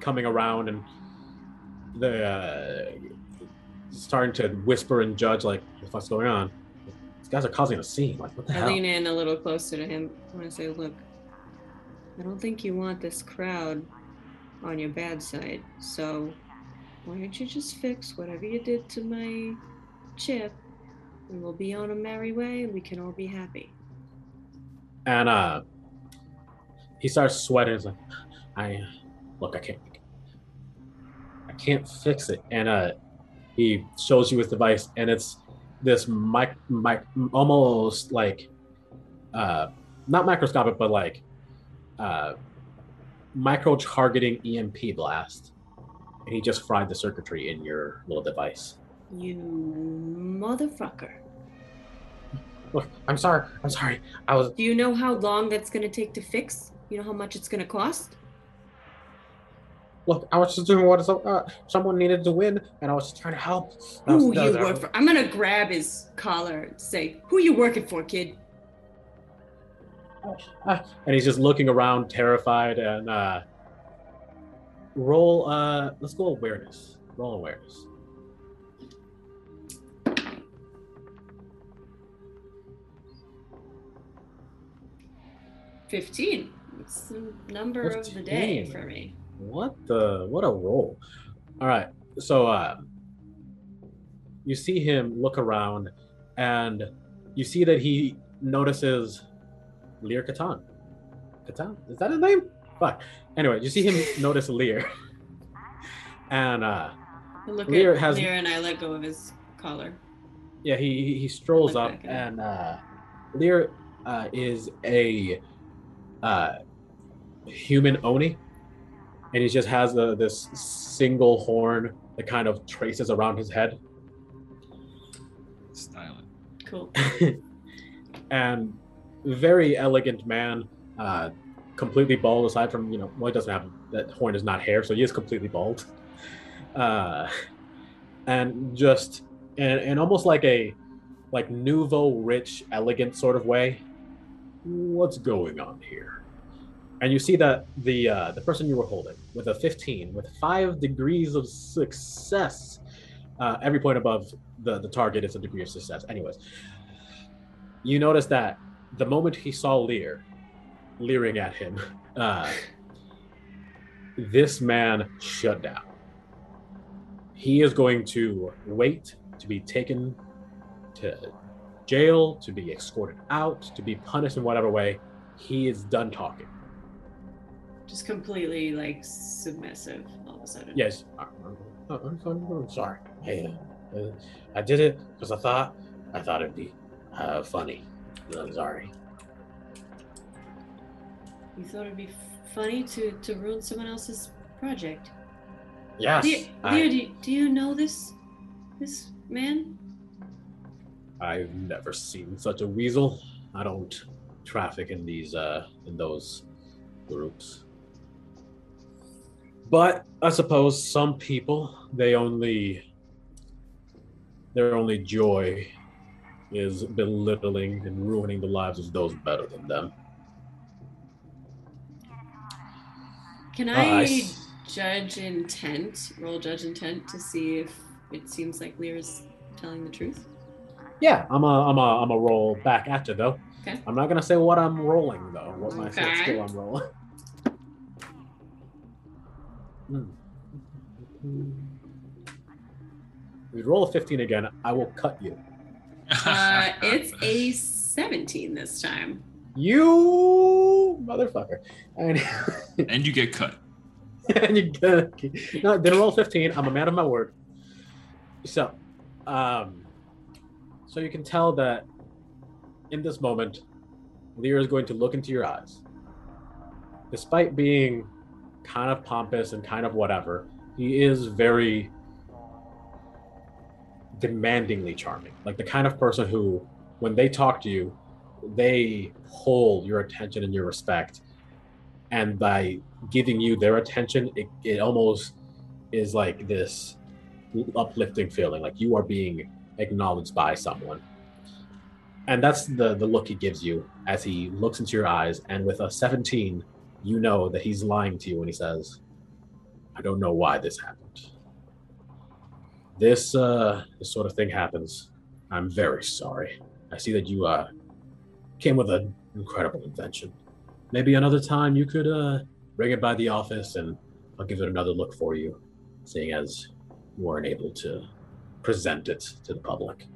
coming around and the uh, starting to whisper and judge, like, what the fuck's going on? These guys are causing a scene. Like, what the I hell? lean in a little closer to him. I want to say, look, I don't think you want this crowd on your bad side. So why don't you just fix whatever you did to my chip, and we'll be on a merry way, and we can all be happy. and uh he starts sweating he's like i look i can't i can't fix it and uh he shows you his device and it's this mic mic almost like uh not microscopic but like uh micro targeting emp blast and he just fried the circuitry in your little device You motherfucker. look i'm sorry i'm sorry i was Do you know how long that's going to take to fix? You know how much it's going to cost? look i was just doing what uh, someone needed to win and i was just trying to help was- Who that you was- work for? I'm going to grab his collar and say, Who you working for, kid? And he's just looking around terrified and uh roll uh let's go awareness roll awareness 15. It's the number of the day for me. what the what a roll all right so uh you see him look around and you see that he notices lear Catan. Catan? is that his name fuck anyway you see him notice lear and uh I look Lear at has- Lear and I let go of his collar. Yeah, he he- he strolls up back him. and uh Lear uh is a uh human oni and he just has a, this single horn that kind of traces around his head Style it. Cool. and very elegant man uh completely bald aside from you know well he doesn't have that horn is not hair so he is completely bald. Uh and just and, and almost like a like nouveau rich elegant sort of way. What's going on here? And you see that the uh the person you were holding with a 15 with five degrees of success uh every point above the the target is a degree of success. Anyways you notice that the moment he saw Lear leering at him, uh, this man shut down. He is going to wait to be taken to jail, to be escorted out, to be punished in whatever way. He is done talking. Just completely like submissive all of a sudden. Yes, I'm, sorry. I, uh, I did it because I thought I thought it'd be uh, funny. I'm sorry. You thought it'd be funny to, to ruin someone else's project. Yes, Lear, I- do, you, do you know this this man? I've never seen such a weasel. I don't traffic in these uh in those groups. But I suppose some people they only their only joy is belittling and ruining the lives of those better than them. Can Uh, I s- judge intent, roll judge intent to see if it seems like Lear's telling the truth? Yeah, I'm a I'm a I'm a roll back at you though. Okay. I'm not gonna say what I'm rolling though. What my Okay. skill I'm rolling. Hmm. If you roll a 15 again, I will cut you. Uh, it's a 17 this time. You motherfucker. And, and you get cut. and you get, no, didn't roll 15. I'm a man of my word. So, um, so you can tell that in this moment, Lear is going to look into your eyes. Despite being kind of pompous and kind of whatever, he is very demandingly charming. Like the kind of person who, when they talk to you, they hold your attention and your respect. And by giving you their attention, it, it almost is like this uplifting feeling, like you are being acknowledged by someone. And that's the the look he gives you as he looks into your eyes. And with a 17, you know that he's lying to you when he says, "I don't know why this happened. This uh, this sort of thing happens. I'm very sorry. I see that you uh, came with an incredible invention. Maybe another time you could uh, bring it by the office, and I'll give it another look for you, seeing as you weren't able to present it to the public."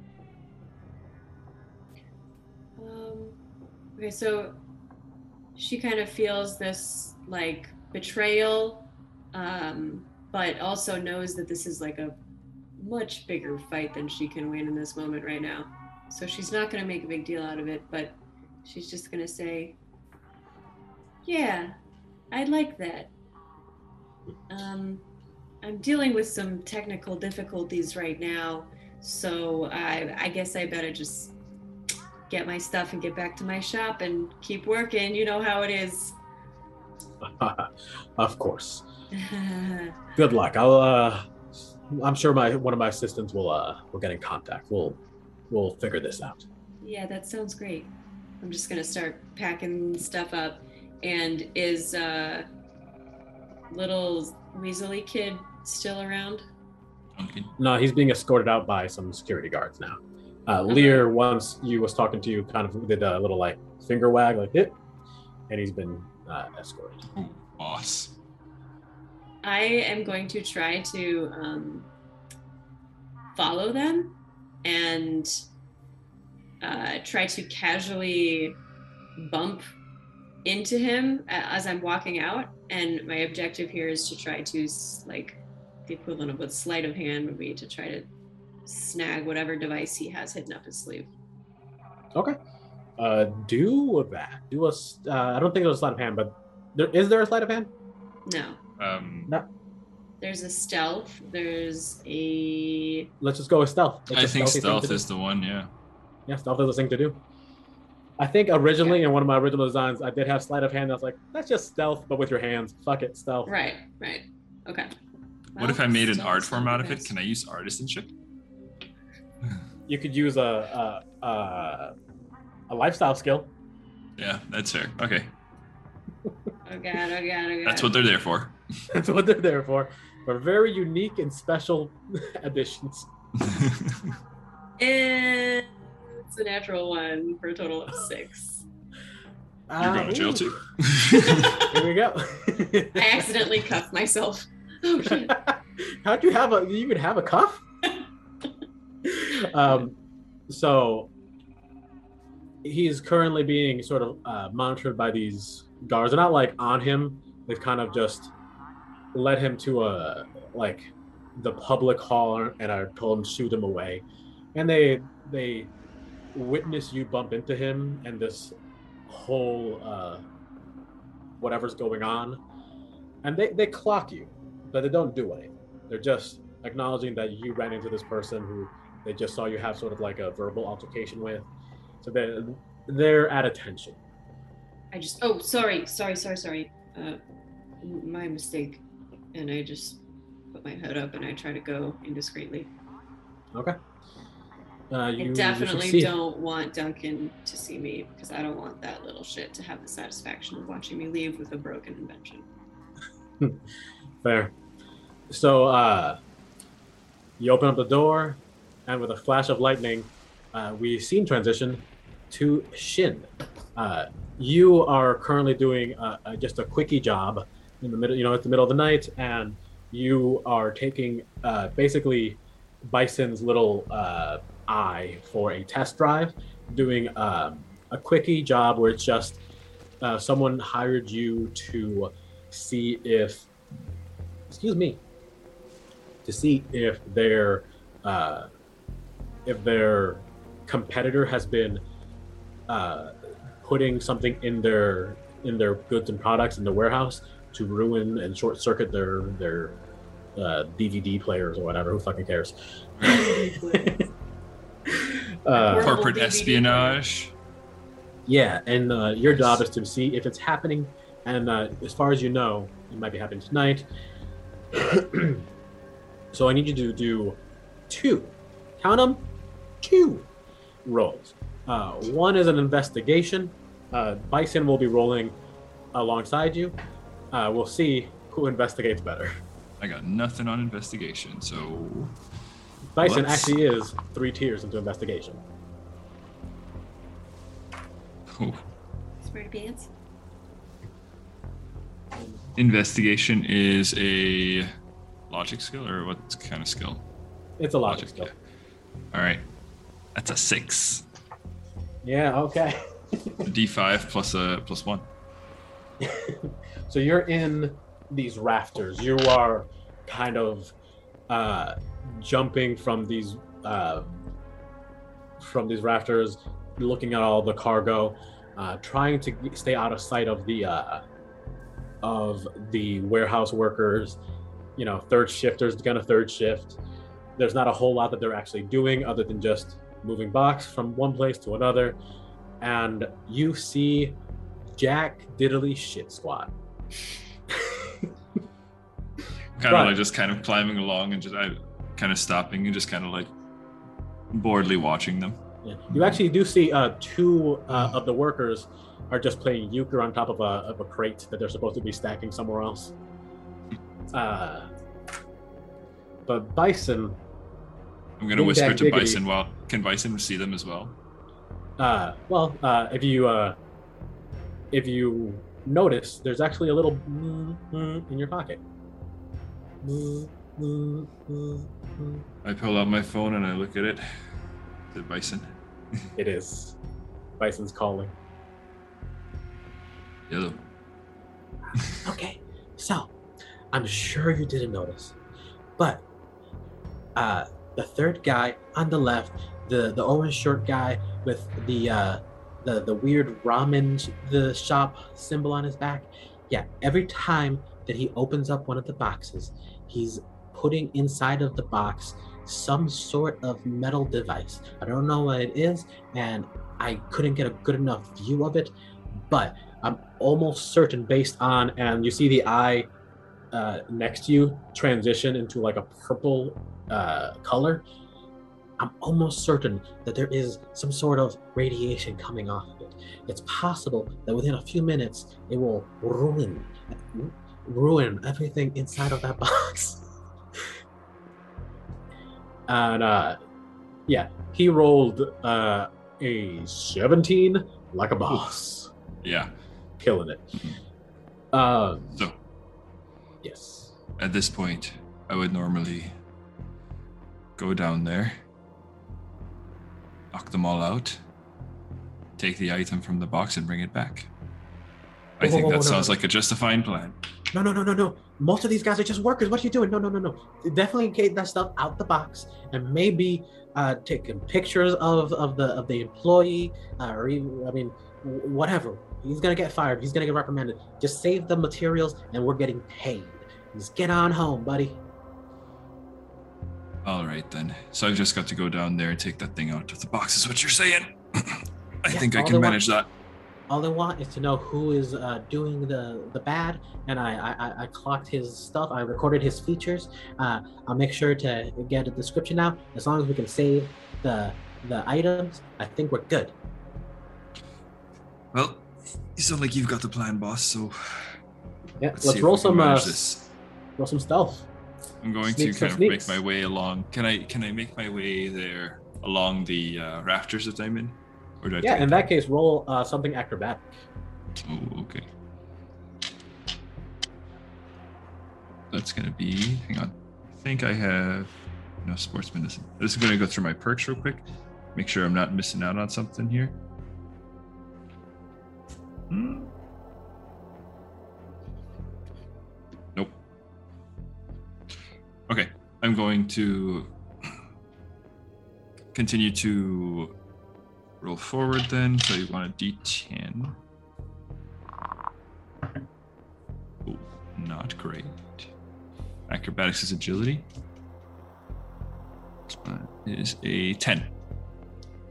Um, okay, so she kind of feels this like betrayal, um, but also knows that this is like a much bigger fight than she can win in this moment right now. So she's not going to make a big deal out of it, but she's just going to say, Yeah, I'd like that. Um, I'm dealing with some technical difficulties right now, so I, I guess I better just get my stuff and get back to my shop and keep working. You know how it is. of course. Good luck. I'll. Uh, I'm sure my one of my assistants will. Uh, will get in contact. We'll. We'll figure this out. yeah, that sounds great. I'm just gonna start packing stuff up. And is uh, little Weasley kid still around? Duncan. No, he's being escorted out by some security guards now. Uh, Lear, once you was talking to you, kind of did a little like finger wag, like it, and he's been uh, escorted. Ooh, boss. I am going to try to um, follow them and uh, try to casually bump into him as I'm walking out. And my objective here is to try to, like, the equivalent of what sleight of hand would be to try to snag whatever device he has hidden up his sleeve. Okay. Uh, do that. Do a. Uh, I don't think it was a sleight of hand, but there is there a sleight of hand? No, Um, there's a stealth. There's a Let's just go with stealth. It's I a think stealthy thing to stealth do. is the one. Yeah. Yeah, stealth is the thing to do. I think originally in one of my original designs, I did have sleight of hand. I was like, that's just stealth, but with your hands. Fuck it, stealth. right, right. Okay. What if I made an art form out of it? Can I use artisanship? You could use a a, a, a lifestyle skill. Yeah, that's fair. Okay, Oh god, oh god, oh god. that's what they're there for. That's what they're there for. For very unique and special additions. And it's a natural one for a total of six. You're going to jail too. Here we go. I accidentally cuffed myself. Oh shit. How'd you have a? You even have a cuff? um, so he's currently being sort of uh, monitored by these guards. They're not like on him. They've kind of just led him to a like the public hall and I told him shoot him away. And they they witness you bump into him and this whole uh, whatever's going on, and they they clock you, but they don't do anything. They're just acknowledging that you ran into this person who they just saw you have sort of like a verbal altercation with. So they they're at attention. I just oh sorry sorry sorry sorry uh, my mistake, and I just put my head up and I try to go indiscreetly. Okay. Uh, you, I definitely don't want Duncan to see me because I don't want that little shit to have the satisfaction of watching me leave with a broken invention. Fair. So uh, you open up the door, and with a flash of lightning, uh, we scene transition to Shin. Uh, you are currently doing uh, uh, just a quickie job in the middle. You know, it's the middle of the night, and you are taking uh, basically Bison's little uh, eye for a test drive, doing um, a quickie job where it's just uh, someone hired you to see if excuse me, to see if their uh, if their competitor has been uh, putting something in their in their goods and products in the warehouse to ruin and short circuit their their uh, DVD players or whatever. Who fucking cares? uh, Corporate DVD espionage. yeah, and uh, your job is to see if it's happening. And uh, as far as you know, it might be happening tonight. so I need you to do two, count them, two rolls. Uh, one is an investigation. Uh, Bison will be rolling alongside you. Uh, we'll see who investigates better. I got nothing on investigation, so Bison Let's- actually is three tiers into investigation. oh, Smarty pants. investigation is a logic skill or what kind of skill? It's a logic skill. All right, that's a six. Yeah. Okay. D five plus a plus one. so you're in these rafters. You are kind of uh, jumping from these uh, from these rafters, looking at all the cargo, uh, trying to stay out of sight of the uh, of the warehouse workers. You know, third shifters gonna third shift. There's not a whole lot that they're actually doing other than just moving box from one place to another. And you see Jack Diddley Shit Squad. Kind of like just kind of climbing along and just I kind of stopping and just kind of like boredly watching them. Yeah. You actually do see uh, two uh, of the workers are just playing euchre on top of a, of a crate that they're supposed to be stacking somewhere else. Uh, but Bison, I'm gonna whisper to Diggity. Bison. Well, can Bison see them as well? uh, well, uh, if you uh, if you notice, there's actually a little mm, mm in your pocket. Mm, mm, mm, mm. I pull out my phone and I look at it. Is it Bison? It is. Bison's calling. Yellow. Okay, so I'm sure you didn't notice, but uh, the third guy on the left, the the orange shirt guy with the uh, the the weird ramen the shop symbol on his back. Yeah, every time that he opens up one of the boxes, he's putting inside of the box some sort of metal device. I don't know what it is, and I couldn't get a good enough view of it, but I'm almost certain, based on, and you see the eye uh, next to you transition into like a purple uh, color. I'm almost certain that there is some sort of radiation coming off of it. It's possible that within a few minutes it will ruin, ruin everything inside of that box. and uh, yeah, he rolled uh, a 17 like a boss Yeah. killing it. Um, So yes. at this point, I would normally go down there, knock them all out, take the item from the box, and bring it back. I Whoa, think whoa, whoa, that no, sounds no. like a justifying plan. No, no, no, no, no. Most of these guys are just workers. What are you doing? No, no, no, no. Definitely get that stuff out the box and maybe uh, taking pictures of, of the of the employee uh, or even, I mean, whatever. He's gonna get fired. He's gonna get reprimanded. Just save the materials, and we're getting paid. Just get on home, buddy. All right then. So I've just got to go down there and take that thing out of the box. Is what you're saying? I Yeah, think I can they want- manage that. All they want is to know who is uh, doing the the bad, and I, I I- I clocked his stuff. I recorded his features. Uh, I'll make sure to get a description out. As long as we can save the the items, I think we're good. Well, you sound like you've got the plan, boss. So Yeah, let's, let's, roll some uh, roll some stealth. I'm going sneaks to kind of make my way along. Can I can I make my way there along the uh, rafters that I'm in, or do I? Yeah, in that case, roll uh, something acrobatic. Oh, okay. That's gonna be. Hang on. I think I have no sports medicine. I'm just gonna go through my perks real quick. Make sure I'm not missing out on something here. Hmm. Okay, I'm going to continue to roll forward then. So you want a d10. Ooh, not great. Acrobatics is agility. Is a 10.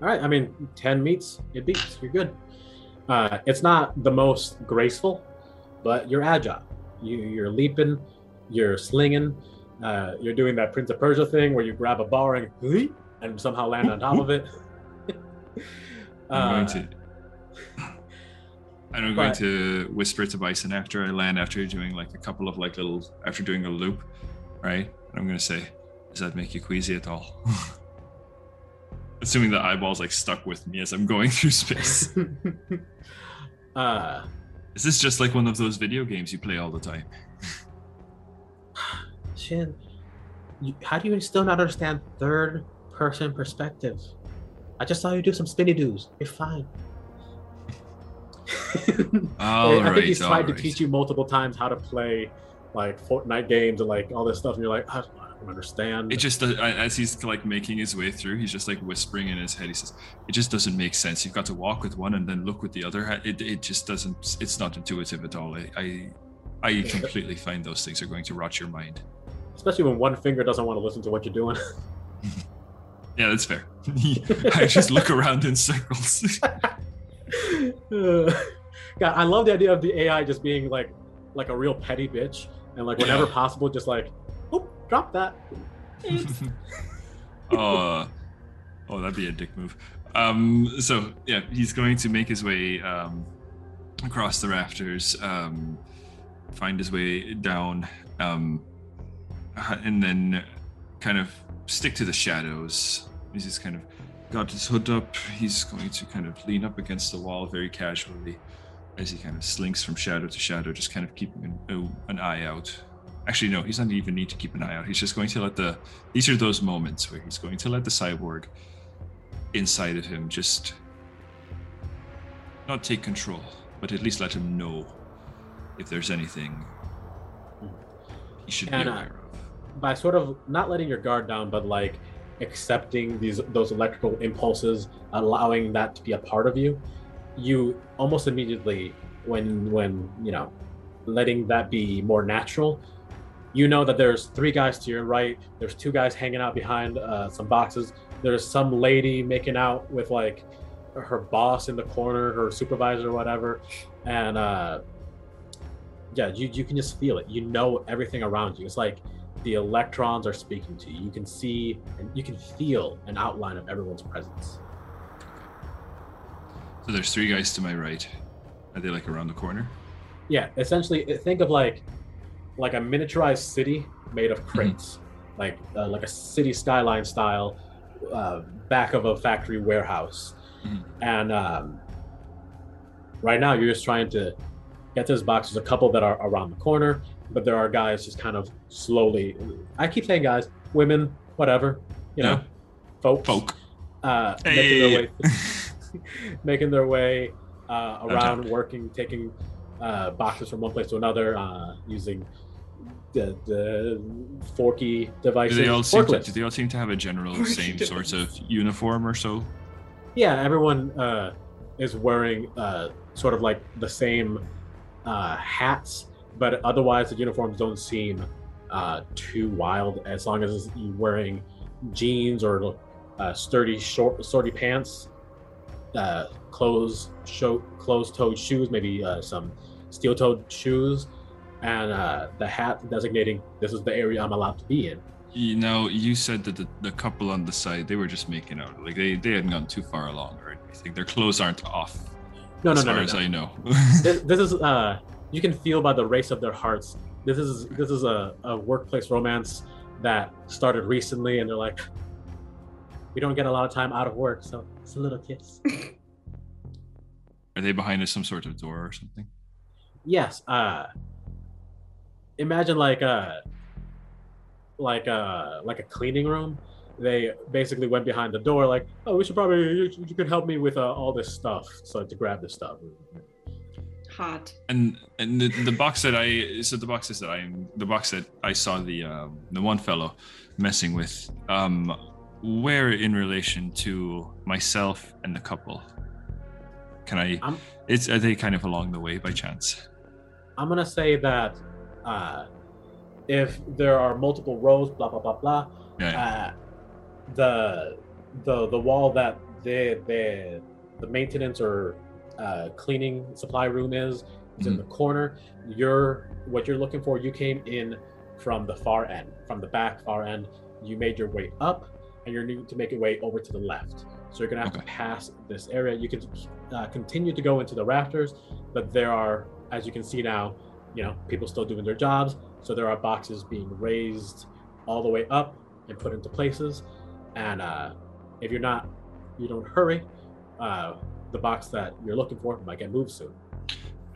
All right, I mean, 10 meets, it beats. You're good. Uh, it's not the most graceful, but you're agile. You, you're leaping, you're slinging, uh, you're doing that Prince of Persia thing where you grab a bar and, and somehow land on top of it. I'm going to. And I'm going to whisper to Bison after I land, after doing like a couple of like little, after doing a loop, right? And I'm going to say, Does that make you queasy at all? Assuming the eyeball's like stuck with me as I'm going through space. uh, Is this just like one of those video games you play all the time? You, how do you still not understand third person perspective? I just saw you do some spinny doos. You're fine. I right, think he's tried to teach you multiple times how to play like Fortnite games and like all this stuff, and you're like, I don't, I don't understand. It just uh, as he's like making his way through, he's just like whispering in his head. He says, "It just doesn't make sense. You've got to walk with one and then look with the other. It it just doesn't. It's not intuitive at all. I I, I completely find those things are going to rot your mind. Especially when one finger doesn't want to listen to what you're doing. Yeah, that's fair. I just look around in circles. God, I love the idea of the AI just being like like a real petty bitch, and like whenever Yeah. possible, just like, oh, drop that. Uh, oh, that'd be a dick move. Um, so yeah, he's going to make his way um, across the rafters, um, find his way down, um, uh, and then kind of stick to the shadows. He's just kind of got his hood up. He's going to kind of lean up against the wall very casually as he kind of slinks from shadow to shadow, just kind of keeping an, oh, an eye out. Actually, no, he's not even need to keep an eye out. He's just going to let the. These are those moments where he's going to let the cyborg inside of him just not take control, but at least let him know if there's anything he should be And, uh, aware of. By sort of not letting your guard down, but like accepting these those electrical impulses, allowing that to be a part of you, you almost immediately, when when you know, letting that be more natural, you know that there's three guys to your right. There's two guys hanging out behind uh, some boxes. There's some lady making out with like her boss in the corner, her supervisor, or whatever, and uh, yeah, you you can just feel it. You know everything around you. It's like the electrons are speaking to you. You can see and you can feel an outline of everyone's presence. So there's three guys to my right. Are they like around the corner? Yeah, essentially, uh, think of like like a miniaturized city made of crates, like uh, like a city skyline style, uh, back of a factory warehouse, Mhm. and um, right now you're just trying to get to this box. There's a couple that are around the corner, but there are guys just kind of slowly. I keep saying guys, women, whatever, you know, Yeah. folks, Folk. uh, making their way making their way uh, around, Okay. working, taking uh, boxes from one place to another, uh, using the, the forky do devices. they all seem to, do they all seem to have a general Forky same sorts of uniform or so? Yeah, everyone uh, is wearing uh, sort of like the same uh, hats, but otherwise the uniforms don't seem uh, too wild as long as you're wearing jeans or uh, sturdy short, sturdy pants. uh, closed show closed-toed shoes, maybe uh, some steel-toed shoes, and uh, the hat designating this is the area I'm allowed to be in. You know, you said that the, the couple on the side they were just making out. Like they, they hadn't gone too far along or anything. Their clothes aren't off. No, no, as no, far no, as no. I know. this, this is uh you can feel by the race of their hearts. This is this is a, a workplace romance that started recently and they're like we don't get a lot of time out of work so it's a little kiss. Are they behind us some sort of door or something? yes uh imagine like a like a like a cleaning room. They basically went behind the door like oh we should probably you, you could help me with uh, all this stuff so to grab this stuff Hot. And and the, the box that I so the boxes that I the box that I saw the um, the one fellow messing with um where in relation to myself and the couple. Can I I'm- it's are they kind of along the way by chance? I'm gonna say that uh, if there are multiple rows, blah blah blah blah, yeah. uh, the the the wall that the the the maintenance or uh, cleaning supply room is is in the corner. You're what you're looking for. You came in from the far end, from the back far end. You made your way up, and you're need to make your way over to the left. So you're gonna have to pass this area. You can uh, continue to go into the rafters, but there are, as you can see now, you know, people still doing their jobs. So there are boxes being raised all the way up and put into places. And uh, if you're not, you don't hurry, uh, the box that you're looking for might get moved soon.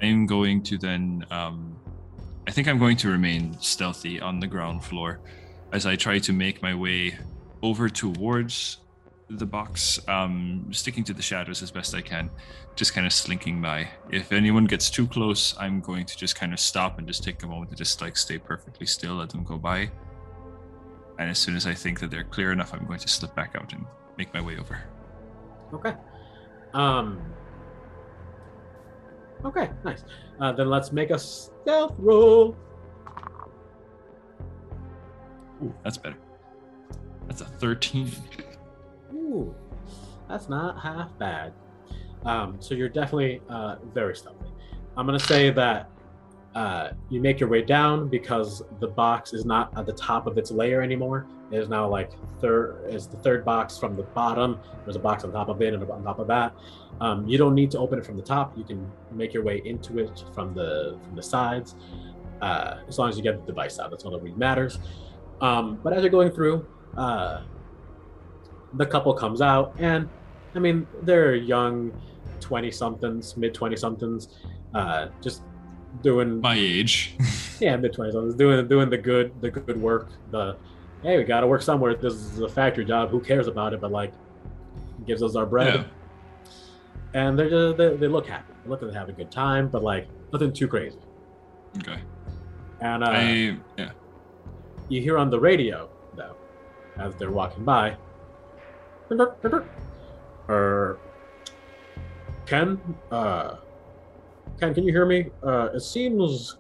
I'm going to then. Um, I think I'm going to remain stealthy on the ground floor as I try to make my way over towards the box, um, sticking to the shadows as best I can, just kind of slinking by. If anyone gets too close, I'm going to just kind of stop and just take a moment to just like stay perfectly still, let them go by. And as soon as I think that they're clear enough, I'm going to slip back out and make my way over. Okay. Um. Okay, nice. Uh, then let's make a stealth roll. Ooh, that's better. That's a 13. Ooh, that's not half bad. Um, so you're definitely uh, very stealthy. I'm gonna say that uh, you make your way down because the box is not at the top of its layer anymore. It is now like third is the third box from the bottom. There's a box on top of it and on top of that. Um, you don't need to open it from the top. You can make your way into it from the from the sides, uh, as long as you get the device out. That's all that really matters. Um, but as you're going through, uh, the couple comes out, and I mean they're young, twenty somethings, mid twenty somethings, uh, just doing My age. yeah mid twenty somethings, doing doing the good the good work. The hey, we got to work somewhere. This is a factory job. Who cares about it? But like, gives us our bread. Yeah. And they're just, they, they look happy. They look like they have a good time, but like nothing too crazy. Okay. And uh, I yeah. you hear on the radio though as they're walking by Or ken uh ken can you hear me? Uh it seems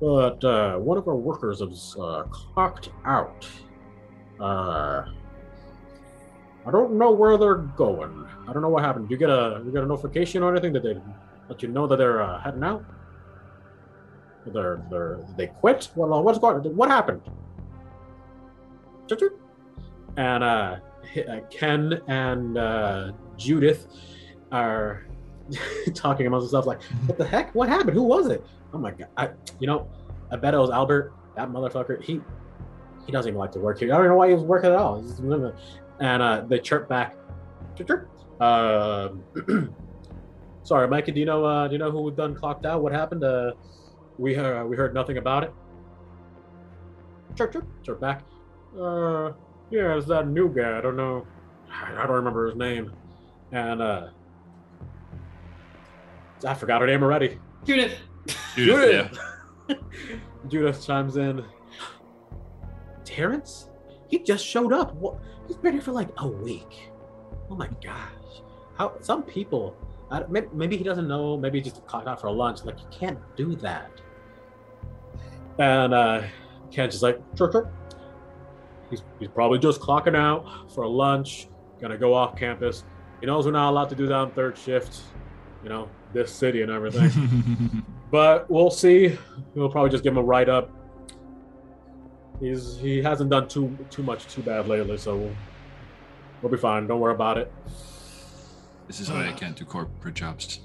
that uh one of our workers is uh clocked out. Uh i don't know where they're going. I don't know what happened. You get a you get a notification or anything? That they let you know that they're uh, heading out? They're they're they quit? Well what's going what happened? And uh, uh, Ken and uh, Judith are talking amongst themselves like, "What the heck? What happened? Who was it? Oh my god! I, you know, I bet it was Albert. That motherfucker. He he doesn't even like to work here. I don't know why he was working at all." And uh, they chirp back. Chirp, chirp. Um, sorry, Micah. Do you know? Uh, do you know who done clocked out? What happened? Uh, we heard we heard nothing about it. Chirp, chirp, chirp back. Uh, yeah, it's that new guy. I don't know. I don't remember his name. And uh, I forgot her name already. Judith. Judith, yeah. Judith chimes in. Terrence? He just showed up. What? He's been here for like a week. Oh my gosh. How? Some people. I, maybe, maybe he doesn't know. Maybe he just clocked out for a lunch. Like you can't do that. And uh, Ken's just like, sure, sure. He's, he's probably just clocking out for a lunch. Gonna go off campus. He knows we're not allowed to do that on third shift. You know, this city and everything. but we'll see. We'll probably just give him a write up. He's he hasn't done too too much too bad lately, so we'll, we'll be fine. Don't worry about it. this is why I can't do corporate jobs.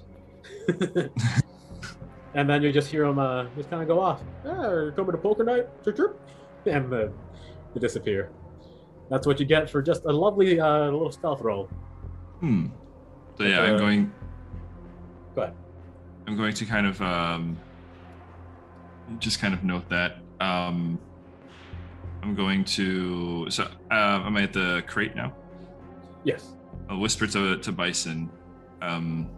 and then you just hear him uh, just kind of go off. Ah, coming to poker night, chirp, chirp. and then they disappear. That's what you get for just a lovely uh, little stealth roll. Hmm. So yeah, I'm Uh, going. Go ahead. I'm going to kind of um, just kind of note that. Um, I'm going to. So, uh, am I at the crate now? Yes. I'll whisper to to Bison. Um,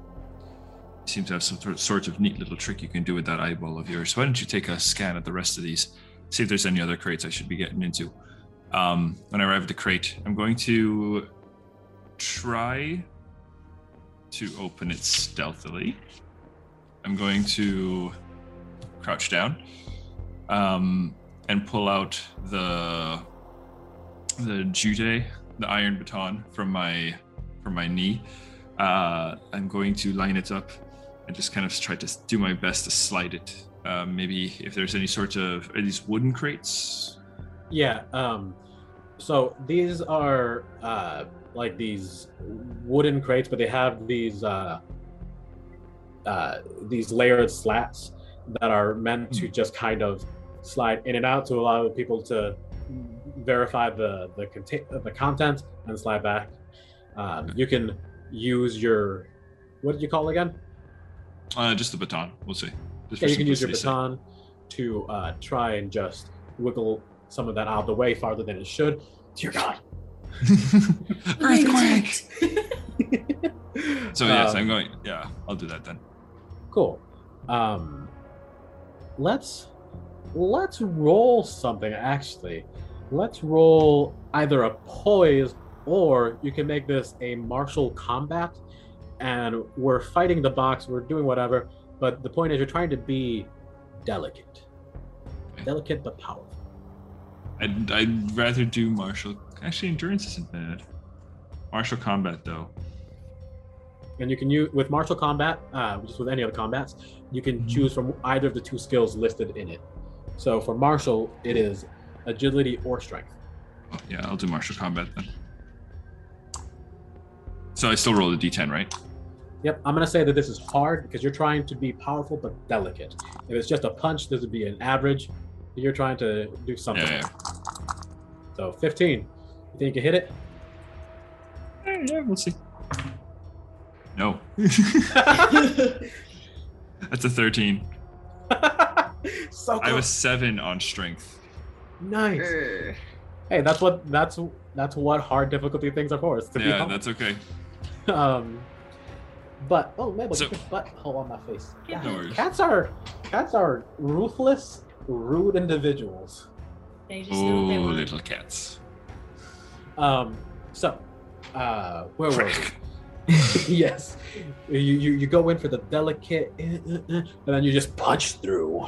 you seem to have some sort- sort of neat little trick you can do with that eyeball of yours. Why don't you take a scan at the rest of these? See if there's any other crates I should be getting into. Um, when I arrive at the crate, I'm going to try to open it stealthily. I'm going to crouch down um, and pull out the the jute, the iron baton from my from my knee. Uh, I'm going to line it up and just kind of try to do my best to slide it. Um, maybe if there's any sort of are these wooden crates. Yeah. Um, so these are uh, like these wooden crates, but they have these uh, uh, these layered slats that are meant to just kind of slide in and out to allow people to verify the the, contain- the content and slide back. Um, you can use your what did you call it again? Uh, just the baton. We'll see. Just Yeah, you can use your baton to uh, try and just wiggle some of that out of the way farther than it should. Dear God. Earthquake. So yes, Um, I'm going. Yeah, I'll do that then. Cool. Um, let's let's roll something. Actually, let's roll either a poise or you can make this a martial combat. And we're fighting the box. We're doing whatever. But the point is, you're trying to be delicate, delicate but powerful. I'd, I'd rather do martial. Actually, endurance isn't bad. Martial combat though. And you can use with martial combat, uh, just with any other combats, you can Mhm. choose from either of the two skills listed in it. So for martial, it is agility or strength. Oh, yeah, I'll do martial combat then. So I still roll the d10, right? Yep, I'm gonna say that this is hard because you're trying to be powerful but delicate. If it's just a punch, this would be an average. You're trying to do something. Yeah, So 15. You think you can hit it? yeah. yeah, we'll see. No, that's a 13. so I was seven on strength. nice. Urgh. Hey, that's what that's that's what hard difficulty things are for. Is to Yeah, humble. that's okay. Um, but oh, Mabel, So- you put butt hole on my face. No worries. Cats are cats are ruthless, rude individuals. They just know they Oh, little cats. Um, so, uh, where were we? yes, you, you you go in for the delicate, uh, uh, uh, and then you just punch through.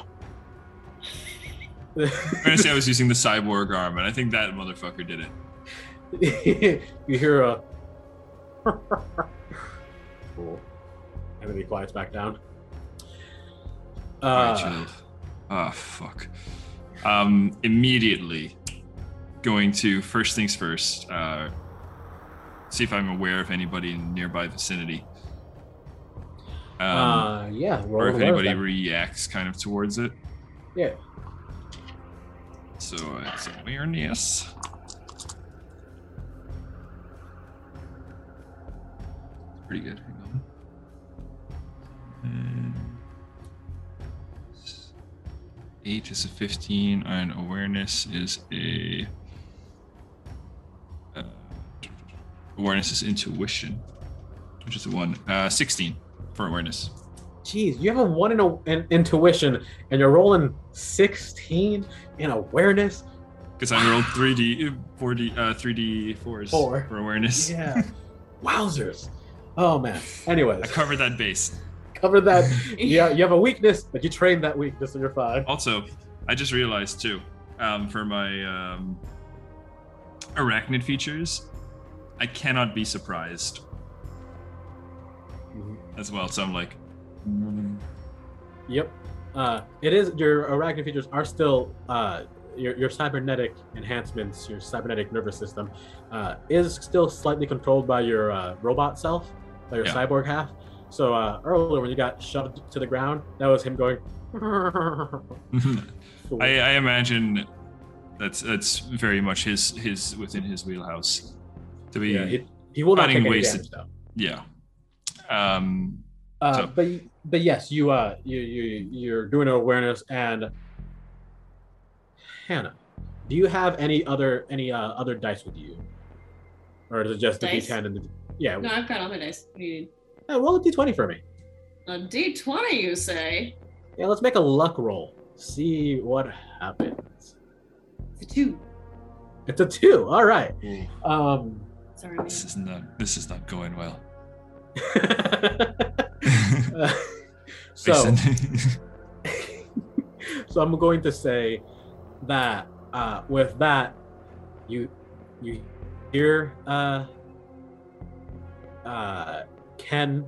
I'm gonna say I was using the cyborg arm, and I think that motherfucker did it. you hear a cool, and then he quiets back down. Alright, Uh, chill. Oh fuck. Um, immediately going to first things first. Uh, see if I'm aware of anybody in nearby vicinity. Um, uh, yeah, or if anybody reacts kind of towards it. yeah. So it's awareness. Pretty good. Hang on. And Eight is a 15, and awareness is a. awareness is intuition, which is a one. Uh, 16 for awareness. Jeez, you have a one in, a, in intuition, and you're rolling sixteen in awareness. Because I rolled 3D, 4D, uh, 3D fours Four. for awareness. Yeah, wowzers. Oh man. Anyways, I covered that base. cover that. Yeah, you have a weakness, but you train that weakness, and you're fine. Also, I just realized too, um, for my um, arachnid features, I cannot be surprised as well. So I'm like, Yep. Uh, it is your arachnid features are still uh, your your cybernetic enhancements, your cybernetic nervous system uh, is still slightly controlled by your uh, robot self, by your Yeah. cyborg half. So uh, earlier when you got shoved to the ground, that was him going. I, I imagine that's that's very much his his within his wheelhouse to be yeah, he, he will not Cutting take any wasted. damage though. yeah. Um, Uh, So- but but yes, you uh you you you're doing an awareness and Hannah, do you have any other any uh, other dice with you, or is it just the D10 and the yeah? No, I've got all my dice. What do you need? yeah roll a D20 for me. A D20, you say? Yeah, let's make a luck roll. See what happens. It's a two. It's a two. All right. Um. Sorry, man. this is not this is not going well. uh, so. So I'm going to say that uh, with that, you you hear uh, uh, Ken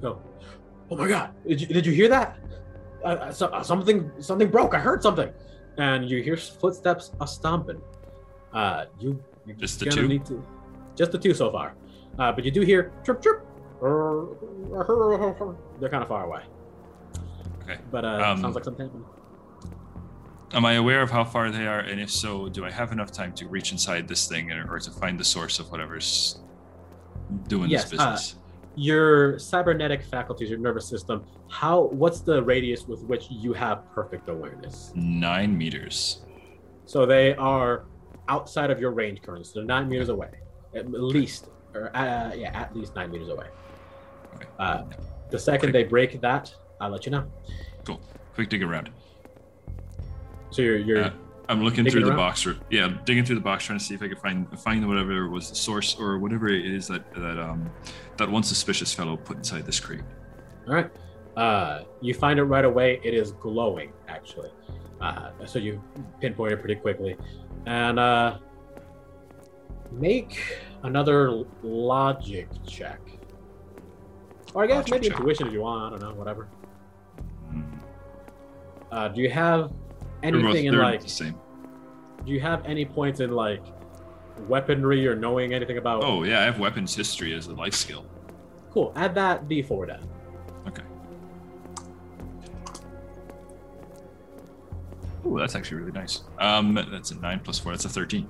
go, "Oh my God! Did you, did you hear that? Uh, Uh, so, uh, something something broke. I heard something." And you hear footsteps a stomping. Uh, you you're Just the gonna two? Need to, just the two so far. Uh, but you do hear chirp chirp. They're kind of far away. Okay. But uh, Um, sounds like something. Am I aware of how far they are? And if so, do I have enough time to reach inside this thing or, or to find the source of whatever's doing Yes, this uh, business? Your cybernetic faculties, your nervous system. How? What's the radius with which you have perfect awareness? Nine meters. So they are outside of your range currently. So they're nine meters away, at least, or uh, yeah, at least nine meters away. Okay. Uh, the second they break that, I'll let you know. Cool. Quick dig around. So you're you're Uh, I'm looking through the around? box. or- Yeah, digging through the box, trying to see if I could find find whatever was the source or whatever it is that that um that one suspicious fellow put inside this crate. all right. Uh, you find it right away. It is glowing, actually. Uh, so you pinpoint it pretty quickly, and uh, make another logic check. Or I guess Logic maybe check. intuition if you want. I don't know. Whatever. Uh, do you have anything in like? the same. Do you have any points in like weaponry or knowing anything about? Oh yeah, I have weapons history as a life skill. cool. Add that D4 then. Okay. Oh, that's actually really nice. Um, that's a nine plus four. That's a thirteen.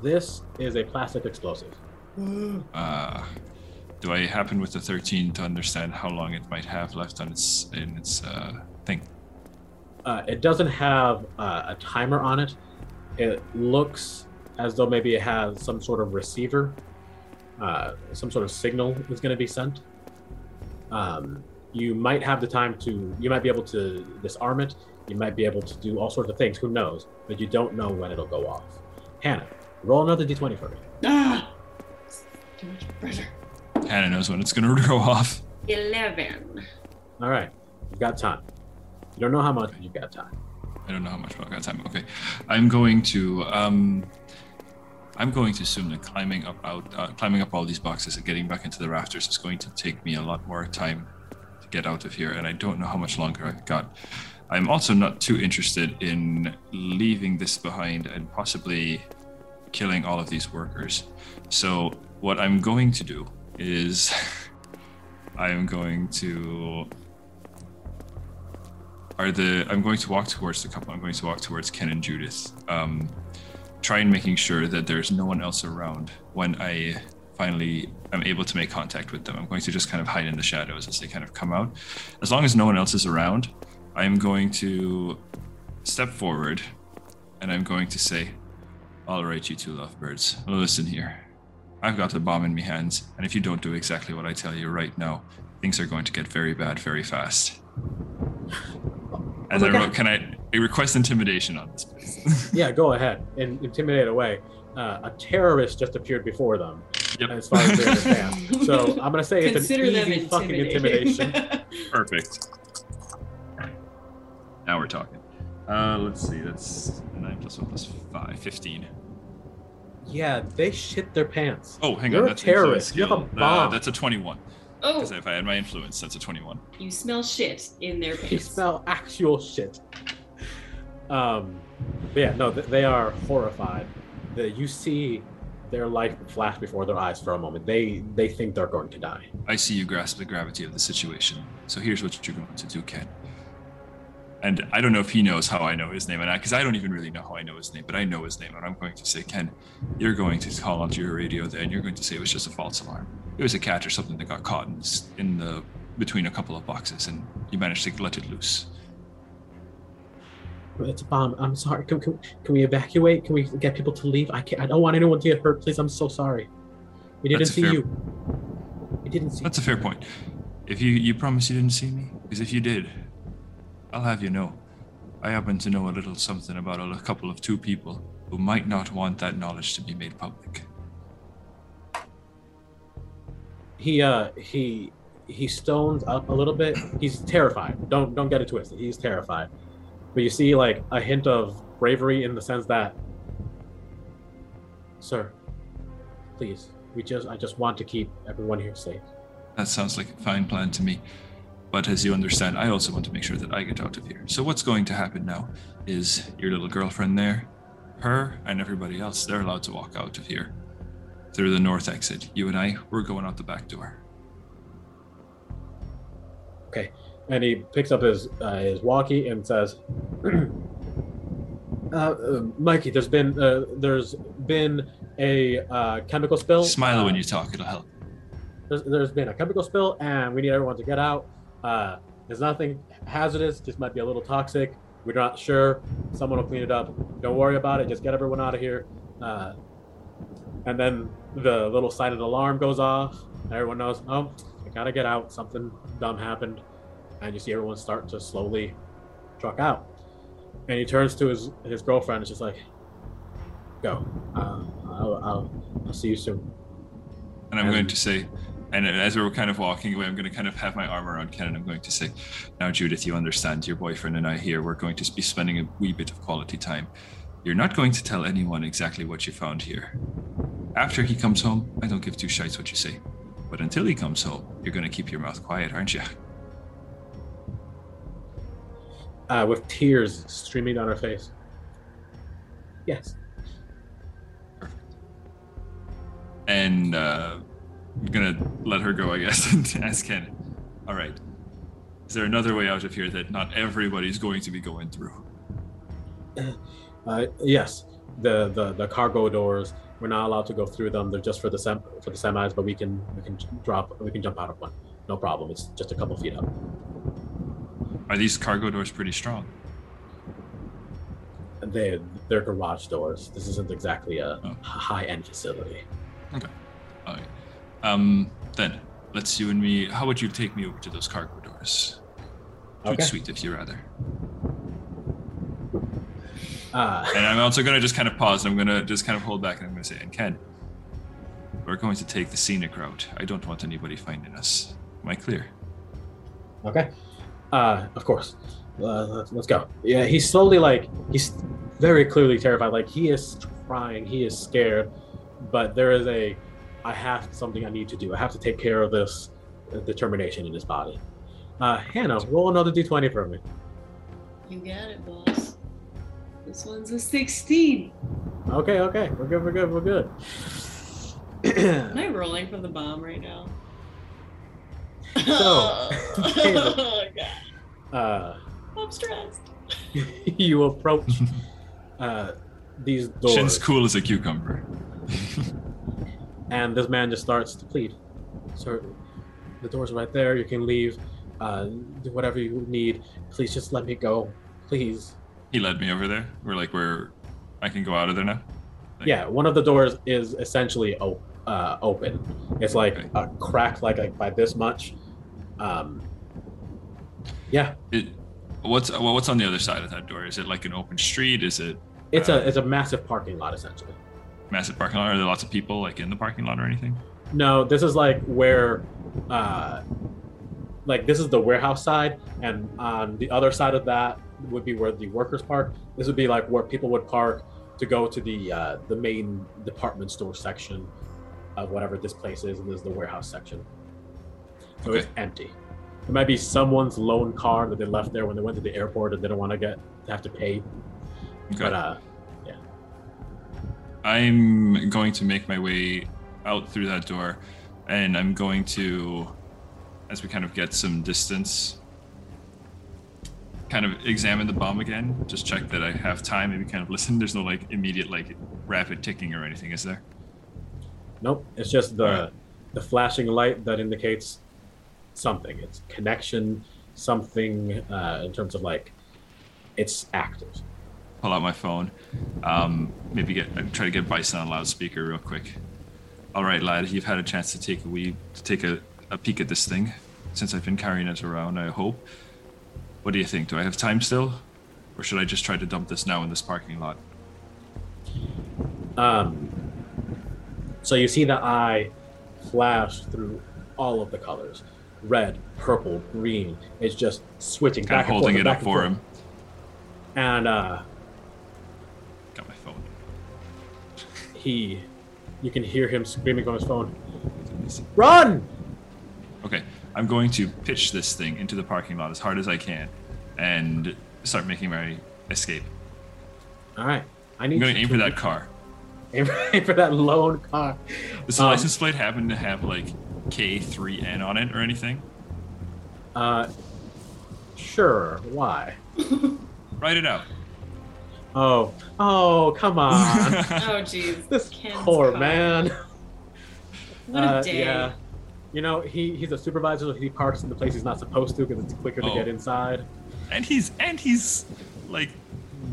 This is a plastic explosive. Uh, do I happen with the thirteen to understand how long it might have left on its in its uh, thing? Uh, it doesn't have uh, a timer on it. It looks as though maybe it has some sort of receiver, uh, some sort of signal is going to be sent. Um, you might have the time to, you might be able to disarm it. You might be able to do all sorts of things. Who knows? But you don't know when it'll go off. Hannah, roll another d20 for me. Ah! Too much pressure. Hannah knows when it's gonna go off. 11. All right, you've got time. You don't know how much, but you've got time. I don't know how much I've got time. Okay, I'm going to um, I'm going to assume that climbing up out uh, climbing up all these boxes and getting back into the rafters is going to take me a lot more time to get out of here, and I don't know how much longer I've got. I'm also not too interested in leaving this behind and possibly killing all of these workers. So what I'm going to do is I am going to are the I'm going to walk towards the couple. I'm going to walk towards Ken and Judith. Um, try and making sure that there's no one else around when I finally am able to make contact with them. I'm going to just kind of hide in the shadows as they kind of come out. As long as no one else is around, I'm going to step forward and I'm going to say, All right, you two lovebirds, listen here. I've got the bomb in my hands, and if you don't do exactly what I tell you right now, things are going to get very bad very fast. And Oh my I God. wrote, can I, I request intimidation on this, please? Yeah, go ahead and intimidate away. Uh, a terrorist just appeared before them, Yep. as far as they understand. So I'm gonna say it's an them easy fucking intimidation. Perfect. Now we're talking. Uh, let's see. That's 9 plus 1 plus 5, 15. Yeah, they shit their pants. Oh, hang You're on. a That's influence terrorist. You have a skill. Uh, that's a 21. Oh, Because if I had my influence, that's a 21. you smell shit in their You smell actual shit. Um, but yeah, no, they are horrified. The, you see their life flash before their eyes for a moment. They they think they're going to die. I see you grasp the gravity of the situation. So here's what you're going to do, Ken. And I don't know if he knows how I know his name, and because I, don't even really know how I know his name, but I know his name, and I'm going to say, Ken, you're going to call onto your radio there, and you're going to say it was just a false alarm. It was a cat or something that got caught in, in the between a couple of boxes, and you managed to let it loose. It's a bomb. I'm sorry. Can, can, can we evacuate? Can we get people to leave? I can't. I don't want anyone to get hurt. Please, I'm so sorry. We didn't see fair- you. We didn't see. That's a fair point. If you you promise you didn't see me, because if you did, I'll have you know, I happen to know a little something about a couple of two people who might not want that knowledge to be made public. he uh he he stones up a little bit. He's terrified. Don't don't get it twisted. He's terrified. But you see like a hint of bravery in the sense that Sir, please, we just I just want to keep everyone here safe. That sounds like a fine plan to me. But as you understand, I also want to make sure that I get out of here. So what's going to happen now is your little girlfriend there, her and everybody else, they're allowed to walk out of here through the north exit. You and I, we're going out the back door. Okay. And he picks up his uh, his walkie and says, uh, uh, "Mikey, there's been uh, there's been a uh, chemical spill. Smile uh, when you talk, it'll help. there's, there's been a chemical spill and we need everyone to get out. Uh, there's nothing hazardous, just might be a little toxic. We're not sure. Someone will clean it up. Don't worry about it. Just get everyone out of here. Uh, and then the little silent alarm goes off. Everyone knows, oh, I gotta get out. Something dumb happened. And you see everyone start to slowly truck out. And he turns to his, his girlfriend and is just like, go. Uh, I'll, I'll, I'll see you soon. And I'm going to say, and as we're kind of walking away, I'm going to kind of have my arm around Ken and I'm going to say, Now, Judith, you understand your boyfriend and I here, we're going to be spending a wee bit of quality time. You're not going to tell anyone exactly what you found here. After he comes home, I don't give two shites what you say. But until he comes home, you're going to keep your mouth quiet, aren't you? uh, with tears streaming down her face. Yes. Perfect. And uh, I'm going to let her go, I guess, and ask Ken, All right, is there another way out of here that not everybody's going to be going through? Uh, yes. The, the the cargo doors. We're not allowed to go through them. They're just for the sem- for the semis, but we can we can drop we can jump out of one. No problem. It's just a couple feet up. Are these cargo doors pretty strong? They they're garage doors. This isn't exactly a Oh. high end facility. Okay. All right. Um, then let's you and me. How would you take me over to those cargo doors? Toot Okay. sweet, if you rather. Uh, And I'm also gonna just kind of pause. And I'm gonna just kind of hold back, and I'm gonna say, "And Ken, we're going to take the scenic route. I don't want anybody finding us. Am I clear?" Okay. Uh, of course. Uh, let's, let's go. Yeah, he's slowly like he's very clearly terrified. Like he is trying, he is scared, but there is a I have something I need to do. I have to take care of this uh, determination in his body. Uh, Hannah, roll another d20 for me. You got it, boss. This one's a 16. Okay, okay, we're good, we're good, we're good. Am I rolling for the bomb right now? So, oh god. uh, I'm stressed. you approach uh, these doors. Shin's cool as a cucumber. And this man just starts to plead sir the doors right there you can leave uh, do whatever you need please just let me go please he led me over there. We're like, we're. I can go out of there now. Like, yeah one of the doors is essentially o- uh, open it's like Okay. a crack like, like by this much um, yeah It, what's well, what's on the other side of that door? Is it like an open street? Is it it's Uh, a it's a massive parking lot essentially massive parking lot? Are there lots of people like in the parking lot or anything? no this is like where uh, like this is the warehouse side and on the other side of that would be where the workers park this would be like where people would park to go to the uh, the main department store section of whatever this place is and this is the warehouse section so it's empty. It might be someone's lone car that they left there when they went to the airport and they don't want to get have to pay. Okay. But uh, I'm going to make my way out through that door, and I'm going to, as we kind of get some distance, kind of examine the bomb again. Just check that I have time. Maybe kind of listen. There's no like immediate like rapid ticking or anything, is there? nope, it's just the Alright. the flashing light that indicates something. It's connection, something uh, in terms of like it's active. Pull out my phone. Um, maybe get try to get Bison on a loudspeaker real quick. All right, lad, you've had a chance to take a wee to take a, a peek at this thing since I've been carrying it around. I hope. What do you think? Do I have time still, or should I just try to dump this now in this parking lot? Um, so you see the eye flash through all of the colors red, purple, green. It's just switching Kind back of and holding forth, it up for forth. him. And uh, he, you can hear him screaming on his phone, Run! Okay, I'm going to pitch this thing into the parking lot as hard as I can, and start making my escape. All right. I need I'm going to aim for that car. Aim, aim for that lone car. Does the Um, license plate happen to have like K3N on it or anything? Uh, sure. Why? Write it out. Oh, oh, come on. Oh, jeez. this Ken's poor car. man. What a Uh, day. Yeah. You know, he, he's a supervisor, so he parks in the place he's not supposed to because it's quicker to Oh. get inside. and he's and he's like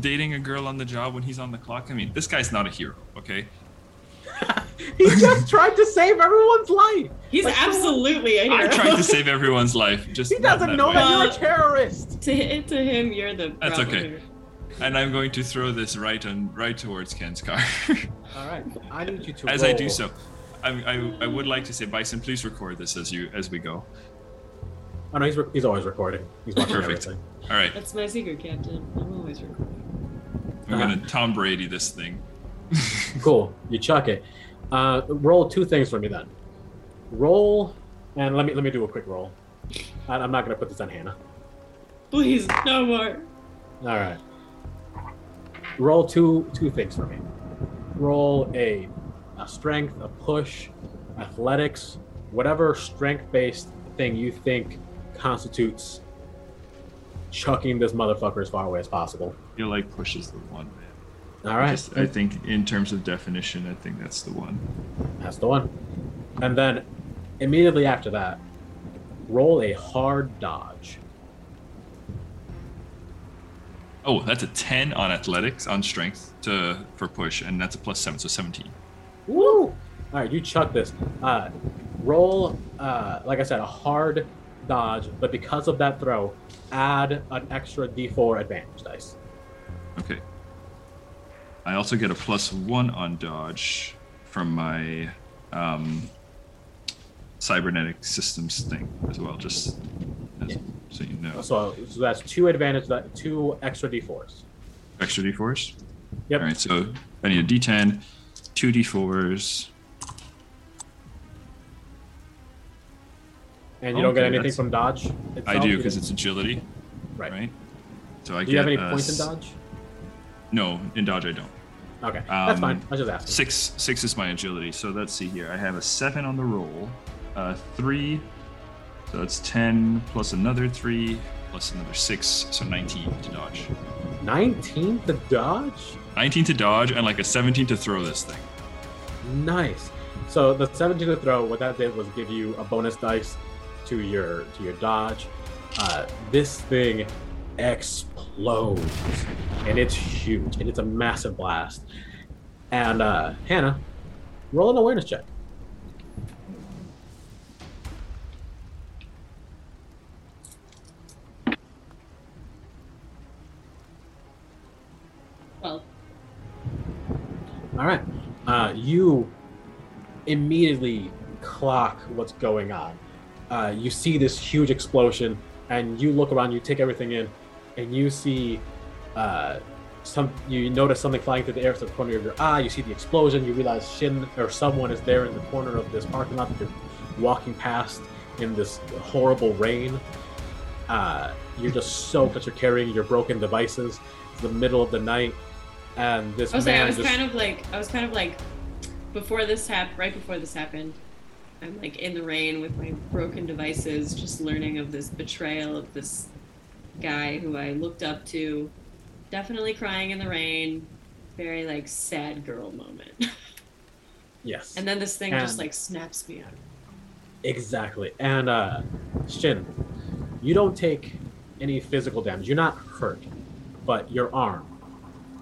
dating a girl on the job when he's on the clock. I mean, this guy's not a hero, okay? he just tried to save everyone's life. He's Like, absolutely a hero. I tried to save everyone's life, just He doesn't that know way. that you're a Well- terrorist. to, to him, you're the. That's okay. here. And I'm going to throw this right on right towards Ken's car. All right. I need you to. as I do so, I, I I would like to say, Bison, please record this as you as we go. Oh no, he's, re- he's always recording. He's watching Perfect. everything. All right, That's my secret, Captain. I'm always recording. I'm gonna Tom Brady this thing. Cool. You chuck it. Uh, roll two things for me then. Roll, and let me let me do a quick roll. I, I'm not gonna put this on Hannah. Please, no more. All right. Roll two two things for me. Roll a, a strength, a push, athletics, whatever strength-based thing you think constitutes chucking this motherfucker as far away as possible. I feel like push is the one, man. All right, Just- I think in terms of definition, I think that's the one. that's the one. And then immediately after that, roll a hard dodge. Oh, that's a 10 on athletics, on strength to for push, and that's a plus seven, so 17. Woo! All right, you chuck this. Uh, roll, uh, like I said, a hard dodge, but because of that throw, add an extra D4 advantage dice. Okay. I also get a plus one on dodge from my um, cybernetic systems thing as well, just as, Yeah. So you know. So, so that's two advantage, that two extra D4s. Extra d4s? Yep. All right, so I need a d10, two d4s. And you don't get anything from dodge. I do because it's agility, right. right? So I get. Do you have any uh, points in dodge? No, in dodge I don't. Okay, that's Um, fine. I just asking. Six six is my agility. So let's see here. I have a seven on the roll, uh, three. So that's ten plus another three plus another six, so nineteen to dodge. 19 to dodge? Nineteen to dodge and like a seventeen to throw this thing. Nice. So the 17 to throw, what that did was give you a bonus dice to your to your dodge. Uh, this thing explodes, and it's huge, and it's a massive blast. And uh, Hannah, roll an awareness check. Well, All right. Uh, you immediately clock what's going on. Uh, you see this huge explosion, and you look around. You take everything in, and you see uh, some. You notice something flying through the air to the corner of your eye. You see the explosion. You realize Shin or someone is there in the corner of this parking lot that you're walking past, in this horrible rain. Uh, you're just soaked as you're carrying your broken devices. It's the middle of the night, and this I was like, I was just kind of like, I was kind of like, before this happened, right before this happened, I'm like in the rain with my broken devices, just learning of this betrayal of this guy who I looked up to, definitely crying in the rain, very like sad girl moment. yes, and then this thing just like snaps me out. Exactly. And uh Shin, you don't take any physical damage. You're not hurt, but your arm,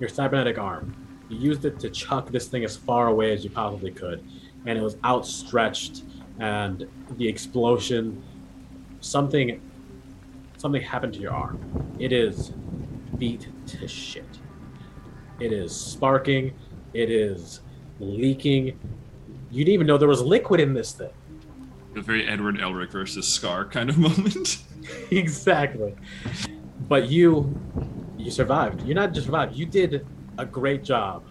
your cybernetic arm, you used it to chuck this thing as far away as you possibly could, and it was outstretched and the explosion something something happened to your arm. It is beat to shit. It is sparking, it is leaking. You didn't even know there was liquid in this thing. A very Edward Elric versus Scar kind of moment. exactly. But you, you survived. You not just survived. You did a great job.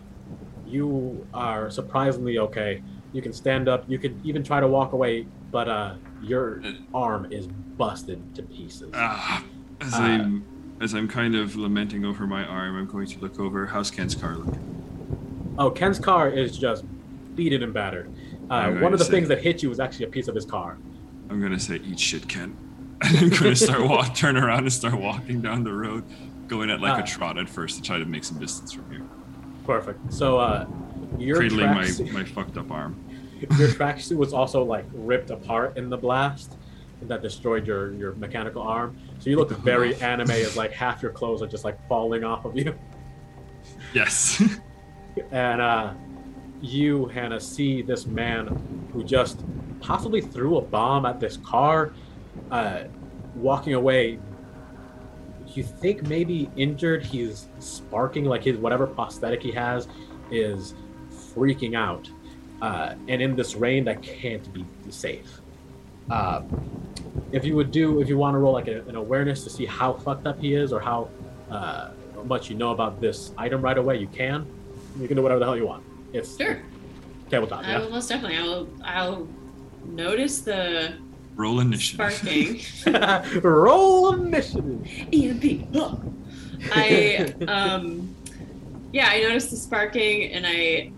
You are surprisingly okay. You can stand up. You can even try to walk away, but uh, your arm is busted to pieces. Ah, as Uh, I'm as I'm kind of lamenting over my arm, I'm going to look over. How's Ken's car look? Oh, Ken's car is just beaten and battered. Uh, one of the gonna things that hit you was actually a piece of his car. I'm gonna say eat shit, Ken. And I'm gonna start walk, turn around and start walking down the road, going at like Ah. a trot at first to try to make some distance from here, Perfect. So, uh, your cradling my my fucked up arm. your tracksuit was also like ripped apart in the blast that destroyed your your mechanical arm. So you look very anime as like half your clothes are just like falling off of you. Yes. And uh you, Hannah, see this man who just possibly threw a bomb at this car, uh walking away. You think maybe injured, he's sparking like his whatever prosthetic he has is freaking out. Uh, and in this rain that can't be safe. Uh, if you would do, if you want to roll like a, an awareness to see how fucked up he is or how uh, much you know about this item right away, you can. You can do whatever the hell you want. It's Sure. tabletop. I will Yeah. most definitely. I'll. I'll notice the Roll initiative. sparking. roll initiative. EMP. huh. I um yeah, I noticed the sparking and I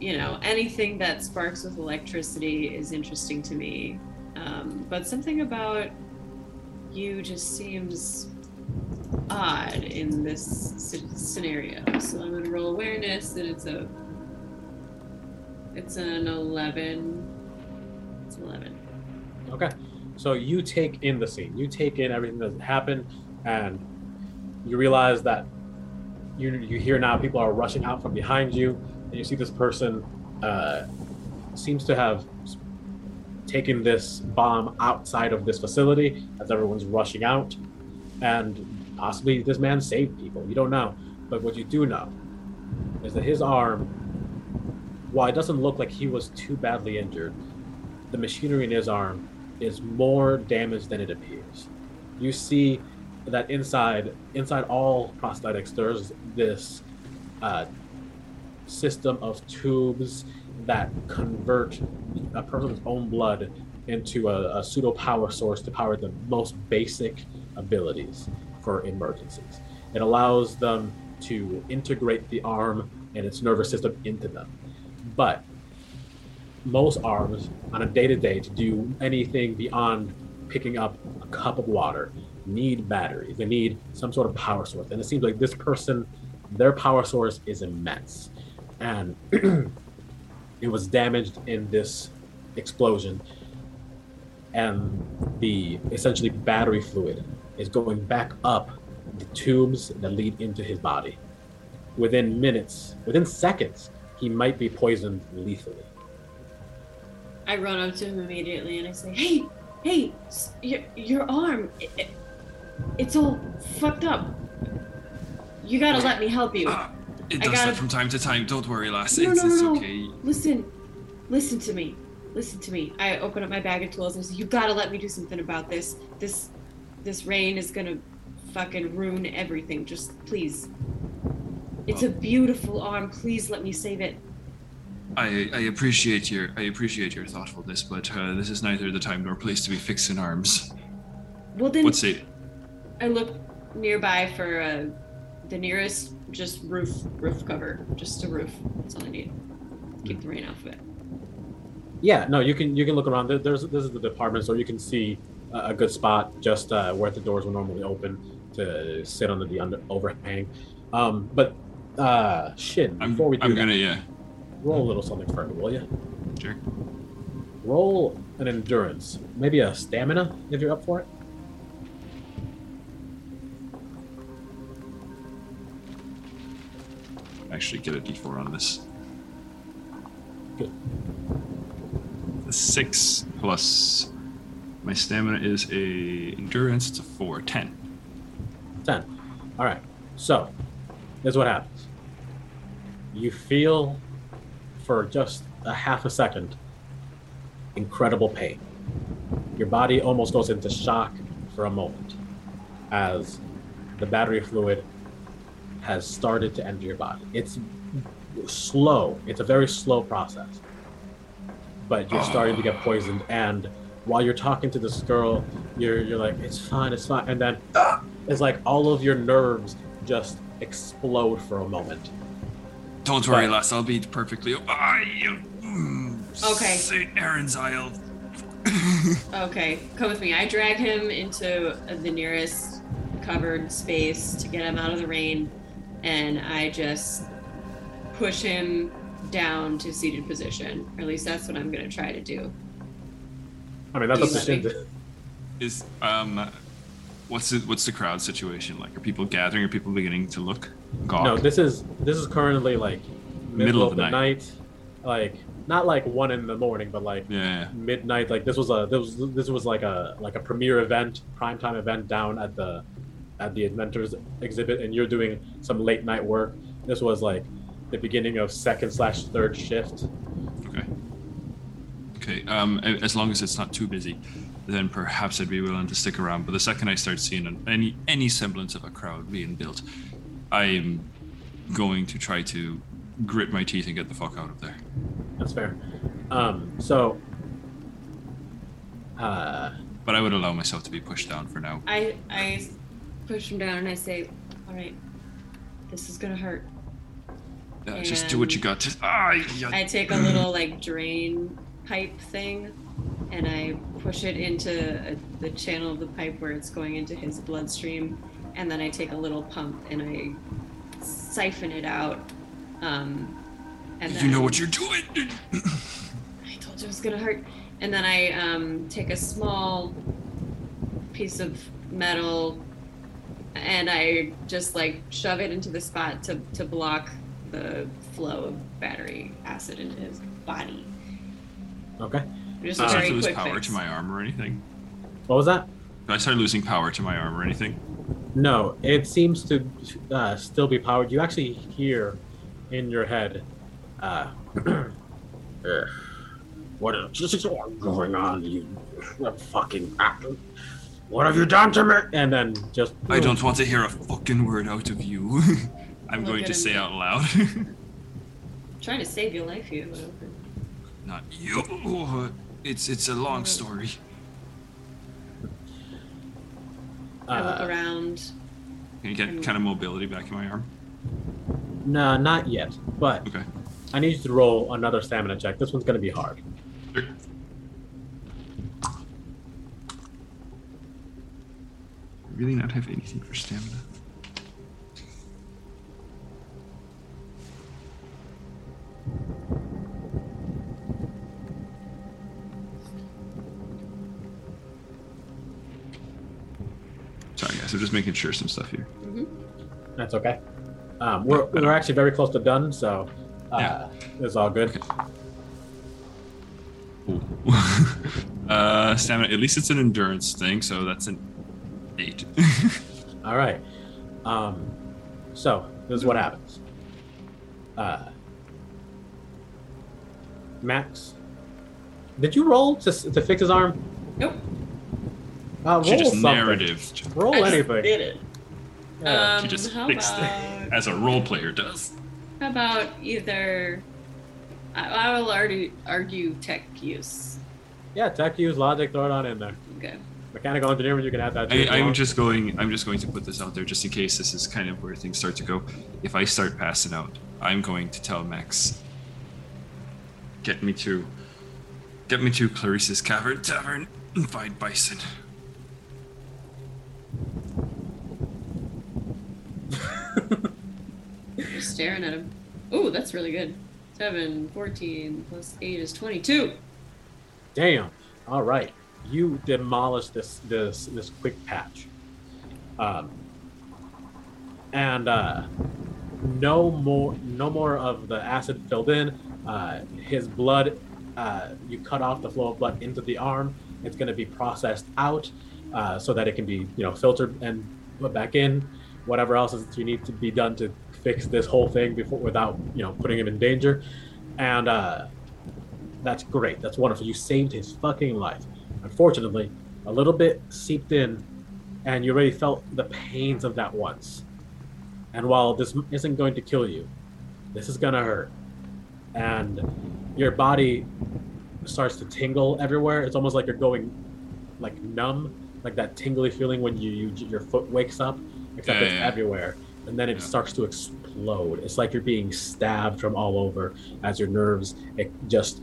you know, anything that sparks with electricity is interesting to me. Um, but something about you just seems odd in this sce- scenario. So I'm gonna roll awareness that it's a it's an eleven. It's eleven. Okay. So you take in the scene. You take in everything that happened, and you realize that you you hear now people are rushing out from behind you, and you see this person uh, seems to have taken this bomb outside of this facility as everyone's rushing out, and possibly this man saved people. You don't know, but what you do know is that his arm, while it doesn't look like he was too badly injured, the machinery in his arm is more damaged than it appears. You see that inside inside all prosthetics there's this uh, system of tubes that convert a person's own blood into a, a pseudo power source to power the most basic abilities for emergencies. It allows them to integrate the arm and its nervous system into them. But most arms on a day to day to do anything beyond picking up a cup of water need batteries. They need some sort of power source. And it seems like this person, their power source is immense. And it was damaged in this explosion. And the essentially battery fluid is going back up the tubes that lead into his body. Within minutes, within seconds, he might be poisoned lethally. I run up to him immediately and I say, "Hey, hey, your your arm, it, it- it's all fucked up. You gotta let me help you. Ah, it does gotta- that from time to time. Don't worry, lass. No, it's no, no, it's no. okay. Listen, listen to me, listen to me." I open up my bag of tools and I say, "You gotta let me do something about this. This, this rain is gonna fucking ruin everything. Just please. It's a beautiful arm. Please let me save it." I, I appreciate your I appreciate your thoughtfulness, but uh, this is neither the time nor place to be fixing arms. Well, then What's it? I look nearby for uh, the nearest just roof roof cover, just a roof. That's all I need. Keep the rain off of it. Yeah, no, you can you can look around. There- There's this is the department, so you can see a a good spot just uh, where the doors will normally open to sit under the under overhang. Um, but uh, shit, I'm, before we do I'm that, gonna yeah. Roll a little something for me, will you? Sure. Roll an endurance, maybe a stamina if you're up for it. Actually, get a D4 on this. Good. A six plus my stamina is a endurance. It's a four. Ten. 10. All right. So, here's what happens. You feel for just a half a second incredible pain. Your body almost goes into shock for a moment as the battery fluid has started to enter your body. It's slow, it's a very slow process. But you're starting to get poisoned and while you're talking to this girl, you're you're like, it's fine, it's fine, and then it's like all of your nerves just explode for a moment. Don't worry, But- lass. I'll be perfectly. You- mm, Okay. St. Aaron's Isle. Okay, come with me. I drag him into the nearest covered space to get him out of the rain, and I just push him down to seated position. Or at least that's what I'm gonna try to do. I mean, that's Do up to you let me- Shin. Is um, what's the what's the crowd situation like? Are people gathering? Are people beginning to look? Gawk? No, this is this is currently like middle, of, the night. like not like one in the morning, but like yeah. midnight. Like this was a this was this was like a like a premiere event, primetime event down at the at the Inventors exhibit, and you're doing some late night work. This was like the beginning of second slash third shift. Okay. Okay. Um, as long as it's not too busy, then perhaps I'd be willing to stick around. But the second I start seeing any any semblance of a crowd being built, I'm going to try to grit my teeth and get the fuck out of there. That's fair. Um, so, uh, But I would allow myself to be pushed down for now. I I push him down and I say, "All right, this is gonna hurt." Uh, just do what you got to. Ah, yeah. I take a little like drain pipe thing and I push it into a, the channel of the pipe where it's going into his bloodstream. And then I take a little pump and I siphon it out. Um, and you know what you're doing. I told you it was gonna hurt. And then I um, take a small piece of metal and I just like shove it into the spot to, to block the flow of battery acid into his body. okay. Just Uh, a Did I very lose quick power fix. to my arm or anything? What was that? Did I start losing power to my arm or anything? No, it seems to uh, still be powered. You actually hear in your head, uh, "Ugh, "What is going on? You fucking what have you done to me?" And then just I don't want to hear a fucking word out of you. I'm Look going to him. say out loud. trying to save your life here. Not you. It's it's a long story. I look Uh, around. Can you get kind of mobility back in my arm? no, not yet. But Okay. I need you to roll another stamina check. This one's gonna be hard. Sure. Really not have anything for stamina. Sorry just making sure some stuff here. That's okay. Um, we're we're actually very close to done, so uh, Yeah. it's all good. Ooh. uh, stamina. At least it's an endurance thing, so that's an eight. All right. Um, so this is what happens. Uh, Max, did you roll to, to fix his arm? Nope. Uh, roll she just something. narrative. Roll I anything. did it. Yeah. She just Um, how fixed about, it as a role player does. How about either I, I will argue, argue tech use. Yeah, tech use, logic, throw it on in there. Okay. Mechanical engineering, you can add that. to I, I'm want. just going. I'm just going to put this out there, just in case this is kind of where things start to go. If I start passing out, I'm going to tell Max. Get me to. Get me to Clarissa's Cavern Tavern and find Bison. Just staring at him. Oh, that's really good. 7, 14 plus 8 is 22. Damn. All right. You demolish this this this quick patch. Um, and uh, no more no more of the acid filled in. Uh, his blood, uh, you cut off the flow of blood into the arm. It's going to be processed out uh, so that it can be you know filtered and put back in. Whatever else is you need to be done to fix this whole thing before without you know putting him in danger. And uh, that's great. That's wonderful. You saved his fucking life. Unfortunately, a little bit seeped in, and you already felt the pains of that once. And while this isn't going to kill you, this is gonna hurt. And your body starts to tingle everywhere. It's almost like you're going like numb, like that tingly feeling when you, you your foot wakes up, except Yeah, it's yeah. everywhere. And then it Yeah. starts to explode. It's like you're being stabbed from all over as your nerves it just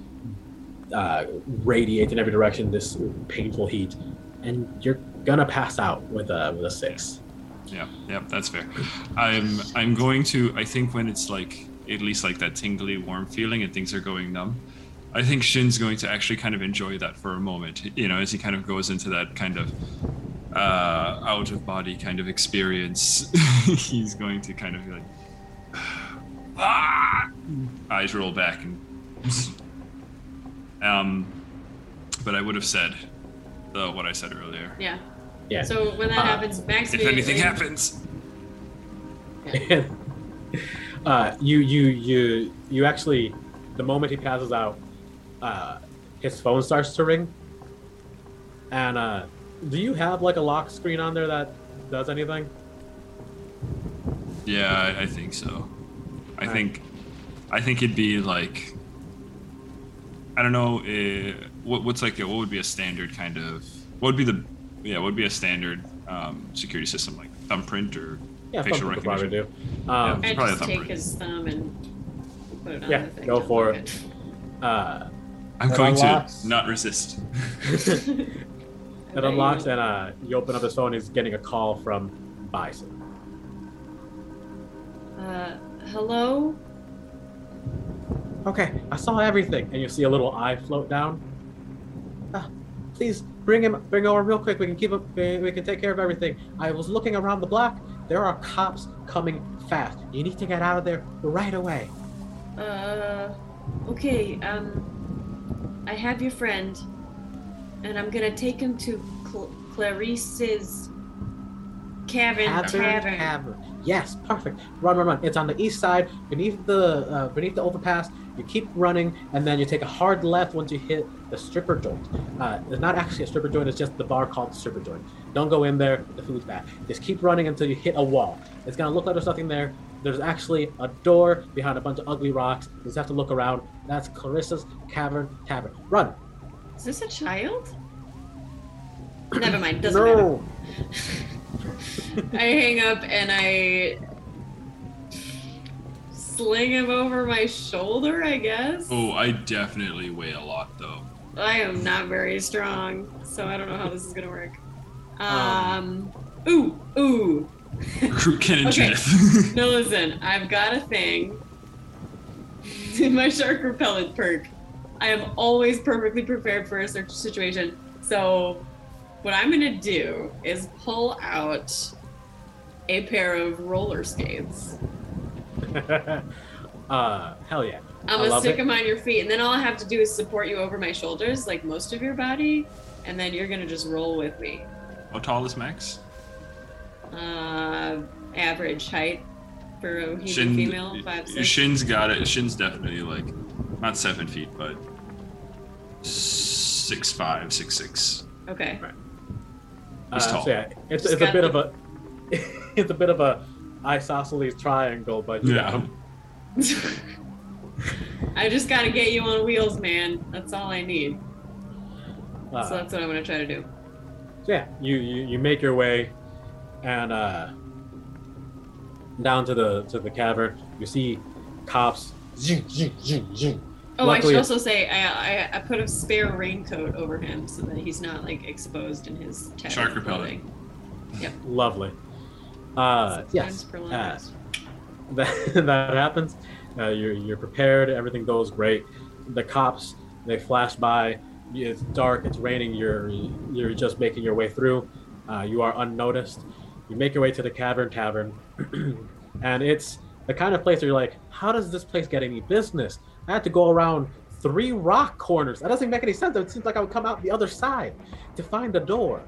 uh, radiate in every direction this painful heat, and you're gonna pass out with a with a six. Yeah, yeah, that's fair. I'm I'm going to I think when it's like at least like that tingly warm feeling and things are going numb, I think Shin's going to actually kind of enjoy that for a moment. You know, as he kind of goes into that kind of uh, out of body kind of experience, he's going to kind of be like ah! eyes roll back and um but I would have said the what I said earlier. Yeah. Yeah. So when that Uh, happens, Max. If anything immediately- happens, uh, you you you you actually, the moment he passes out, uh, his phone starts to ring. And uh, do you have like a lock screen on there that does anything? Yeah, I, I think so. I Alright. think, I think it'd be like, I don't know, uh, what what's like a, what would be a standard kind of what would be the yeah what would be a standard um, security system like thumbprint or Yeah, Facial some people probably do. recognition. Um, I Probably a just take his thumb and put it on Yeah, the thing. go to for look uh, I'm That going unlocks- to not resist. it unlocks and uh, you open up his phone. He's getting a call from Bison. Uh, hello. Okay, I saw everything, and you see a little eye float down. Ah, please bring him, bring over real quick. We can keep up. We we can take care of everything. I was looking around the block. There are cops coming fast. You need to get out of there right away. Uh, okay. Um, I have your friend, and I'm gonna take him to Cl- Clarice's cabin. Tavern. Yes, perfect. Run, run, run. It's on the east side, beneath the uh, beneath the overpass. You keep running, and then you take a hard left once you hit the stripper joint. Uh, it's not actually a stripper joint; it's just the bar called the stripper joint. Don't go in there; the food's bad. Just keep running until you hit a wall. It's gonna look like there's nothing there. There's actually a door behind a bunch of ugly rocks. You just have to look around. That's Clarissa's Cavern Tavern. Run! Is this a child? Never mind. Doesn't matter. no. I hang up and I sling him over my shoulder. I guess. Oh, I definitely weigh a lot though. I am not very strong, so I don't know how this is gonna work. Um. Um. Ooh. Ooh. Recruit Ken and Okay. Judith. No, listen. I've got a thing. In my shark repellent perk, I am always perfectly prepared for a search situation. So, what I'm gonna do is pull out a pair of roller skates. uh, hell yeah. I'm gonna love stick it. them on your feet, and then all I have to do is support you over my shoulders, like most of your body, and then you're gonna just roll with me. How tall is Max? Uh, average height for a human Shin, female, five six. Shin's got it. Shin's definitely like not seven feet, but six five, six six. Okay. Uh, He's tall. so yeah, it's, He's it's a bit the- of a it's a bit of a isosceles triangle, but you Yeah. I I just got to get you on wheels, man. That's all I need. Uh, so that's what I'm gonna try to do. Yeah, you, you you make your way, and uh, down to the to the cavern. You see cops. Zing, zing, zing, zing. Oh, I should also say I, I I put a spare raincoat over him so that he's not like exposed in his Shark repellent. Yep. Lovely. Uh, yes, uh, that, that happens. Uh, you're, you're prepared. Everything goes great. The cops they flash by. It's dark. It's raining. You're you're just making your way through. Uh, you are unnoticed. You make your way to the cavern tavern, and it's the kind of place where you're like, how does this place get any business? I had to go around three rock corners. That doesn't make any sense. It seems like I would come out the other side to find the door.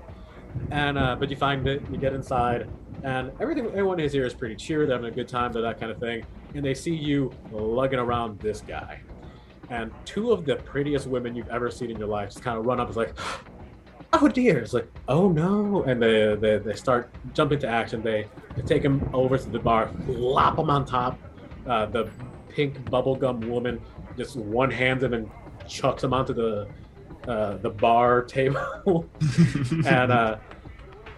And uh, but you find it. You get inside, and everything everyone is here is pretty cheery they're having a good time they're that kind of thing. And they see you lugging around this guy. And two of the prettiest women you've ever seen in your life just kind of run up and like oh dear. It's like oh no. And they they, they start jumping to action. They, they take him over to the bar flop him on top. Uh, the pink bubblegum woman just one hands him and chucks him onto the uh, the bar table. And uh,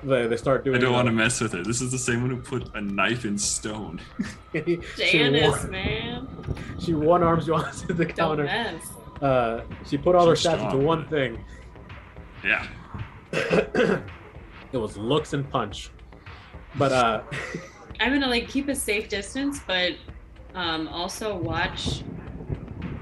they, they start doing I don't want to uh, mess with her. This is the same one who put a knife in stone. she, Janice, one, man. she one arms you onto the Don't counter. mess. Uh, she put all her She's stats into one man. thing. Yeah. it was looks and punch. But uh, I'm gonna like keep a safe distance, but um, also watch,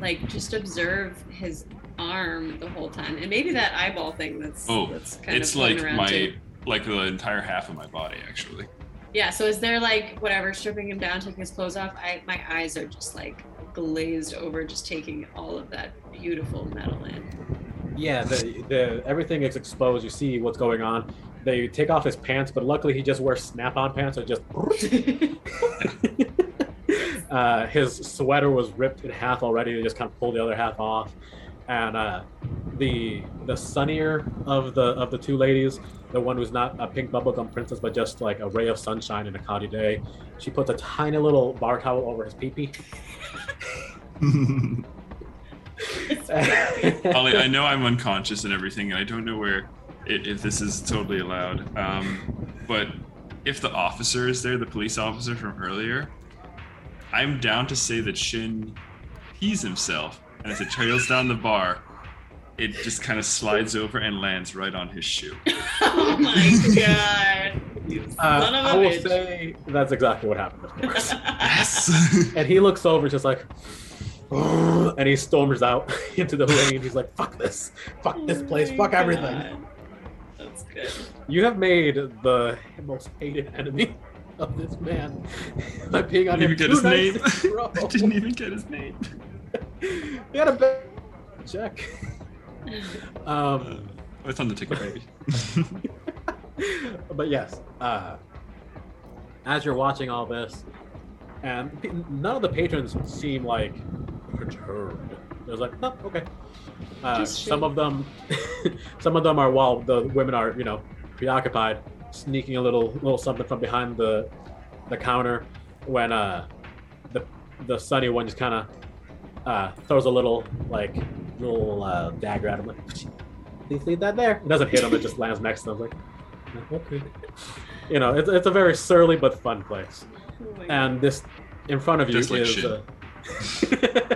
like just observe his arm the whole time, and maybe that eyeball thing that's Oh, that's kind It's of like my too. Like the entire half of my body actually. Yeah. So is there like whatever stripping him down, taking his clothes off? I my eyes are just like glazed over, just taking all of that beautiful metal in. yeah, the, the everything is exposed. You see what's going on. They take off his pants, but luckily he just wears snap-on pants. So just uh, his sweater was ripped in half already. They just kind of pulled the other half off, and uh, the the sunnier of the of the two ladies, the one who's not a pink bubblegum princess, but just like a ray of sunshine in a cloudy day, she puts a tiny little bar towel over his pee-pee. Ollie, I know I'm unconscious and everything, and I don't know where i- if this is totally allowed. Um, but if the officer is there, the police officer from earlier, I'm down to say that Shin pees himself, and as it trails down the bar, it just kind of slides over and lands right on his shoe. oh my god! You Uh, of a I will bitch. say that's exactly what happened, of course. Yes. and he looks over, just like, and he storms out into the rain. He's like, "Fuck this! Fuck this Oh place! my Fuck everything!" That's good. You have made the most hated enemy of this man by being on Didn't him even get his name. in a row. I didn't even get his name. He had a bad check. Um, Oh, it's on the ticket, baby. but yes, uh, as you're watching all this, and p- none of the patrons seem like perturbed. There's like, oh, okay. Uh, some of them, some of them are while the women are, you know, preoccupied, sneaking a little, little something from behind the, the counter. When uh, the the sunny one just kind of uh, throws a little like little uh, dagger at him, like, please leave that there. It doesn't hit him; it just lands next to him. Like, okay. You know, it's, it's a very surly but fun place. Oh. And this, in front of you Just is. shit. uh,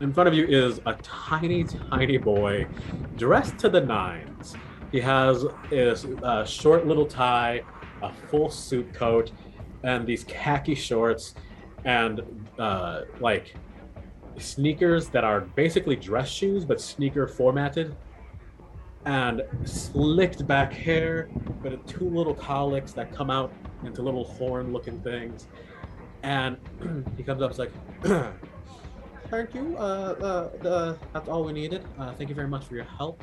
in front of you is a tiny, tiny boy, dressed to the nines. He has his uh, short little tie, a full suit coat, and these khaki shorts, and uh, like sneakers that are basically dress shoes but sneaker formatted and slicked back hair but two little cowlicks that come out into little horn looking things. And he comes up and like thank you uh, uh, uh, that's all we needed. Uh, thank you very much for your help.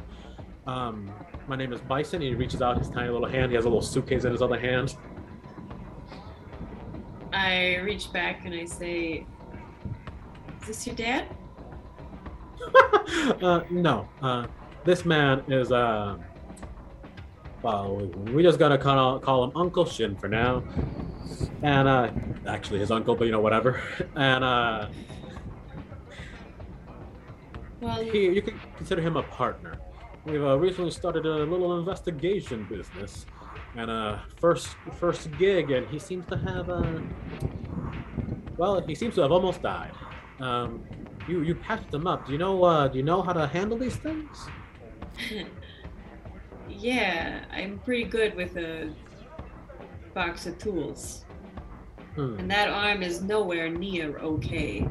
Um, my name is bison. He reaches out his tiny little hand. He has a little suitcase in his other hand. I reach back and I say, "Is this your dad?" uh, no, uh, this man is, uh, well, we just gotta call, call him Uncle Shin for now. And, uh, actually his uncle, but you know, whatever. And, uh, Well, he, you can consider him a partner. We've uh, recently started a little investigation business, and uh, first first gig, and he seems to have uh, well, he seems to have almost died. Um, you you patched him up. Do you know uh, do you know how to handle these things? yeah, I'm pretty good with a box of tools. Hmm. And that arm is nowhere near okay.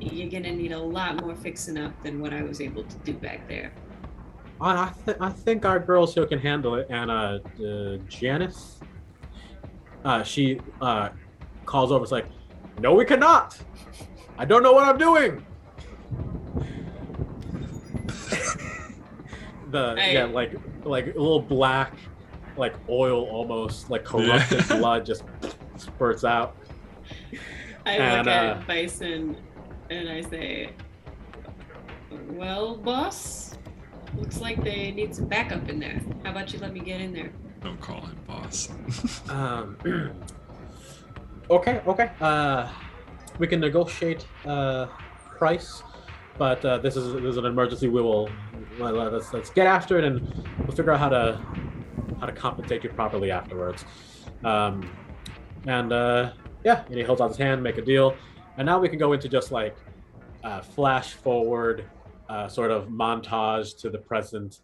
You're gonna need a lot more fixing up than what I was able to do back there. I I, th- I think our girls here can handle it. And uh, uh Janice, uh, she uh calls over. It's like, no, we cannot. I don't know what I'm doing. the I- yeah, like like a little black, like oil almost, like corrupted Yeah. blood just spurts out. I And, look uh, at Bison and I say, Well, boss, looks like they need some backup in there. How about you let me get in there? Don't call him boss. Um, okay, okay. Uh, we can negotiate uh, price, but uh, this is this is an emergency. We will let's let's get after it, and we'll figure out how to how to compensate you properly afterwards. Um, and uh, yeah, and he holds out his hand, make a deal, and now we can go into just like uh, flash forward, uh, sort of montage to the present.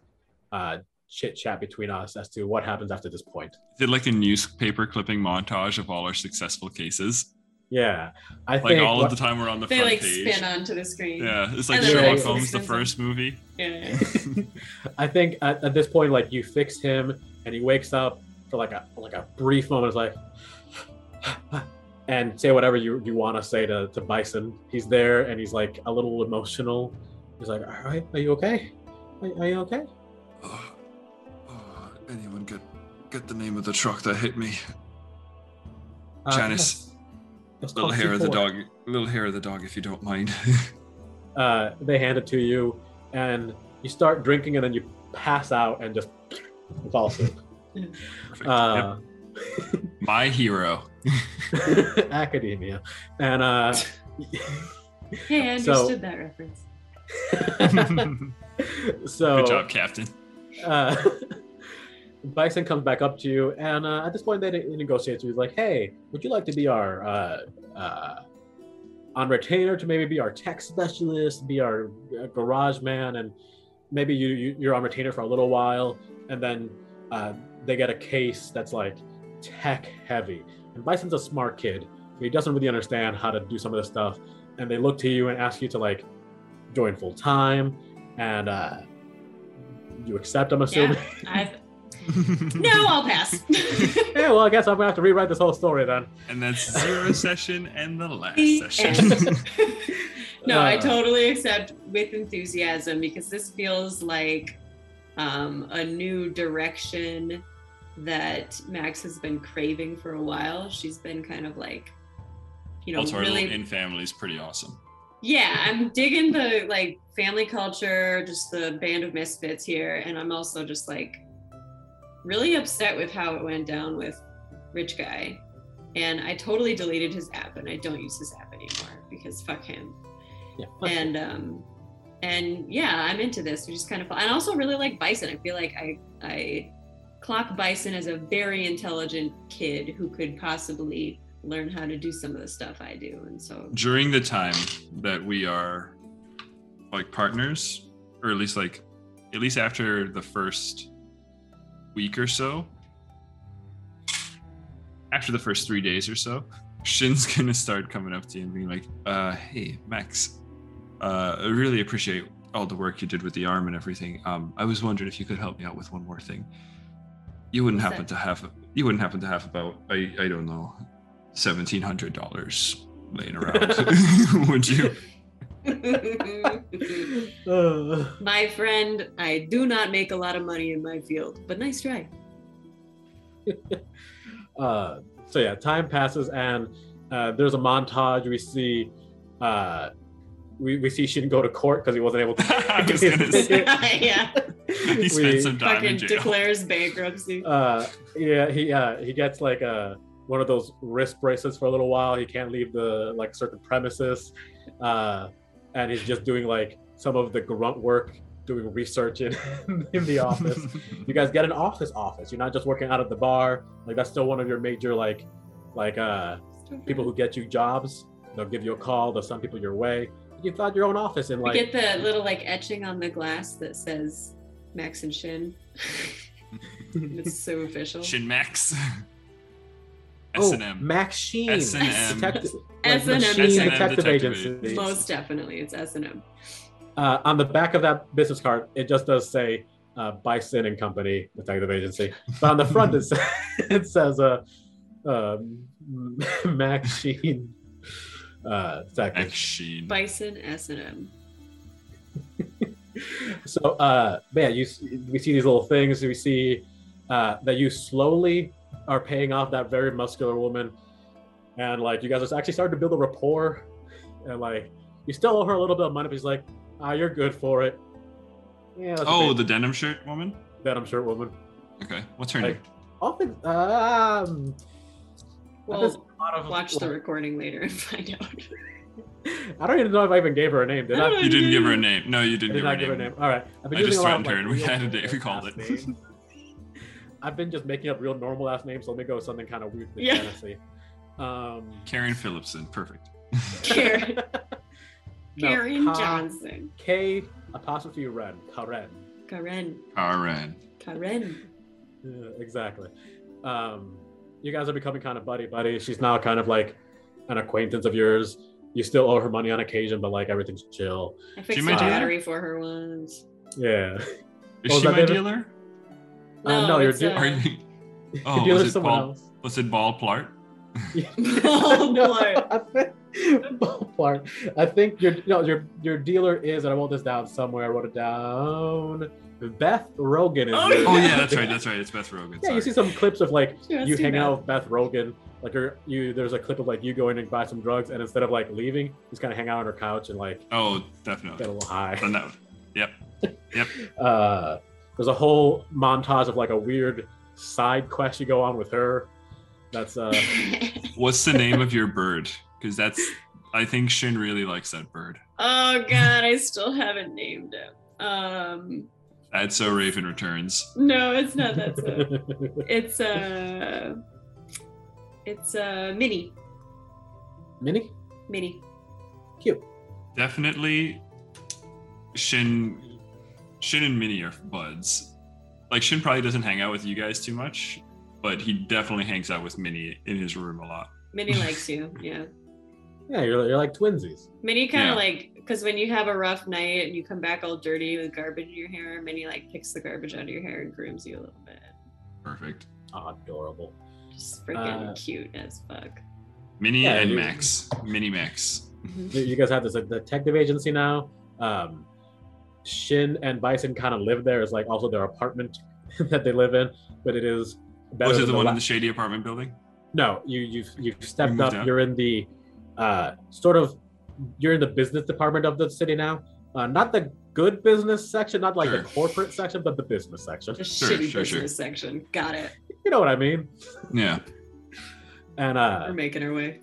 Uh, chit chat between us as to what happens after this point. Did like a newspaper clipping montage of all our successful cases. Yeah, I Like think all what- of the time we're on the They front like page. spin onto the screen. Yeah, it's like And then they're, Sherlock like, Holmes, the first movie. Yeah. I think at, at this point, like you fix him, and he wakes up for like a like a brief moment. It's like, and say whatever you you want to say to to Bison. He's there, and he's like a little emotional. He's like, "All right, are you okay? Are, are you okay?" Anyone get get the name of the truck that hit me? Uh, Janice, yes. It's little hair of the dog. Little hair of the dog, if you don't mind. Uh, they hand it to you, and you start drinking, and then you pass out and just fall asleep. Uh, Yep. My hero. academia, and uh, Hey, I So- understood that reference. so Good job, Captain. uh, Bison comes back up to you, and uh, at this point, they ne- negotiate. He's like, "Hey, would you like to be our uh, uh, on retainer to maybe be our tech specialist, be our uh, garage man, and maybe you, you you're on retainer for a little while, and then uh, they get a case that's like tech heavy. And Bison's a smart kid, so he doesn't really understand how to do some of this stuff. And they look to you and ask you to like join full time, and uh, you accept. I'm assuming. I no, I'll pass. Yeah, well, I guess I'm gonna have to rewrite this whole story then. and that's zero session and the last The session. end. no, I Uh, totally accept with enthusiasm because this feels like um, a new direction that Max has been craving for a while. She's been kind of like, you know, also, really in family is pretty awesome. yeah i'm digging the like family culture just the band of misfits here and i'm also just like really upset with how it went down with rich guy. And i totally deleted his app and i don't use his app anymore because fuck him. Yeah. and um and yeah i'm into this which is kind of fun i also really like bison. I feel like i i clock bison as a very intelligent kid who could possibly learn how to do some of the stuff i do and so. During the time that we are like partners, or at least like at least after the first week or so, after the first three days or so, Shin's gonna start coming up to you and being like, uh, hey, Max, uh, I really appreciate all the work you did with the arm and everything. Um, I was wondering if you could help me out with one more thing. You wouldn't happen to have you wouldn't happen to have about I, I don't know seventeen hundred dollars laying around, would you? Uh, My friend, I do not make a lot of money in my field, but nice try. uh, so yeah, time passes, and uh, there's a montage. We see, uh, we, we see Shin go to court because he wasn't able to. I was gonna say. yeah, he We- spent some time fucking in jail. declares bankruptcy. uh, yeah, he uh, he gets like a one of those wrist bracelets for a little while. He can't leave the like certain premises, uh, and he's just doing like some of the grunt work, doing research in in the office. you guys get an office office. You're not just working out of the bar. Like that's still one of your major like like uh people who get you jobs. They'll give you a call. They'll send people your way. You thought your own office and We like get the little like etching on the glass that says Max and Shin. it's so official. Shin Max. oh, S&M. Max Sheen, S&M. Detective, S&M Machine detective. detective Detective agency. Most definitely, it's S and M. uh, on the back of that business card, it just does say uh, Bison and Company Detective Agency. But on the front, it says, it says uh, um, Max Sheen uh, Detective. Sheen. Bison S and M. So, uh, but yeah, you we see these little things. We see uh, that you slowly are paying off that very muscular woman, and like you guys are actually starting to build a rapport, and like you still owe her a little bit of money, but she's like, "Ah, you're good for it." Yeah. Oh, the denim shirt woman. denim shirt woman. Okay, what's her Like, name? All things. Um, Well, there's a lot of- watch the recording later and find out. I don't even know if I even gave her a name. Did I I? You didn't give her a name. No, you didn't did give her not a give her a name. name. All right. I've been I just using of, threatened her and we real had a day- we called it. I've been just making up real normal last names, so let me go with something kind of weird. Yeah. Fantasy. Um, Karen Phillipson. Perfect. Karen, no, Karen Ka- Johnson. K apostrophe Ren. Karen. Karen. Karen. Karen. Yeah, exactly. Um, you guys are becoming kind of buddy buddy. She's now kind of like an acquaintance of yours. You still owe her money on occasion, but like everything's chill. I fixed my the dealer? battery for her once. Yeah. Is Oh, she that my David? dealer? Uh, no, you're it's, do- uh, Are you? Your Oh, dealer's was it someone Ball? else. Was it Ball Plart? Oh, no. I think, ballpark. I think your no your your dealer is, and I wrote this down somewhere. I wrote it down. Beth Rogan is. Oh, your- Oh yeah, that's right. That's right. It's Beth Rogan. Yeah, you see some clips of like She was you too hanging out with Beth Rogan. Like you're, you, there's a clip of like you going and buy some drugs, and instead of like leaving, just kind of hang out on her couch and like Oh, definitely. get definitely. a little high. Done that. Yep. Uh, there's a whole montage of like a weird side quest you go on with her. That's uh, What's the name of your bird? Because that's. I think Shin really likes that bird. oh god, I still haven't named it. Um, That's so Raven returns. no, it's not that. So. It's uh, it's uh, Minnie. Minnie. Minnie. Cute. Definitely, Shin. Shin and Minnie are buds. Like Shin probably doesn't hang out with you guys too much, but he definitely hangs out with Minnie in his room a lot. Minnie likes you. Yeah. Yeah, you're, you're like twinsies. Minnie kind Yeah. of like because when you have a rough night and you come back all dirty with garbage in your hair, Minnie like picks the garbage out of your hair and grooms you a little bit. Perfect. Oh, adorable. Just freaking Uh, cute as fuck. Minnie Yeah, and Max. Minnie Max. You you guys have this like, detective agency now. Um, Shin and Bison kind of live there. It's like also their apartment that they live in, but it is better. Was it than the one la- in the shady apartment building? No, you you've you've stepped moved up. up? You're in the uh, sort of you're in the business department of the city now. Uh, not the good business section, not like Sure. the corporate section, but the business section. The Sure, shitty sure, sure. business section. Got it. You know what I mean? Yeah. And uh, We're making our way.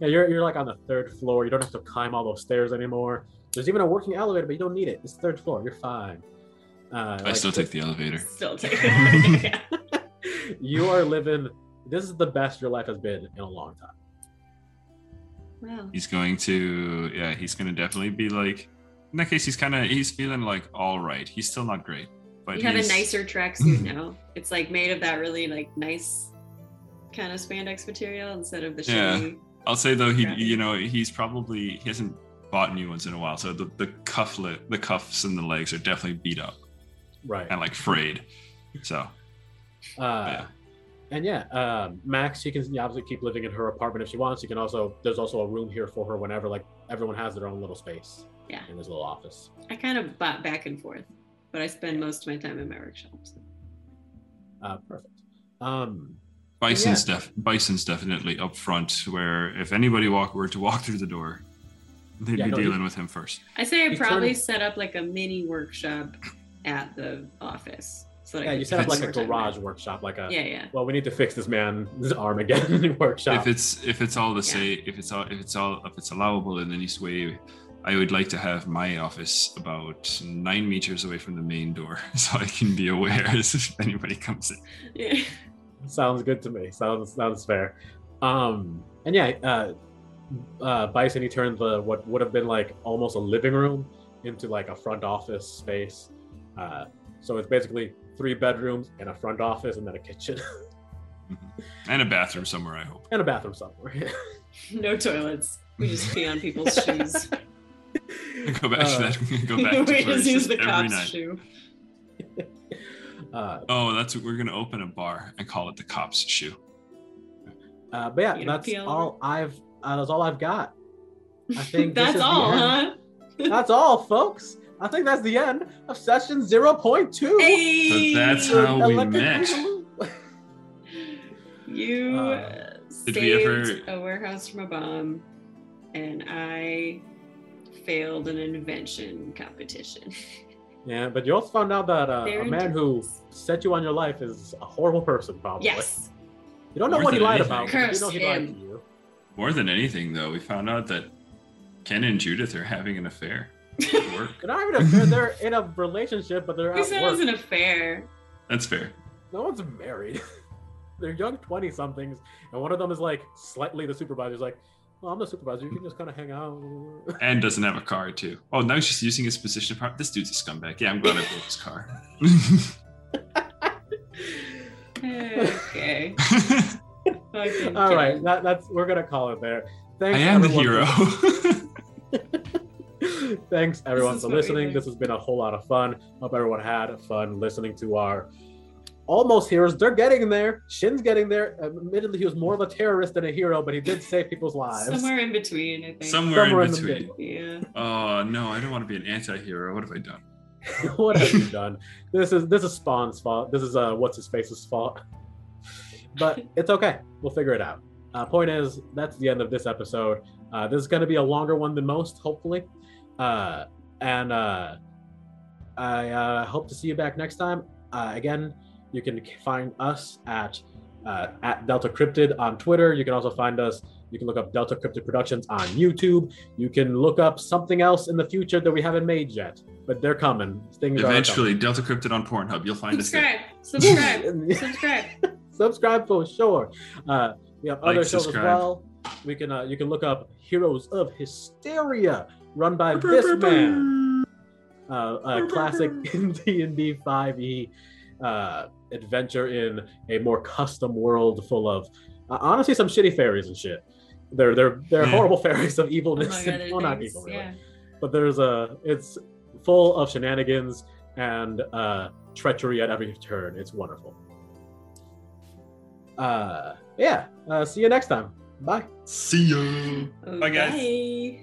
yeah, you're you're like on the third floor. You don't have to climb all those stairs anymore. There's even a working elevator, but you don't need it. It's third floor. You're fine. Uh, I like, still take the elevator. Still taking it. you are living. This is the best your life has been in a long time. Wow. He's going to, yeah, he's going to definitely be like, in that case, he's kind of, he's feeling like all right. He's still not great, but You have a he's- nicer tracksuit mm-hmm. now. It's like made of that really like nice kind of spandex material instead of the Yeah. shitty. I'll say though, he, Crappy. you know, he's probably he hasn't bought new ones in a while, so the the cufflet, the cuffs and the legs are definitely beat up Right. and like frayed. So Uh, Yeah. And yeah, um, Max, she can obviously keep living in her apartment if she wants. You can also, there's also a room here for her whenever, like, everyone has their own little space Yeah. in this little office. I kind of bought back and forth, but I spend most of my time in my workshops. Uh, perfect. Um, Bison's def Bison's definitely up front. Where if anybody walk were to walk through the door, they'd Yeah, be no, he- dealing with him first. I say I You probably turn- set up like a mini workshop at the office. So yeah, you set up like a garage there. workshop, like a, Yeah, yeah. well, we need to fix this man's arm again workshop. If it's if it's all the Yeah. say if it's all if it's all if it's allowable in any way, I would like to have my office about nine meters away from the main door, so I can be aware if anybody comes in. Yeah. Sounds good to me. Sounds sounds fair. Um, and yeah, uh, uh, Bison he turned the what would have been like almost a living room into like a front office space. Uh, so it's basically three bedrooms and a front office and then a kitchen And a bathroom somewhere, I hope. and a bathroom somewhere. No toilets. We just pee on people's shoes. Go back Uh, to that. Go back to we just use the every cop's night. shoe. uh, Oh, that's we're gonna open a bar and call it the cops shoe. uh, but yeah, You that's all all I've. Uh, that's all I've got. I think this That's is all, huh? That's all, folks. I think that's the end of session zero point two. Hey! So that's how we Electric met. You Uh, saved ever- a warehouse from a bomb, and I failed an invention competition. Yeah, but you also found out that uh, a man who set you on your life is a horrible person, probably. Yes. You don't know More what he lied anything. about. but You Curse know he lied to you. More than anything, though, we found out that Ken and Judith are having an affair at work. They're not even a, they're in a relationship, but they're Who at said it work. was an affair? That's fair. No one's married. they're young twenty somethings, and one of them is like slightly the supervisor's like, "Well, I'm the supervisor. You can just kind of hang out." And doesn't have a car too. Oh, now he's just using his position. of power. This dude's a scumbag. Yeah, I'm glad I broke his car. Okay. All right, that, that's we're gonna call it there. I am the everyone hero. for- Thanks everyone for listening. This has been a whole lot of fun. Hope everyone had fun listening to our almost heroes. They're getting there. Shin's getting there. Admittedly, he was more of a terrorist than a hero, but he did save people's lives. Somewhere in between, I think. Somewhere, Somewhere in in between. Yeah. Oh no, I don't want to be an anti-hero. What have I done? what have you done? This is this is Spawn's fault. This is uh what's his face's fault. But it's okay. We'll figure it out. Uh, point is, that's the end of this episode. Uh, this is going to be a longer one than most, hopefully. Uh, and uh, I uh, hope to see you back next time. Uh, again, you can find us at uh, at Delta Cryptid on Twitter. You can also find us. You can look up Delta Cryptid Productions on YouTube. You can look up something else in the future that we haven't made yet, but they're coming. Things are Eventually, Delta Cryptid on Pornhub. You'll find us there. Subscribe. Subscribe. Subscribe. subscribe for sure. Uh, we have Like, other shows subscribe. as well. We can uh, you can look up Heroes of Hysteria, run by this man, uh, a classic D and D five E uh, adventure in a more custom world full of uh, honestly some shitty fairies and shit. They're they're they're Yeah. horrible fairies of Oh evilness. my god, and, they're well, not evil really, yeah. but there's a it's full of shenanigans and uh, treachery at every turn. It's wonderful. Uh, yeah. Uh, see you next time. Bye. See ya. Bye, guys. Bye.